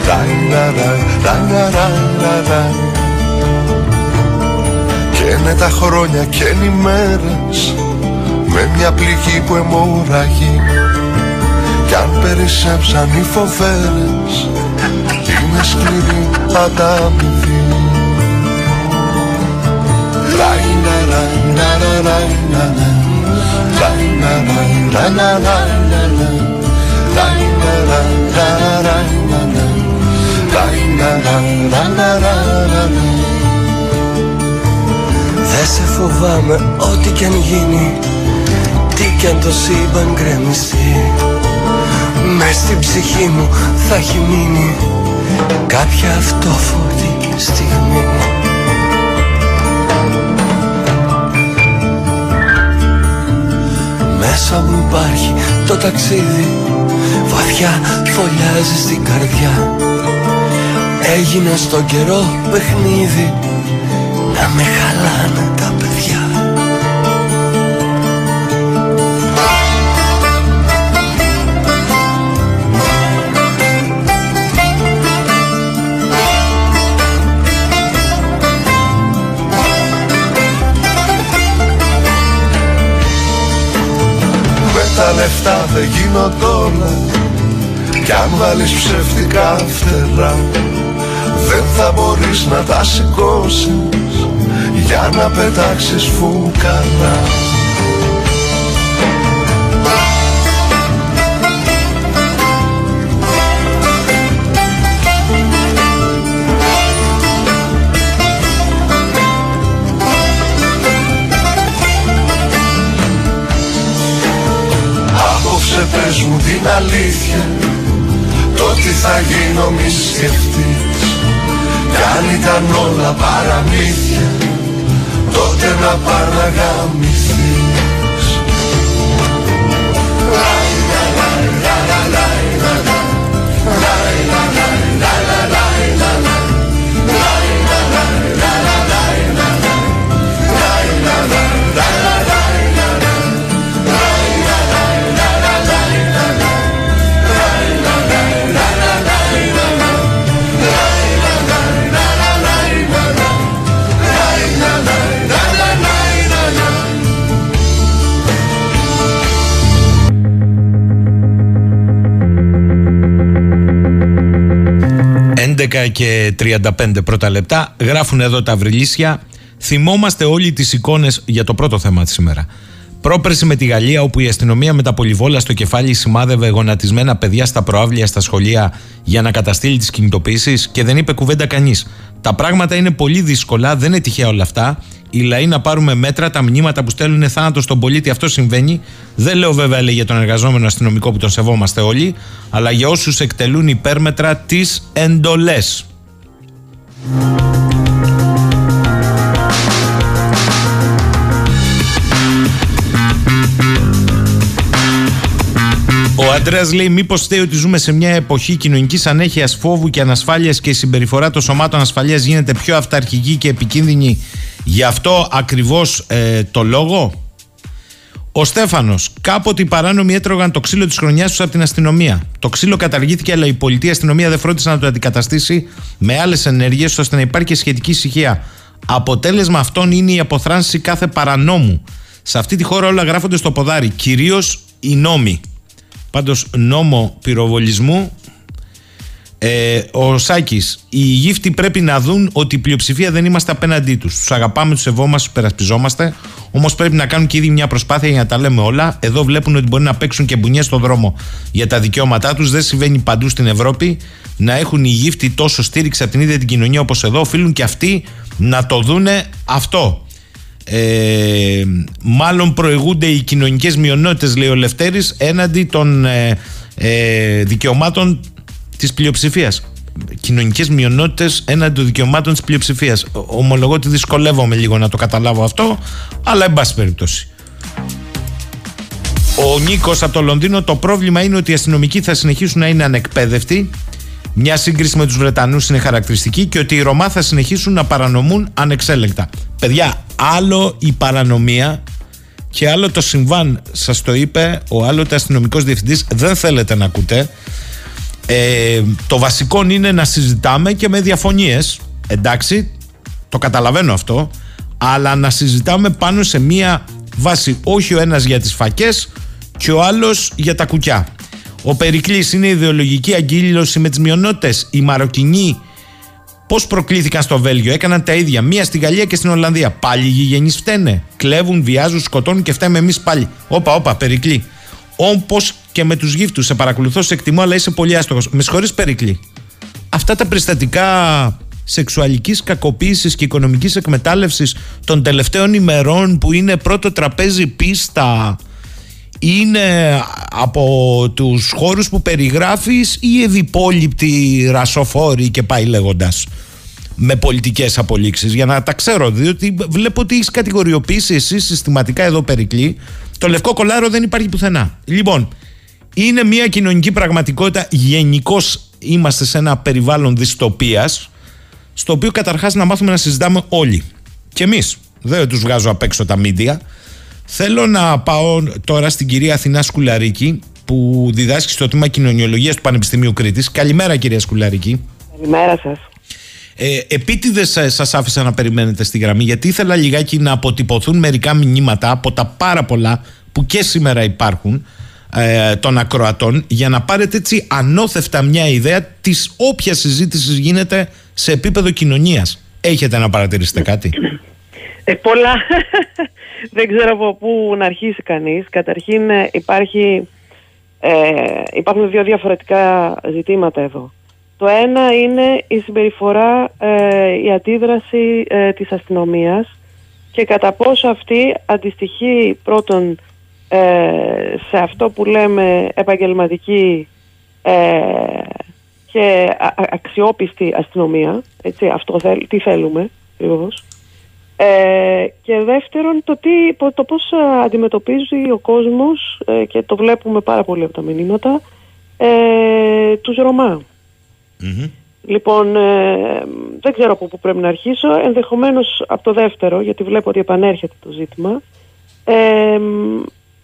[SPEAKER 6] Rai la la la la rai la la Και είναι τα χρόνια και είναι οι μέρες Με μια πληγή που αιμορραγεί. Κι αν περισσέψαν οι φοβέρες Είναι σκληρή ανταμοιβή
[SPEAKER 2] Δεν σε φοβάμαι ό,τι κι αν γίνει Τι κι αν το σύμπαν γκρεμιστεί. Μες στην ψυχή μου θα έχει μείνει Κάποια αυτόφορη στιγμή Μέσα μου υπάρχει το ταξίδι Βαθιά φωλιάζει στην καρδιά. Έγινε στον καιρό παιχνίδι Να με χαλάνε τα παιδιά
[SPEAKER 6] τα λεφτά δεν γίνονται όλα. Κι αν βάλεις ψεύτικα φτερά Δεν θα μπορείς να τα σηκώσεις. Για να πετάξεις φουκαρά Απόψε πες μου την αλήθεια Το τι θα γίνω μη σκεφτείς. Κι αν ήταν όλα παραμύθια Τότε να πας να
[SPEAKER 1] και 35 πρώτα λεπτά. Γράφουν εδώ τα βρυλίσια. Θυμόμαστε όλοι τις εικόνες για το πρώτο θέμα της σήμερα. Πρόπερση με τη Γαλλία, όπου η αστυνομία με τα πολυβόλα στο κεφάλι σημάδευε γονατισμένα παιδιά στα προάβλια στα σχολεία για να καταστήλει τις κινητοποιήσεις και δεν είπε κουβέντα κανείς. Τα πράγματα είναι πολύ δύσκολα, δεν είναι τυχαία όλα αυτά. Οι λαοί να πάρουμε μέτρα, τα μηνύματα που στέλνουν θάνατος στον πολίτη, αυτό συμβαίνει. Δεν λέω βέβαια λέει για τον εργαζόμενο αστυνομικό που τον σεβόμαστε όλοι, αλλά για όσους εκτελούν υπέρμετρα τις εντολές. Ο Αντρέας λέει: Μήπως θέλει ότι ζούμε σε μια εποχή κοινωνικής ανέχειας, φόβου και ανασφάλειας και η συμπεριφορά των σωμάτων ασφαλείας γίνεται πιο αυταρχική και επικίνδυνη. Γι' αυτό ακριβώς ε, το λόγο. Ο Στέφανος. Κάποτε οι παράνομοι έτρωγαν το ξύλο της χρονιάς τους από την αστυνομία. Το ξύλο καταργήθηκε, αλλά η πολιτεία αστυνομία δεν φρόντισε να το αντικαταστήσει με άλλες ενέργειες ώστε να υπάρχει σχετική ησυχία. Αποτέλεσμα αυτών είναι η αποθράνση κάθε παρανόμου. Σε αυτή τη χώρα όλα γράφονται στο ποδάρι, κυρίως οι νόμοι. Πάντως, νόμο πυροβολισμού ε, ο Σάκης, οι γύφτοι πρέπει να δουν ότι η πλειοψηφία δεν είμαστε απέναντί τους. Τους αγαπάμε, τους σεβόμαστε, τους περασπιζόμαστε. Όμως πρέπει να κάνουν και ήδη μια προσπάθεια για να τα λέμε όλα. Εδώ βλέπουν ότι μπορεί να παίξουν και μπουνιές στον δρόμο για τα δικαιώματά τους. Δεν συμβαίνει παντού στην Ευρώπη. Να έχουν οι γύφτοι τόσο στήριξη από την ίδια την κοινωνία όπως εδώ. Οφείλουν και αυτοί να το δούνε αυτό. Ε, μάλλον προηγούνται οι κοινωνικές μειονότητες, λέει ο Λευτέρης, έναντι των ε, ε, δικαιωμάτων της πλειοψηφίας. Κοινωνικές μειονότητες έναντι των δικαιωμάτων της πλειοψηφίας. Ομολογώ ότι δυσκολεύομαι λίγο να το καταλάβω αυτό, αλλά εν πάση περιπτώσει. Ο Νίκος από το Λονδίνο, το πρόβλημα είναι ότι οι αστυνομικοί θα συνεχίσουν να είναι ανεκπαίδευτοι. Μια σύγκριση με τους Βρετανούς είναι χαρακτηριστική και ότι οι Ρωμά θα συνεχίσουν να παρανομούν ανεξέλεγκτα. Παιδιά, άλλο η παρανομία και άλλο το συμβάν, σας το είπε ο άλλοτε αστυνομικός διευθυντής, δεν θέλετε να ακούτε. Ε, το βασικό είναι να συζητάμε και με διαφωνίες εντάξει το καταλαβαίνω αυτό αλλά να συζητάμε πάνω σε μία βάση όχι ο ένας για τις φακές και ο άλλος για τα κουκιά ο Περικλής είναι ιδεολογική αγκύλωση με τις μειονότητες οι Μαροκινοί Πώς προκλήθηκαν στο Βέλγιο, έκαναν τα ίδια. Μία στη Γαλλία και στην Ολλανδία. Πάλι οι γηγενείς φταίνε. Κλέβουν, βιάζουν, σκοτώνουν και φταίμε εμείς πάλι. Όπα, όπα, Περικλή. Όπω και με τους γύφτους. Σε παρακολουθώ, σε εκτιμώ, αλλά είσαι πολύ άστοχος. Με συγχωρείς, Περικλή. Αυτά τα περιστατικά σεξουαλικής κακοποίησης και οικονομικής εκμετάλλευσης των τελευταίων ημερών που είναι πρώτο τραπέζι πίστα είναι από τους χώρους που περιγράφεις ή ευυπόλοιπτοι ρασοφόροι και πάει λέγοντας με πολιτικές απολύξεις; Για να τα ξέρω διότι βλέπω ότι έχεις κατηγοριοποιήσει εσύ συστηματικά εδώ Περικλή το λευκό κολάρο δεν υπάρχει πουθενά λοιπόν είναι μια κοινωνική πραγματικότητα. Γενικώς είμαστε σε ένα περιβάλλον δυστοπίας, στο οποίο καταρχάς να μάθουμε να συζητάμε όλοι. Και εμείς. Δεν τους βγάζω απ' έξω τα μίντια. Θέλω να πάω τώρα στην κυρία Αθηνά Σκουλαρίκη, που διδάσκει στο τμήμα κοινωνιολογίας του Πανεπιστημίου Κρήτης. Καλημέρα, κυρία Σκουλαρίκη.
[SPEAKER 7] Καλημέρα σας.
[SPEAKER 1] Ε, Επίτηδες σας άφησα να περιμένετε στη γραμμή, γιατί ήθελα λιγάκι να αποτυπωθούν μερικά μηνύματα από τα πάρα πολλά που και σήμερα υπάρχουν ε, των ακροατών για να πάρετε έτσι ανώθευτα μια ιδέα της όποιας συζήτησης γίνεται σε επίπεδο κοινωνίας. Έχετε να παρατηρήσετε κάτι;
[SPEAKER 7] Ε, πολλά. Δεν ξέρω από πού να αρχίσει κανείς. Καταρχήν ε, υπάρχει, ε, υπάρχουν δύο διαφορετικά ζητήματα εδώ. Το ένα είναι η συμπεριφορά, ε, η αντίδραση ε, της αστυνομίας και κατά πόσο αυτή αντιστοιχεί πρώτον ε, σε αυτό που λέμε επαγγελματική ε, και αξιόπιστη αστυνομία. Έτσι, αυτό τι θέλουμε ακριβώς. Ε, και δεύτερον το, τι, το πώς αντιμετωπίζει ο κόσμος ε, και το βλέπουμε πάρα πολύ από τα μηνύματα ε, τους ρωμα Λοιπόν, δεν ξέρω από πού πρέπει να αρχίσω ενδεχομένως από το δεύτερο γιατί βλέπω ότι επανέρχεται το ζήτημα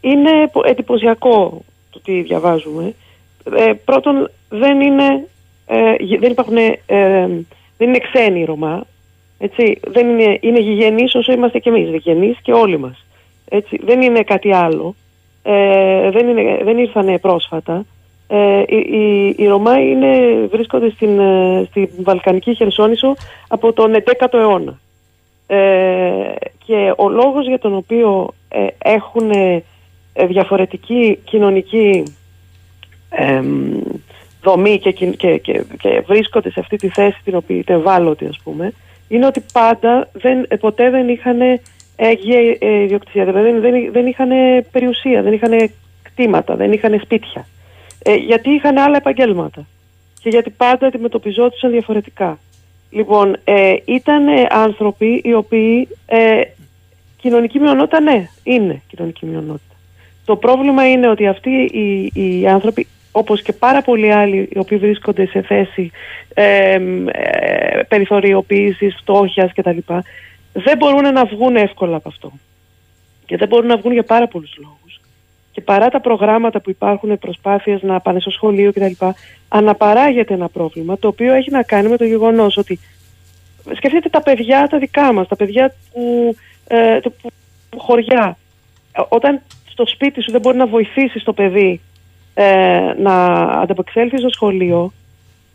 [SPEAKER 7] είναι εντυπωσιακό το τι διαβάζουμε. Ε, πρώτον, δεν είναι, ε, δεν υπάρχουν, ε, δεν είναι ξένοι οι Ρωμά. Έτσι, δεν είναι, είναι γηγενείς όσο είμαστε κι εμείς, γηγενείς και όλοι μας. Έτσι, δεν είναι κάτι άλλο. Ε, δεν, είναι, δεν ήρθαν πρόσφατα. Ε, οι, οι, οι Ρωμά είναι, βρίσκονται στην, ε, στην Βαλκανική Χερσόνησο από τον 11ο αιώνα. Ε, και ο λόγος για τον οποίο ε, έχουν ε, διαφορετική κοινωνική δομή και, και, και, και, βρίσκονται σε αυτή τη θέση την οποία είναι ευάλωτοι ας πούμε είναι ότι πάντα δεν, ε, ποτέ δεν είχαν έγια ε, ιδιοκτησία δηλαδή δεν, δεν είχαν περιουσία, δεν είχαν κτήματα, δεν είχαν σπίτια. Γιατί είχαν άλλα επαγγέλματα και γιατί πάντα αντιμετωπιζόντουσαν διαφορετικά. Λοιπόν ήταν άνθρωποι οι οποίοι κοινωνική μειονότητα ναι, είναι κοινωνική μειονότητα το πρόβλημα είναι ότι αυτοί οι, οι άνθρωποι, όπως και πάρα πολλοί άλλοι οι οποίοι βρίσκονται σε θέση ε, ε, περιθωριοποίησης, φτώχειας κτλ. δεν μπορούν να βγουν εύκολα από αυτό. Και δεν μπορούν να βγουν για πάρα πολλούς λόγους. και παρά τα προγράμματα που υπάρχουν, προσπάθειες να πάνε στο σχολείο κτλ. Αναπαράγεται ένα πρόβλημα το οποίο έχει να κάνει με το γεγονός ότι σκεφτείτε τα παιδιά τα δικά μας, τα παιδιά που, ε, του- που, που χωριά. Ε, Όταν στο σπίτι σου δεν μπορεί να βοηθήσεις το παιδί ε, να ανταπεξέλθει στο σχολείο,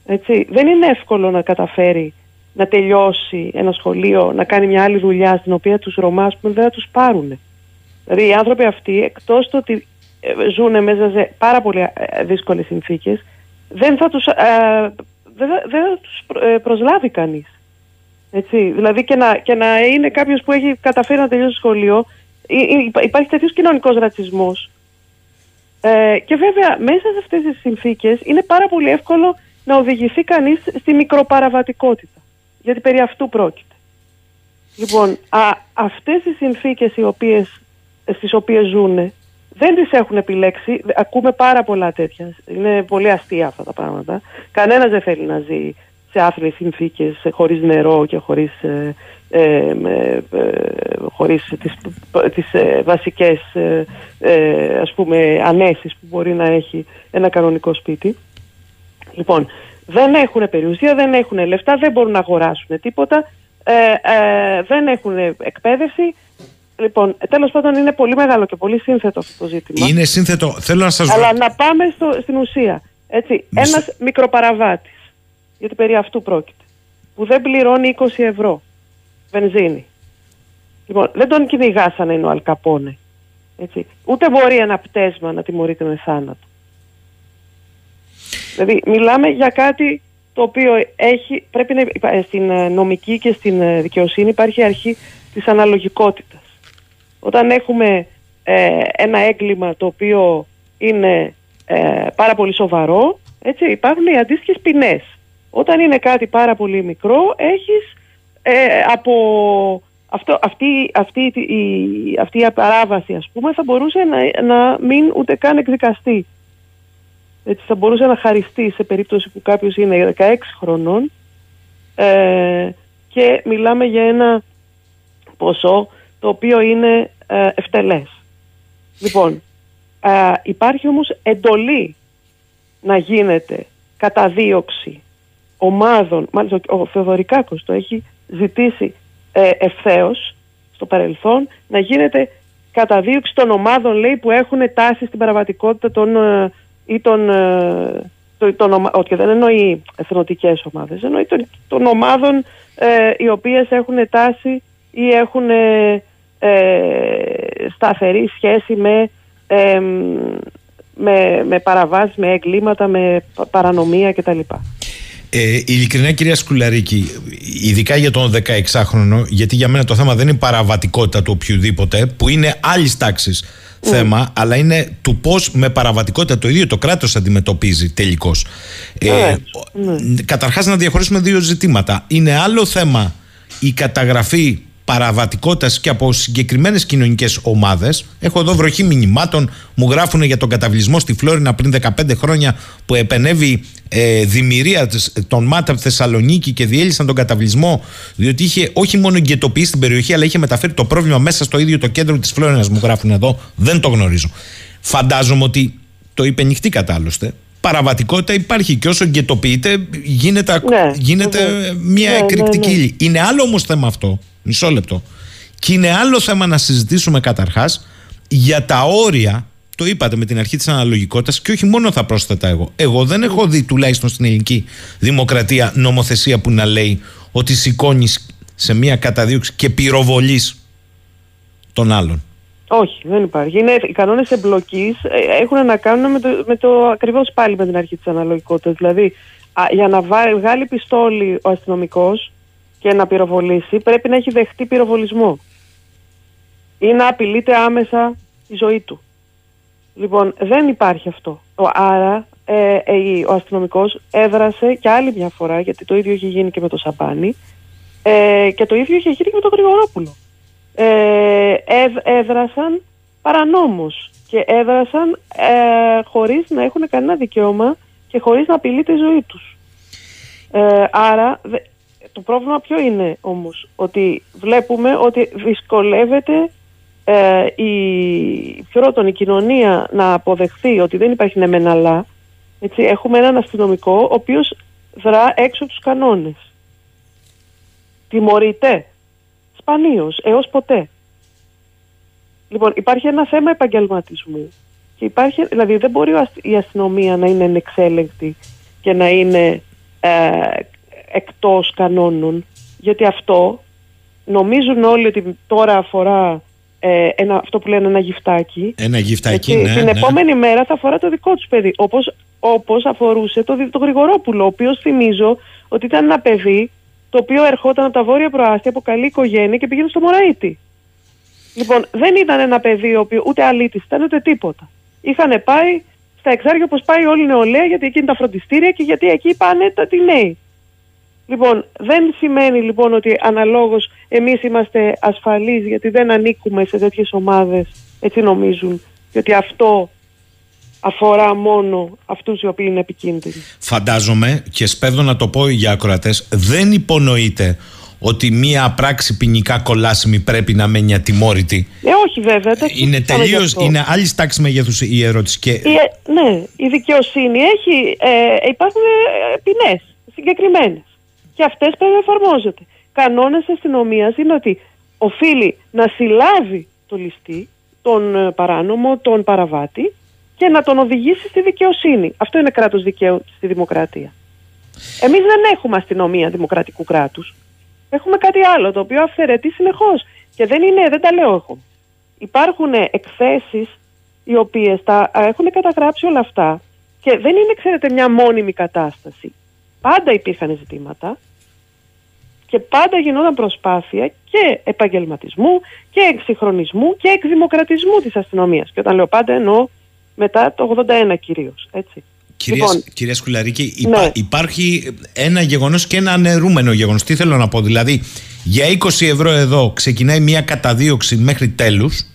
[SPEAKER 7] έτσι, δεν είναι εύκολο να καταφέρει να τελειώσει ένα σχολείο, να κάνει μια άλλη δουλειά στην οποία τους Ρωμά ας πούμε, δεν θα τους πάρουν. Δηλαδή οι άνθρωποι αυτοί, εκτός του ότι ε, ζουν μέσα σε πάρα πολύ ε, δύσκολες συνθήκες, δεν θα τους, ε, δεν θα, δεν θα τους προ- ε, προσλάβει κανείς. Έτσι, δηλαδή και να, και να είναι κάποιος που έχει καταφέρει να τελειώσει σχολείο, υ- υ- υπάρχει τέτοιος κοινωνικός ρατσισμός. Ε, και βέβαια μέσα σε αυτές τις συνθήκες είναι πάρα πολύ εύκολο να οδηγηθεί κανείς στη μικροπαραβατικότητα. Γιατί περί αυτού πρόκειται. Λοιπόν, α, αυτές οι συνθήκες οι οποίες, στις οποίες ζουν δεν τις έχουν επιλέξει. Ακούμε πάρα πολλά τέτοια. Είναι πολύ αστεία αυτά τα πράγματα. Κανένας δεν θέλει να ζει σε άθλιες συνθήκες, ε, χωρίς νερό και χωρίς, ε, ε, με- ε, χωρίς τις, τις ε, βασικές ε, ε, ας πούμε ανέσεις που μπορεί να έχει ένα κανονικό σπίτι. Λοιπόν, δεν έχουν περιουσία, δεν έχουν λεφτά, δεν μπορούν να αγοράσουν τίποτα, ε, ε, δεν έχουν εκπαίδευση. Λοιπόν, τέλος πάντων είναι πολύ μεγάλο και πολύ σύνθετο αυτό το ζήτημα.
[SPEAKER 1] Είναι σύνθετο. Θέλω να σας
[SPEAKER 7] Αλλά να πάμε στο, στην ουσία. Έτσι,
[SPEAKER 1] Μισό-
[SPEAKER 7] ένας μικροπαραβάτης, γιατί περί αυτού πρόκειται, που δεν πληρώνει 20 ευρώ βενζίνη. Λοιπόν, δεν τον κυνηγά σαν να είναι ο Αλκαπόνε. Έτσι. Ούτε μπορεί ένα πτέσμα να τιμωρείται με θάνατο. Δηλαδή, μιλάμε για κάτι το οποίο έχει, πρέπει να, υπά- ε, στην ε, νομική και στην ε, δικαιοσύνη υπάρχει η αρχή της αναλογικότητας. Όταν έχουμε ε, ένα έγκλημα το οποίο είναι ε, πάρα πολύ σοβαρό, έτσι, υπάρχουν οι αντίστοιχες ποινές. Όταν είναι κάτι πάρα πολύ μικρό, έχεις ε, από αυτό, αυτή, αυτή, η, αυτή η παράβαση, ας πούμε, θα μπορούσε να, να μην ούτε καν εκδικαστεί. Έτσι, θα μπορούσε να χαριστεί σε περίπτωση που κάποιος είναι 16 χρονών ε, και μιλάμε για ένα ποσό το οποίο είναι ε, ευτελές. Λοιπόν, ε, υπάρχει όμως εντολή να γίνεται καταδίωξη ομάδων, μάλιστα ο ο Θεοδωρικάκος το έχει ζητήσει ε, ευθέως στο παρελθόν, να γίνεται καταδίωξη των ομάδων λέει που έχουν τάση στην παραβατικότητα των, ε, ή των, ε, το- των ομα- όχι δεν εννοεί εθνοτικές ομάδες, εννοεί των, των ομάδων ε, οι οποίες έχουν τάση ή έχουν ε, ε, σταθερή σχέση με, ε, με, με παραβάσεις, με εγκλήματα, με πα- παρανομία κτλ.
[SPEAKER 1] Ε, ειλικρινά κυρία Σκουλαρίκη, ειδικά για τον 16χρονο, γιατί για μένα το θέμα δεν είναι η παραβατικότητα του οποιοδήποτε, που είναι άλλη τάξης θέμα, αλλά είναι του πώς με παραβατικότητα το ίδιο το κράτος αντιμετωπίζει τελικώς. Ε,
[SPEAKER 7] Ναι,
[SPEAKER 1] Καταρχάς, να διαχωρίσουμε δύο ζητήματα. Είναι άλλο θέμα η καταγραφή παραβατικότητας και από συγκεκριμένες κοινωνικές ομάδες. Έχω εδώ βροχή μηνυμάτων, μου γράφουν για τον καταβλισμό στη Φλόρινα πριν 15 χρόνια που επενέβη ε, δημιουργία της- των ΜΑΤ από τη Θεσσαλονίκη και διέλυσαν τον καταβλισμό, διότι είχε όχι μόνο εγκαιτοποιήσει την περιοχή, αλλά είχε μεταφέρει το πρόβλημα μέσα στο ίδιο το κέντρο της Φλόρινας. Μου γράφουν εδώ, δεν το γνωρίζω. Φαντάζομαι ότι το είπε νυχτή κατάλλωστε. Παραβατικότητα υπάρχει και όσο εγκαιτοποιείται γίνεται, ακ-
[SPEAKER 7] Ναι,
[SPEAKER 1] γίνεται
[SPEAKER 7] βεβαίως.
[SPEAKER 1] μια
[SPEAKER 7] Ναι, ναι,
[SPEAKER 1] εκρηκτική
[SPEAKER 7] ναι.
[SPEAKER 1] ύλη. Είναι άλλο όμως θέμα αυτό. Μισό λεπτό. Και είναι άλλο θέμα να συζητήσουμε καταρχάς για τα όρια. Το είπατε με την αρχή της αναλογικότητας και όχι μόνο θα πρόσθετα εγώ. Εγώ δεν έχω δει τουλάχιστον στην ελληνική δημοκρατία νομοθεσία που να λέει ότι σηκώνεις σε μια καταδίωξη και πυροβολείς τον άλλον.
[SPEAKER 7] Όχι, δεν υπάρχει. Είναι, οι κανόνες εμπλοκής έχουν να κάνουν με το, με το ακριβώς πάλι με την αρχή της αναλογικότητας. Δηλαδή, α, για να βά- βγάλει πιστόλι ο αστυνομικός και να πυροβολήσει, πρέπει να έχει δεχτεί πυροβολισμό. Ή να απειλείται άμεσα η ζωή του. Λοιπόν, δεν υπάρχει αυτό. Ο- Άρα, ε, ε, ο αστυνομικός έδρασε και άλλη μια φορά, γιατί το ίδιο είχε γίνει και με το Σαμπάνι, ε, και το ίδιο είχε γίνει και με τον Γρηγορόπουλο ε, έδ- έδρασαν παρανόμως και έδρασαν ε, χωρίς να έχουν κανένα δικαίωμα και χωρίς να απειλείται η ζωή τους. Ε, άρα δε- το πρόβλημα ποιο είναι όμως, ότι βλέπουμε ότι δυσκολεύεται ε, η, πρώτον, η κοινωνία να αποδεχθεί ότι δεν υπάρχει ναι μεν αλλά, έτσι, έχουμε έναν αστυνομικό ο οποίος δρά έξω από τους κανόνες. Τιμωρείται. Σπανίως, έως ποτέ. Λοιπόν, υπάρχει ένα θέμα επαγγελματισμού. Και υπάρχει, δηλαδή δεν μπορεί η αστυνομία να είναι ενεξέλεγκτη και να είναι ε, εκτός κανόνων. Γιατί αυτό νομίζουν όλοι ότι τώρα αφορά ε, ένα, αυτό που λένε ένα γυφτάκι.
[SPEAKER 1] Ένα γυφτάκι,
[SPEAKER 7] Έτσι,
[SPEAKER 1] ναι.
[SPEAKER 7] Την
[SPEAKER 1] ναι.
[SPEAKER 7] επόμενη μέρα θα αφορά το δικό τους παιδί. Όπως, όπως αφορούσε το, το Γρηγορόπουλο, ο οποίος θυμίζω ότι ήταν ένα παιδί το οποίο ερχόταν από τα βόρεια προάστια από καλή οικογένεια και πήγαινε στο Μωραήτη. Λοιπόν, δεν ήταν ένα παιδί ο οποίος ούτε αλήτης ήταν ούτε τίποτα. Είχαν πάει στα εξάρια όπως πάει όλη η νεολαία, γιατί εκεί είναι τα φροντιστήρια και γιατί εκεί πάνε τα τι νέοι. Λοιπόν, δεν σημαίνει λοιπόν ότι αναλόγως εμείς είμαστε ασφαλείς γιατί δεν ανήκουμε σε τέτοιες ομάδες, έτσι νομίζουν, και ότι αυτό αφορά μόνο αυτούς οι οποίοι είναι επικίνδυνοι.
[SPEAKER 1] Φαντάζομαι και σπέβδω να το πω για ακροατές, δεν υπονοείται ότι μία πράξη ποινικά κολάσιμη πρέπει να μένει ατιμόρυτη.
[SPEAKER 7] Ε, όχι βέβαια. δεν
[SPEAKER 1] Είναι
[SPEAKER 7] συζητάμε γι'
[SPEAKER 1] τελείω,
[SPEAKER 7] αυτό.
[SPEAKER 1] είναι άλλη τάξη μεγέθους η ερώτηση. Και
[SPEAKER 7] Η, ε, ναι, η δικαιοσύνη έχει, ε, υπάρχουν ε, ποινές συγκεκριμένες και αυτές πρέπει να εφαρμόζονται. Κανόνες αστυνομίας είναι ότι οφείλει να συλλάβει το ληστή, τον ε, παράνομο, τον παραβάτη και να τον οδηγήσει στη δικαιοσύνη. Αυτό είναι κράτος δικαίου στη δημοκρατία. Εμείς δεν έχουμε αστυνομία δημοκρατικού κράτους. Έχουμε κάτι άλλο το οποίο αυθαιρετεί συνεχώς. Και δεν, είναι, δεν τα λέω εγώ. Υπάρχουν εκθέσεις οι οποίες τα α, έχουν καταγράψει όλα αυτά και δεν είναι, ξέρετε, μια μόνιμη κατάσταση. Πάντα υπήρχαν ζητήματα και πάντα γινόταν προσπάθεια και επαγγελματισμού και εξυγχρονισμού και εκδημοκρατισμού της αστυνομίας. Και όταν λέω πάντα εννοώ μετά το 81 κυρίως, έτσι.
[SPEAKER 1] Κυρία,
[SPEAKER 7] Λοιπόν,
[SPEAKER 1] κυρία Σκουλαρίκη, υπά-
[SPEAKER 7] ναι.
[SPEAKER 1] υπάρχει ένα γεγονός και ένα αναιρούμενο γεγονός. Τι θέλω να πω, δηλαδή για 20 ευρώ εδώ ξεκινάει μια καταδίωξη μέχρι τέλους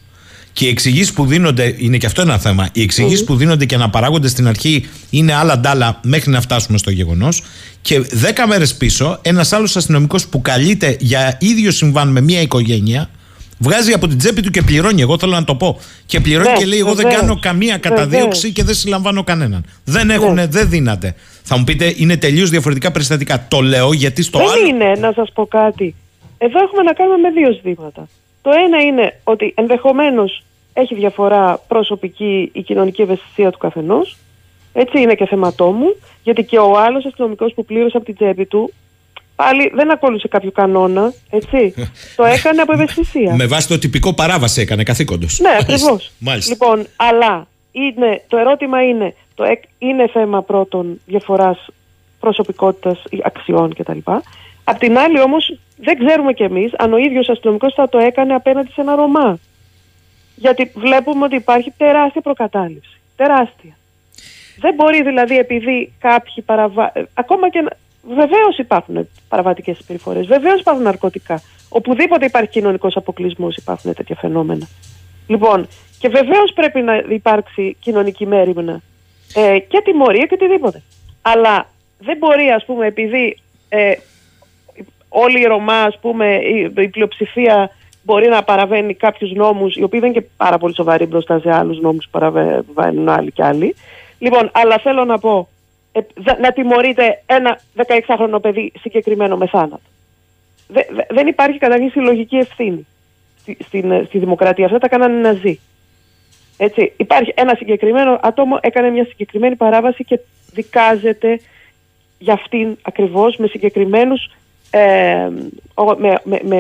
[SPEAKER 1] και οι εξηγήσεις που δίνονται, είναι και αυτό ένα θέμα, οι εξηγήσεις που δίνονται και αναπαράγονται στην αρχή είναι άλλα ντάλα μέχρι να φτάσουμε στο γεγονός και 10 μέρες πίσω ένας άλλος αστυνομικός που καλείται για ίδιο συμβάν με μια οικογένεια βγάζει από την τσέπη του και πληρώνει. Εγώ θέλω να το πω. Και πληρώνει
[SPEAKER 7] Ναι,
[SPEAKER 1] και λέει: Εγώ δεν
[SPEAKER 7] βεβαίως.
[SPEAKER 1] κάνω καμία καταδίωξη
[SPEAKER 7] Βεβαίως.
[SPEAKER 1] και δεν συλλαμβάνω κανέναν. Δεν έχουν,
[SPEAKER 7] Ναι.
[SPEAKER 1] δεν δύναται. Θα μου πείτε, είναι τελείως διαφορετικά περιστατικά. Το λέω γιατί στο
[SPEAKER 7] δεν
[SPEAKER 1] άλλο.
[SPEAKER 7] είναι, να σας πω κάτι. Εδώ έχουμε να κάνουμε με δύο ζητήματα. Το ένα είναι ότι ενδεχομένως έχει διαφορά προσωπική η κοινωνική ευαισθησία του καθενός. Έτσι είναι και θέματό μου, γιατί και ο άλλος αστυνομικός που πλήρωσε από την τσέπη του πάλι δεν ακόλουσε κάποιο κανόνα, έτσι. το έκανε από ευαισθησία.
[SPEAKER 1] Με βάση το τυπικό παράβαση έκανε καθήκοντος.
[SPEAKER 7] Ναι, ακριβώς.
[SPEAKER 1] Μάλιστα.
[SPEAKER 7] Λοιπόν, αλλά είναι, το ερώτημα είναι, το, εκ- είναι θέμα πρώτον διαφοράς προσωπικότητας, αξιών κτλ. Απ' την άλλη όμως, δεν ξέρουμε κι εμείς αν ο ίδιος αστυνομικός θα το έκανε απέναντι σε ένα Ρωμά. Γιατί βλέπουμε ότι υπάρχει τεράστια προκατάληψη. Τεράστια. Δεν μπορεί δηλαδή επειδή κάποιοι παραβα... ε, ακόμα και να... Βεβαίως υπάρχουν παραβατικές συμπεριφορές. Βεβαίως υπάρχουν ναρκωτικά. Οπουδήποτε υπάρχει κοινωνικός αποκλεισμός υπάρχουν τέτοια φαινόμενα. Λοιπόν, και βεβαίως πρέπει να υπάρξει κοινωνική μέρημνα ε, και τιμωρία και οτιδήποτε. Αλλά δεν μπορεί, ας πούμε, επειδή ε, όλοι οι Ρωμά, ας πούμε, η, η πλειοψηφία μπορεί να παραβαίνει κάποιους νόμους, οι οποίοι δεν είναι και πάρα πολύ σοβαροί μπροστά σε άλλους νόμους που παραβαίνουν άλλοι κι άλλοι. Λοιπόν, αλλά θέλω να πω, ε, δε- να τιμωρείται ένα 16χρονο παιδί συγκεκριμένο με θάνατο. Δε- δε- δεν υπάρχει καταρχήν συλλογική ευθύνη στη, στην, ε, στη δημοκρατία. Αυτά τα κάνανε οι Ναζί. Έτσι, υπάρχει ένα συγκεκριμένο άτομο, έκανε μια συγκεκριμένη παράβαση και δικάζεται για αυτήν ακριβώς με συγκεκριμένους ε, ο- με, με, με,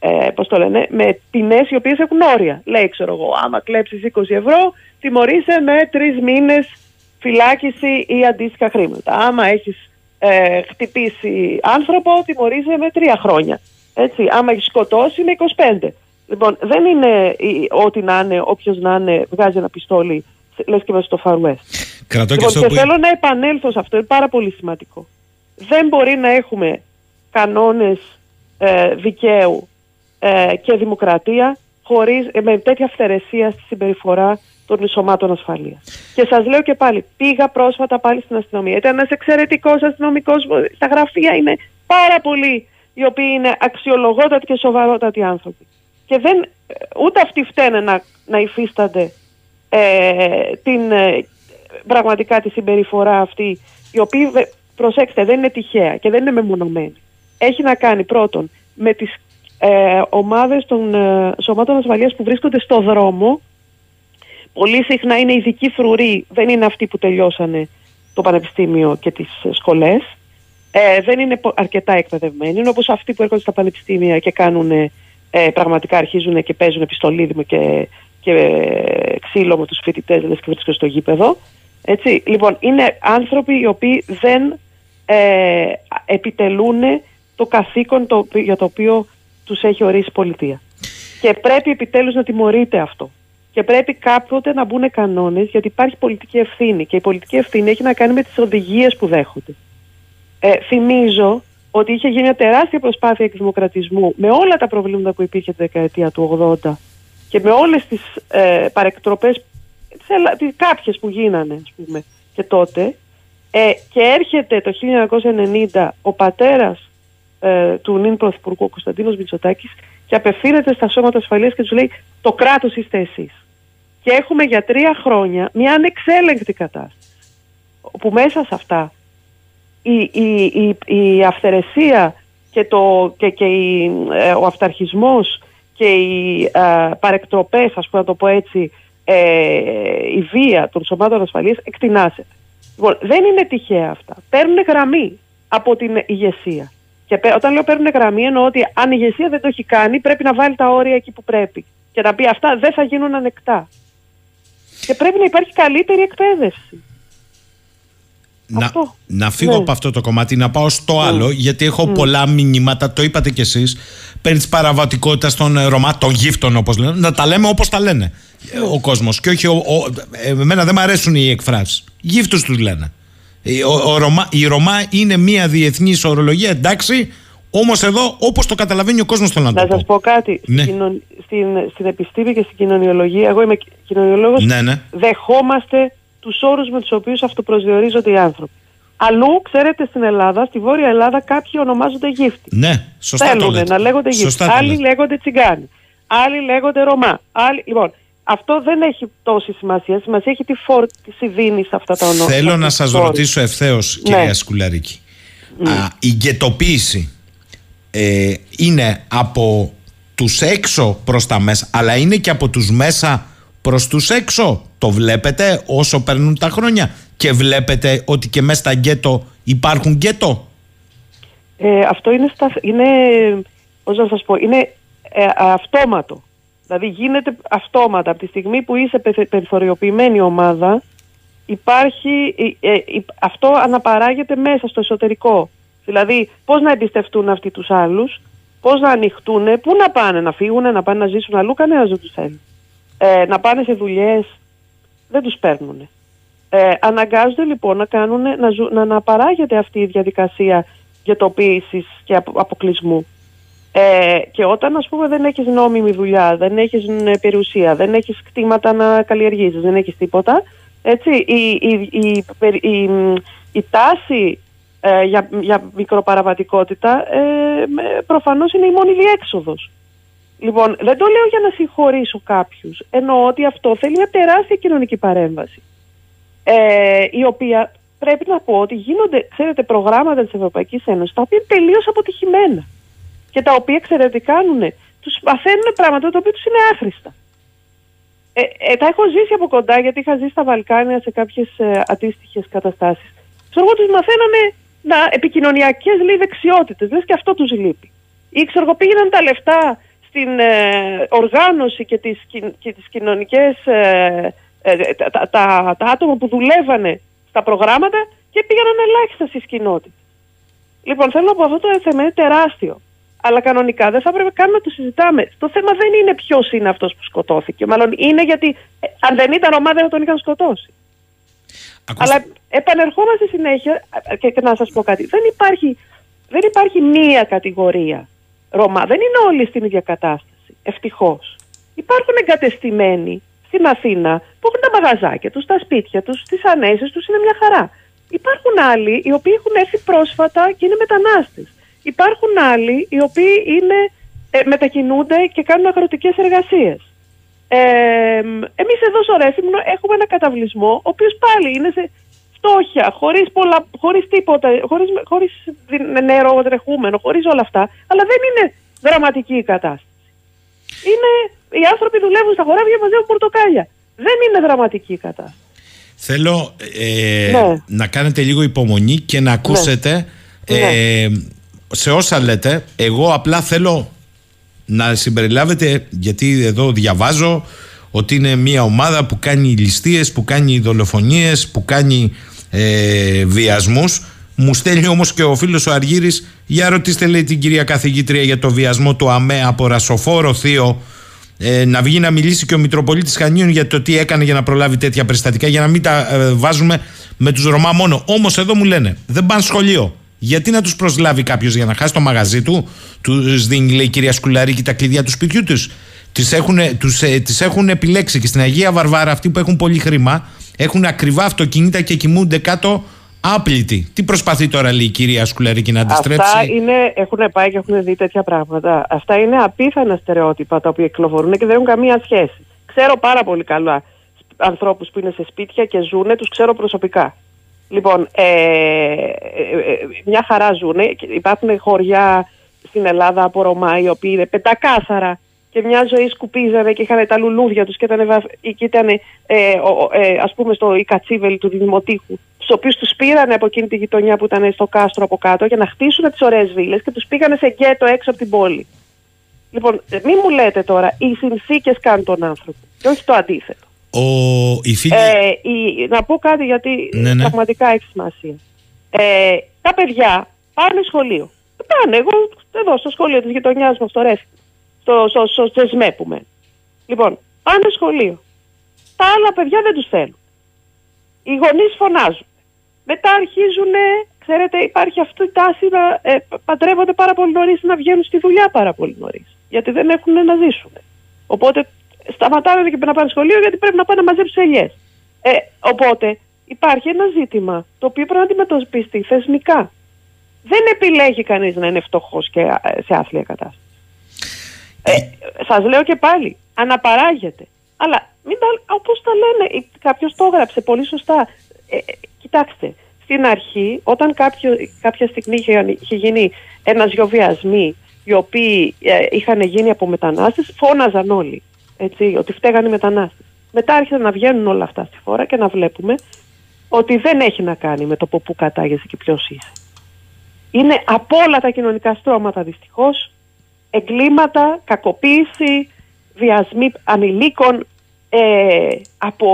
[SPEAKER 7] ε, πώς το λένε, με ποινές οι οποίες έχουν όρια. Λέει, ξέρω εγώ, άμα κλέψεις 20 ευρώ, τιμωρείσαι με τρεις μήνες φυλάκιση ή αντίστοιχα χρήματα. Άμα έχεις ε, χτυπήσει άνθρωπο, τιμωρείσαι με τρία χρόνια. Έτσι, άμα έχεις σκοτώσει, με 25. Λοιπόν, δεν είναι η- ό,τι να είναι, όποιος να είναι, βγάζει ένα πιστόλι, λες και μέσα στο Far West.
[SPEAKER 1] Κρατώ και
[SPEAKER 7] Λοιπόν,
[SPEAKER 1] αυτό
[SPEAKER 7] και
[SPEAKER 1] που.
[SPEAKER 7] θέλω να επανέλθω σε αυτό, είναι πάρα πολύ σημαντικό. Δεν μπορεί να έχουμε κανόνες ε, δικαίου ε, και δημοκρατία χωρίς, ε, με τέτοια αυθαιρεσία στη συμπεριφορά των σωμάτων ασφαλείας. Και σας λέω και πάλι, πήγα πρόσφατα πάλι στην αστυνομία. Ήταν ένας εξαιρετικός αστυνομικός, στα γραφεία είναι πάρα πολλοί οι οποίοι είναι αξιολογότατοι και σοβαρότατοι άνθρωποι. Και δεν ούτε αυτοί φταίνε να, να υφίστανται ε, την, ε, πραγματικά τη συμπεριφορά αυτή, η οποία, προσέξτε, δεν είναι τυχαία και δεν είναι μεμονωμένη. Έχει να κάνει πρώτον με τις ε, ομάδες των ε, σωμάτων ασφαλείας που βρίσκονται στο δρόμο. Πολύ συχνά είναι ειδικοί φρουροί, δεν είναι αυτοί που τελειώσανε το πανεπιστήμιο και τις σχολές. Ε, δεν είναι αρκετά εκπαιδευμένοι, είναι όπως αυτοί που έρχονται στα πανεπιστήμια και κάνουν, ε, πραγματικά αρχίζουν και παίζουν επιστολίδι και, και ε, ξύλο με τους φοιτητές, λες και βρίσκονται στο γήπεδο. Έτσι. Λοιπόν, είναι άνθρωποι οι οποίοι δεν ε, επιτελούν το καθήκον το, για το οποίο τους έχει ορίσει η πολιτεία. Και πρέπει επιτέλους να τιμωρείται αυτό. Και πρέπει κάποτε να μπουν κανόνες γιατί υπάρχει πολιτική ευθύνη και η πολιτική ευθύνη έχει να κάνει με τις οδηγίες που δέχονται. Ε, θυμίζω ότι είχε γίνει μια τεράστια προσπάθεια εκδημοκρατισμού με όλα τα προβλήματα που υπήρχε τη δεκαετία του 80 και με όλες τις ε, παρεκτροπές, κάποιες που γίνανε ας πούμε και τότε ε, και έρχεται το 1990 ο πατέρας ε, του νυν πρωθυπουργού Κωνσταντίνος Μητσοτάκης και απευθύνεται στα σώματα ασφαλείας και τους λέει το κράτος είστε εσείς. Και έχουμε για τρία χρόνια μια ανεξέλεγκτη κατάσταση όπου μέσα σε αυτά η, η, η, η αυθαιρεσία και, το, και, και η, ε, ο αυταρχισμός και οι ε, παρεκτροπές, ας πούμε να το πω έτσι, ε, η βία των σωμάτων ασφαλείας εκτινάσεται. Λοιπόν, δεν είναι τυχαία αυτά. Παίρνουν γραμμή από την ηγεσία. Και όταν λέω παίρνουν γραμμή εννοώ ότι αν η ηγεσία δεν το έχει κάνει πρέπει να βάλει τα όρια εκεί που πρέπει. Και να πει αυτά δεν θα γίνουν ανεκτά. Και πρέπει να υπάρχει καλύτερη εκπαίδευση.
[SPEAKER 1] Να, να φύγω ναι. από αυτό το κομμάτι, να πάω στο ναι. άλλο, γιατί έχω ναι. πολλά μηνύματα, το είπατε κι εσείς, περί της παραβατικότητας των ε, Ρωμά, των γύφτων όπως λένε, να τα λέμε όπως τα λένε ε, ο κόσμος. Και όχι, ο, ο, εμένα δεν μου αρέσουν οι εκφράσεις. Γύφτους τους λένε. Ο, ο Ρωμά, η Ρωμά είναι μια διεθνής ορολογία, εντάξει, όμως εδώ όπως το καταλαβαίνει ο κόσμος θέλω να,
[SPEAKER 7] να το σας πω. κάτι. Ναι. Στην, στην, στην επιστήμη και στην κοινωνιολογία, εγώ είμαι κοινωνιολόγος, ναι, ναι. δεχόμαστε τους όρους με τους οποίους αυτοπροσδιορίζονται οι άνθρωποι. Αλλού, ξέρετε, στην Ελλάδα, στη Βόρεια Ελλάδα, κάποιοι ονομάζονται γύφτη.
[SPEAKER 1] Ναι, σωστά
[SPEAKER 7] Θέλουν
[SPEAKER 1] το λέτε.
[SPEAKER 7] να λέγονται γύφτη. Άλλοι λέγονται τσιγκάνοι. Άλλοι λέγονται Ρωμά. Άλλοι... Λοιπόν, αυτό δεν έχει τόση σημασία. Σημασία έχει τι φόρτιση δίνει σε αυτά τα ονόματα.
[SPEAKER 1] Θέλω να σας ρωτήσω ευθέως, κυρία ναι. Σκουλαρίκη. Ναι. Α, η γετοποίηση ε, είναι από τους έξω προς τα μέσα αλλά είναι και από τους μέσα προς τους έξω. Το βλέπετε όσο παίρνουν τα χρόνια και βλέπετε ότι και μέσα στα γκέτο υπάρχουν γκέτο.
[SPEAKER 7] Ε, αυτό είναι, στα, είναι, πώς να σας πω, είναι ε, αυτόματο. Δηλαδή γίνεται αυτόματα. Από τη στιγμή που είσαι περιθωριοποιημένη ομάδα υπάρχει, ε, ε, αυτό αναπαράγεται μέσα στο εσωτερικό. Δηλαδή πώς να εμπιστευτούν αυτοί τους άλλους, πώς να ανοιχτούν, πού να πάνε να φύγουν, να πάνε να ζήσουν αλλού, κανένας δεν τους θέλει ε, να πάνε σε δουλειές, δεν τους παίρνουν. Ε, αναγκάζονται λοιπόν να, κάνουν, να, ζου, να αναπαράγεται αυτή η διαδικασία γετοποίησης και αποκλεισμού. Ε, και όταν ας πούμε δεν έχεις νόμιμη δουλειά, δεν έχεις περιουσία, δεν έχεις κτήματα να καλλιεργήσεις, δεν έχεις τίποτα, έτσι, η, η, η, η, η τάση ε, για, για μικροπαραβατικότητα ε, προφανώς είναι η μόνη διέξοδος. Λοιπόν, δεν το λέω για να συγχωρήσω κάποιους. Εννοώ ότι αυτό θέλει μια τεράστια κοινωνική παρέμβαση. Ε, η οποία πρέπει να πω ότι γίνονται, ξέρετε, προγράμματα της Ευρωπαϊκής Ένωσης τα οποία είναι τελείως αποτυχημένα. Και τα οποία, ξέρετε, κάνουν, τους παθαίνουν πράγματα τα οποία τους είναι άχρηστα. Ε, ε, τα έχω ζήσει από κοντά γιατί είχα ζήσει στα Βαλκάνια σε κάποιες ε, αντίστοιχες καταστάσεις. Ξέρω εγώ, τους μαθαίνανε να επικοινωνιακές δεξιότητες. Λες και αυτό τους λείπει. Ή ξέρω εγώ, πήγαιναν τα λεφτά στην ε, οργάνωση και τις, και τις κοινωνικές, ε, ε, τα, τα, τα, άτομα που δουλεύανε στα προγράμματα και πήγαιναν ελάχιστα στις κοινότητες. Λοιπόν, θέλω να πω αυτό το θέμα είναι τεράστιο. Αλλά κανονικά δεν θα έπρεπε καν να το συζητάμε. Το θέμα δεν είναι ποιος είναι αυτός που σκοτώθηκε. Μάλλον είναι γιατί αν δεν ήταν ομάδα δεν θα τον είχαν σκοτώσει. Αλλά επανερχόμαστε συνέχεια και, και να σας πω κάτι. Δεν υπάρχει, δεν υπάρχει μία κατηγορία Ρωμά. Δεν είναι όλοι στην ίδια κατάσταση. Ευτυχώς. Υπάρχουν εγκατεστημένοι στην Αθήνα που έχουν τα μαγαζάκια τους, τα σπίτια τους, τις ανέσεις τους, είναι μια χαρά. Υπάρχουν άλλοι οι οποίοι έχουν έρθει πρόσφατα και είναι μετανάστες. Υπάρχουν άλλοι οι οποίοι είναι ε, μετακινούνται και κάνουν αγροτικές εργασίες. Ε, εμείς εδώ στο Ρέθυμνο έχουμε ένα καταβλισμό, ο οποίος πάλι είναι σε φτώχεια, χωρίς, πολλά, χωρίς τίποτα, χωρίς, χωρίς νερό τρεχούμενο, χωρίς όλα αυτά, αλλά δεν είναι δραματική η κατάσταση. Είναι, οι άνθρωποι δουλεύουν στα χωράβια μαζεύουν πορτοκάλια. Δεν είναι δραματική η κατάσταση.
[SPEAKER 1] Θέλω ε,
[SPEAKER 7] Ναι.
[SPEAKER 1] να κάνετε λίγο υπομονή και να ακούσετε ε, σε όσα λέτε. Εγώ απλά θέλω να συμπεριλάβετε, γιατί εδώ διαβάζω ότι είναι μια ομάδα που κάνει ληστείες, που κάνει δολοφονίες, που κάνει ε, βιασμούς. Μου στέλνει όμως και ο φίλος ο Αργύρης για ρωτήστε λέει την κυρία καθηγήτρια για το βιασμό του ΑΜΕ από ρασοφόρο θείο ε, να βγει να μιλήσει και ο Μητροπολίτης Χανίων για το τι έκανε για να προλάβει τέτοια περιστατικά για να μην τα ε, βάζουμε με τους Ρωμά μόνο. Όμως εδώ μου λένε δεν πάνε σχολείο. Γιατί να τους προσλάβει κάποιος για να χάσει το μαγαζί του, τους δίνει λέει η κυρία Σκουλαρίκη τα κλειδιά του σπιτιού τους. Τις έχουν, τους, ε, τις έχουν επιλέξει και στην Αγία Βαρβάρα αυτοί που έχουν πολύ χρήμα έχουν ακριβά αυτοκίνητα και κοιμούνται κάτω άπλητοι. Τι προσπαθεί τώρα λέει η κυρία Σκουλαρίκη να αντιστρέψει;
[SPEAKER 7] Αυτά είναι, έχουν πάει και έχουν δει τέτοια πράγματα. Αυτά είναι απίθανα στερεότυπα τα οποία κυκλοφορούν και δεν έχουν καμία σχέση. Ξέρω πάρα πολύ καλά ανθρώπους που είναι σε σπίτια και ζουνε, τους ξέρω προσωπικά. Λοιπόν, ε, ε, ε, μια χαρά ζουνε. και Υπάρχουν χωριά στην Ελλάδα από Ρωμά οι οποίοι είναι πεντακάθαρα και μια ζωή σκουπίζανε και είχαν τα λουλούδια τους και ήταν, βα- και ήταν ε, ο- ο- ε, ας πούμε στο η κατσίβελη του Δημοτήχου τους οποίους τους πήρανε από εκείνη τη γειτονιά που ήταν στο κάστρο από κάτω για να χτίσουν τις ωραίες βίλες και τους πήγανε σε γκέτο έξω από την πόλη. Λοιπόν, ε, μην μου λέτε τώρα, οι συνθήκες κάνουν τον άνθρωπο και όχι το αντίθετο.
[SPEAKER 1] Ο, η φίλη...
[SPEAKER 7] Ε, η- να πω κάτι γιατί
[SPEAKER 1] Ναι, ναι.
[SPEAKER 7] πραγματικά έχει σημασία. Ε, τα παιδιά πάνε σχολείο. Πάνε, εγώ εδώ στο σχολείο της γειτονιάς μου, στο ΡΕΦ, στο, στο, στο, στο ΣΜΕ που μένω. Λοιπόν, πάνε σχολείο. Τα άλλα παιδιά δεν τους θέλουν. Οι γονείς φωνάζουν. Μετά αρχίζουν, ξέρετε, υπάρχει αυτή η τάση να ε, παντρεύονται πάρα πολύ νωρίς να βγαίνουν στη δουλειά πάρα πολύ νωρίς. Γιατί δεν έχουν να ζήσουν. Οπότε σταματάνε και να πάνε σχολείο γιατί πρέπει να πάνε να μαζέψουν ελιές. Ε, οπότε υπάρχει ένα ζήτημα το οποίο πρέπει να αντιμετωπιστεί θεσμικά. Δεν επιλέγει κανείς να είναι φτωχός και ε, σε άθλια κατάσταση. Ε, σας λέω και πάλι, αναπαράγεται. Αλλά μην τα, όπως τα λένε, ε, κάποιος το έγραψε πολύ σωστά. Ε, ε, κοιτάξτε, στην αρχή, όταν κάποιο, κάποια στιγμή είχε, είχε γίνει ένας δυο βιασμοί, οι οποίοι ε, είχαν γίνει από μετανάστες, φώναζαν όλοι, έτσι, ότι φταίγανε οι μετανάστες. Μετά άρχισαν να βγαίνουν όλα αυτά στη φόρα και να βλέπουμε ότι δεν έχει να κάνει με το από πού κατάγεσαι και ποιος είσαι. Είναι από όλα τα κοινωνικά στρώματα δυστυχώς, εγκλήματα, κακοποίηση, βιασμοί ανηλίκων ε, από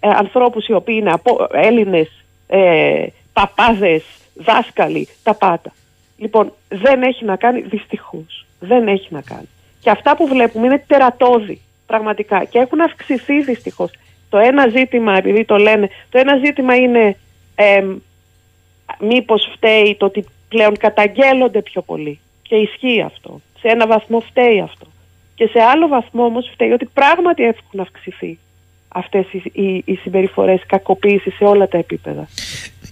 [SPEAKER 7] ε, ανθρώπους οι οποίοι είναι από, Έλληνες, ε, παπάδες, δάσκαλοι, τα πάντα. Λοιπόν, δεν έχει να κάνει δυστυχώς. Δεν έχει να κάνει. Και αυτά που βλέπουμε είναι τερατώδη, πραγματικά. Και έχουν αυξηθεί δυστυχώς. Το ένα ζήτημα, επειδή το λένε, το ένα ζήτημα είναι ε, μήπως φταίει το ότι πλέον καταγγέλλονται πιο πολύ. Και ισχύει αυτό. Σε ένα βαθμό φταίει αυτό. Και σε άλλο βαθμό όμως φταίει ότι πράγματι έχουν αυξηθεί αυτές οι, οι, οι συμπεριφορές κακοποίησης σε όλα τα επίπεδα.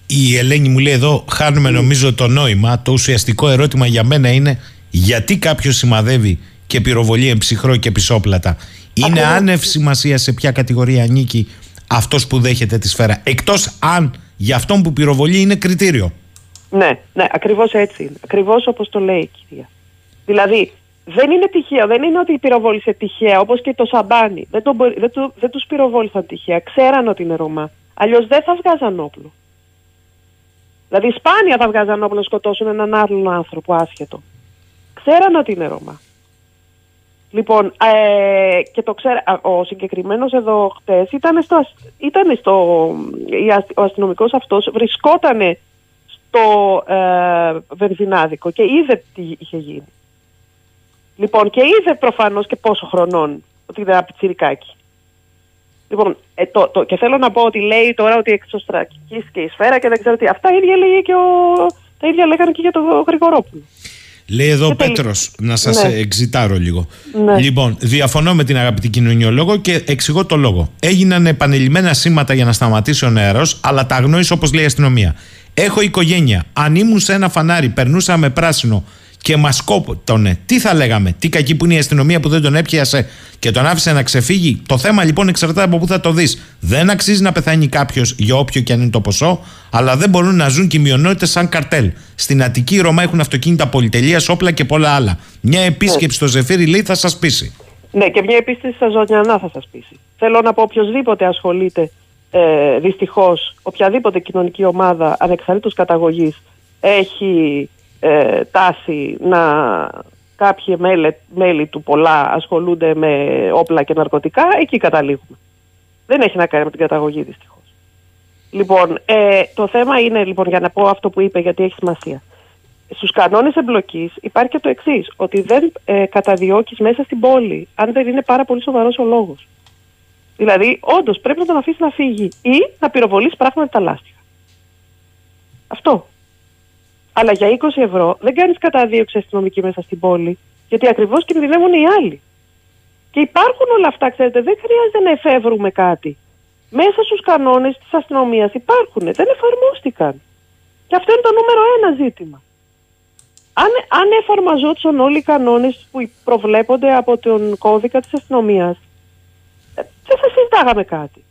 [SPEAKER 1] Η Ελένη μου λέει εδώ, χάνουμε νομίζω το νόημα. Το ουσιαστικό ερώτημα για μένα είναι γιατί κάποιος σημαδεύει και πυροβολεί εμψυχρό και πισόπλατα; Είναι
[SPEAKER 7] Ακριβώς.
[SPEAKER 1] άνευ σημασία σε ποια κατηγορία ανήκει αυτός που δέχεται τη σφαίρα; Εκτός αν για αυτόν που πυροβολεί είναι κριτήριο.
[SPEAKER 7] Ναι, ναι, ακριβώς έτσι είναι. Ακριβώς όπως το λέει η κυρία. Δηλαδή, δεν είναι τυχαίο, δεν είναι ότι πυροβόλησε τυχαία, όπως και το σαμπάνι. Δεν, το, μπορεί- δεν, του, δεν τους πυροβόλησαν τυχαία, ξέραν ότι είναι Ρωμά. Αλλιώς δεν θα βγάζαν όπλο. Δηλαδή, σπάνια θα βγάζαν όπλο να σκοτώσουν έναν άλλον άνθρωπο άσχετο. Ξέραν ότι είναι Ρωμά. Λοιπόν, ε, και το ξέρα, α, ο συγκεκριμένος εδώ χτες ήταν στο, ασ- ήταν στο η ασ- ο αστυνομικός αυτός βρισκότανε στο ε, Βενζινάδικο και είδε τι είχε γίνει. Λοιπόν, και είδε προφανώς και πόσο χρονών ότι ήταν πιτσιρικάκι. Λοιπόν, ε, το, το, και θέλω να πω ότι λέει τώρα ότι εξωστρακίστηκε η σφαίρα και δεν ξέρω τι. Αυτά ίδια λέγε και ο, τα ίδια λέγανε και για τον Γρηγορόπουλο.
[SPEAKER 1] Λέει εδώ ο
[SPEAKER 7] Και τελει-
[SPEAKER 1] Πέτρος, να σας
[SPEAKER 7] Ναι.
[SPEAKER 1] εξητάρω λίγο.
[SPEAKER 7] Ναι.
[SPEAKER 1] Λοιπόν, διαφωνώ με την αγαπητή κοινωνιολόγο και εξηγώ το λόγο. Έγιναν επανειλημμένα σήματα για να σταματήσει ο νεαρός, αλλά τα αγνώρισε όπως λέει η αστυνομία. Έχω οικογένεια. Αν ήμουν σε ένα φανάρι, περνούσα με πράσινο και μας κόπτωνε, τι θα λέγαμε, τι κακή που είναι η αστυνομία που δεν τον έπιασε και τον άφησε να ξεφύγει. Το θέμα λοιπόν εξαρτάται από πού θα το δεις. Δεν αξίζει να πεθάνει κάποιος για όποιο και αν είναι το ποσό, αλλά δεν μπορούν να ζουν και οι μειονότητες σαν καρτέλ. Στην Αττική οι Ρωμά έχουν αυτοκίνητα πολυτελείας, όπλα και πολλά άλλα. Μια επίσκεψη στο Ζεφύρι λέει θα σας πείσει.
[SPEAKER 7] Ναι, και μια επίσκεψη στα Ζωνιανά θα σας πείσει. Θέλω να πω οποιοδήποτε ασχολείται ε, δυστυχώς, οποιαδήποτε κοινωνική ομάδα ανεξαρτήτως καταγωγής έχει ε, τάση να κάποιοι μέλη, μέλη του πολλά ασχολούνται με όπλα και ναρκωτικά, εκεί καταλήγουμε. Δεν έχει να κάνει με την καταγωγή δυστυχώς. Λοιπόν, ε, το θέμα είναι, λοιπόν, για να πω αυτό που είπε, γιατί έχει σημασία. Στους κανόνες εμπλοκής υπάρχει και το εξής, ότι δεν ε, καταδιώκεις μέσα στην πόλη, αν δεν είναι πάρα πολύ σοβαρός ο λόγος. Δηλαδή, όντως πρέπει να τον αφήσεις να φύγει ή να πυροβολήσει πράγματα τα λάστιχα. Αυτό. Αλλά για 20 ευρώ δεν κάνεις καταδίωξη αστυνομική μέσα στην πόλη, γιατί ακριβώς κινδυνεύουν οι άλλοι. Και υπάρχουν όλα αυτά, ξέρετε, δεν χρειάζεται να εφεύρουμε κάτι. Μέσα στους κανόνες της αστυνομίας υπάρχουν, δεν εφαρμόστηκαν. Και αυτό είναι το νούμερο ένα ζήτημα. Αν, αν εφαρμαζόντουσαν όλοι οι κανόνες που προβλέπονται από τον κώδικα της αστυνομίας, ε, δεν θα συζητάγαμε κάτι.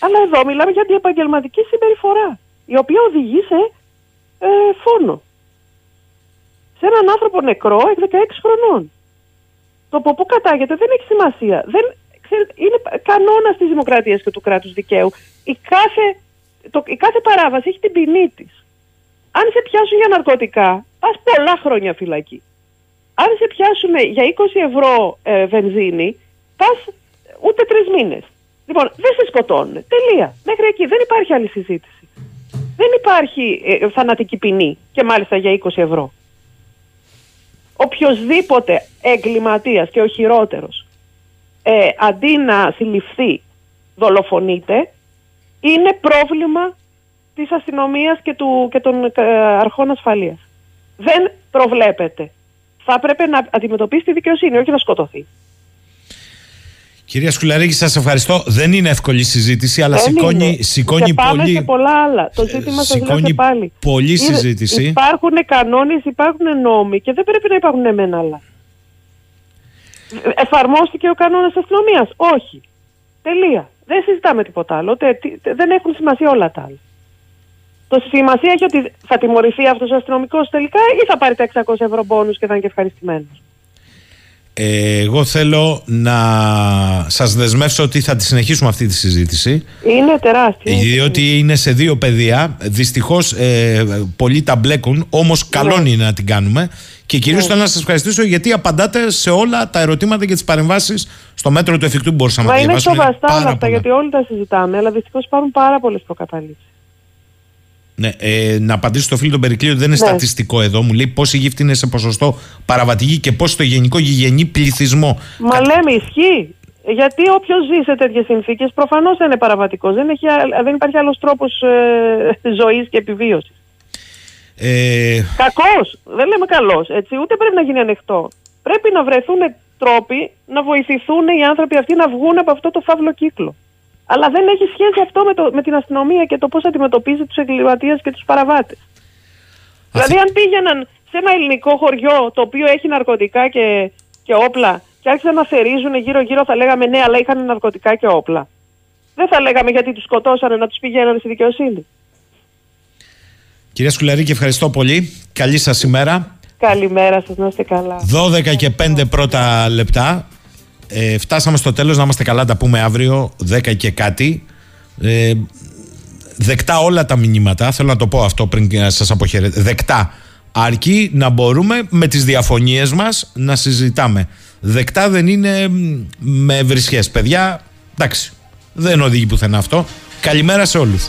[SPEAKER 7] Αλλά εδώ μιλάμε για την επαγγελματική συμπεριφορά η οποία οδηγεί σε ε, φόνο. Σε έναν άνθρωπο νεκρό εκ 16 χρονών. Το από πού κατάγεται δεν έχει σημασία. Δεν, ξέρετε, είναι κανόνας της δημοκρατίας και του κράτους δικαίου. Η κάθε, το, η κάθε παράβαση έχει την ποινή της. Αν σε πιάσουν για ναρκωτικά, πας πολλά χρόνια φυλακή. Αν σε πιάσουν για 20 ευρώ ε, βενζίνη, πας ούτε τρεις μήνες. Λοιπόν, δεν σε σκοτώνουν. Τελεία. Μέχρι εκεί δεν υπάρχει άλλη συζήτηση δεν υπάρχει ε, θανατική ποινή και μάλιστα για 20 ευρώ. Οποιοδήποτε εγκληματίας και ο χειρότερος ε, αντί να συλληφθεί δολοφονείται είναι πρόβλημα της αστυνομίας και, του, και των ε, αρχών ασφαλείας. Δεν προβλέπεται. Θα έπρεπε να αντιμετωπίσει τη δικαιοσύνη, όχι να σκοτωθεί.
[SPEAKER 1] Κυρία Σκουλαρίκη, σας ευχαριστώ. Δεν είναι εύκολη συζήτηση, αλλά σηκώνει, σηκώνει
[SPEAKER 7] και πάμε
[SPEAKER 1] πολύ.
[SPEAKER 7] σε πολλά άλλα. Το ζήτημα σας λέω πάλι.
[SPEAKER 1] Πολλή συζήτηση.
[SPEAKER 7] Υπάρχουν κανόνες, υπάρχουν νόμοι και δεν πρέπει να υπάρχουν εμένα άλλα. Εφαρμόστηκε ο κανόνας αστυνομίας; Όχι. Τελεία. Δεν συζητάμε τίποτα άλλο. Δεν έχουν σημασία όλα τα άλλα. Το σημασία έχει ότι θα τιμωρηθεί αυτός ο αστυνομικός τελικά ή θα πάρει τα 600 ευρώ μπόνους και θα είναι και ευχαριστημένος.
[SPEAKER 1] Ε, εγώ θέλω να σας δεσμεύσω ότι θα τη συνεχίσουμε αυτή τη συζήτηση.
[SPEAKER 7] Είναι τεράστια.
[SPEAKER 1] Ε, διότι είναι σε δύο πεδία. Δυστυχώς ε, πολλοί τα μπλέκουν, όμως καλό ναι. είναι να την κάνουμε. Και κυρίως ναι. θέλω να σας ευχαριστήσω γιατί απαντάτε σε όλα τα ερωτήματα και τις παρεμβάσεις στο μέτρο του εφικτού που μπορούσαμε
[SPEAKER 7] να διαβάσουμε. Είναι σοβαστά όλα αυτά γιατί όλοι τα συζητάμε, αλλά δυστυχώς υπάρχουν πάρα πολλές προκαταλήψεις.
[SPEAKER 1] Ναι, ε, να απαντήσω στο φίλο τον Περικλείο δεν είναι ναι. στατιστικό εδώ. Μου λέει πόση γύφτη είναι σε ποσοστό παραβατική και πώ στο γενικό γηγενή πληθυσμό.
[SPEAKER 7] Μα Κα... λέμε ισχύει. Γιατί όποιος ζει σε τέτοιες συνθήκες προφανώς δεν είναι παραβατικός. Δεν, δεν υπάρχει άλλος τρόπος ε, ζωής και επιβίωσης. Ε... Κακός. Δεν λέμε καλός. Ούτε πρέπει να γίνει ανοιχτό. Πρέπει να βρεθούν τρόποι να βοηθηθούν οι άνθρωποι αυτοί να βγουν από αυτό το φαύλο κύκλο. Αλλά δεν έχει σχέση αυτό με, το, με την αστυνομία και το πώς αντιμετωπίζει τους εγκληματίες και τους παραβάτες. Δηλαδή, αν πήγαιναν σε ένα ελληνικό χωριό το οποίο έχει ναρκωτικά και, και όπλα και άρχισαν να θερίζουν γύρω-γύρω, θα λέγαμε ναι, αλλά είχαν ναρκωτικά και όπλα. Δεν θα λέγαμε γιατί τους σκοτώσανε να τους πηγαίνανε στη δικαιοσύνη.
[SPEAKER 1] Κυρία Σκουλαρίκη, ευχαριστώ πολύ. Καλή σας ημέρα.
[SPEAKER 7] Καλημέρα σας, να είστε καλά.
[SPEAKER 1] 12 και 5 πρώτα λεπτά. Ε, φτάσαμε στο τέλος να είμαστε καλά τα πούμε αύριο 10 και κάτι. Ε, δεκτά όλα τα μηνύματα. Θέλω να το πω αυτό πριν σας αποχαιρετήσω. Δεκτά αρκεί να μπορούμε με τις διαφωνίες μας να συζητάμε. Δεκτά δεν είναι με βρισχές. Παιδιά εντάξει δεν οδηγεί πουθενά αυτό. Καλημέρα σε όλους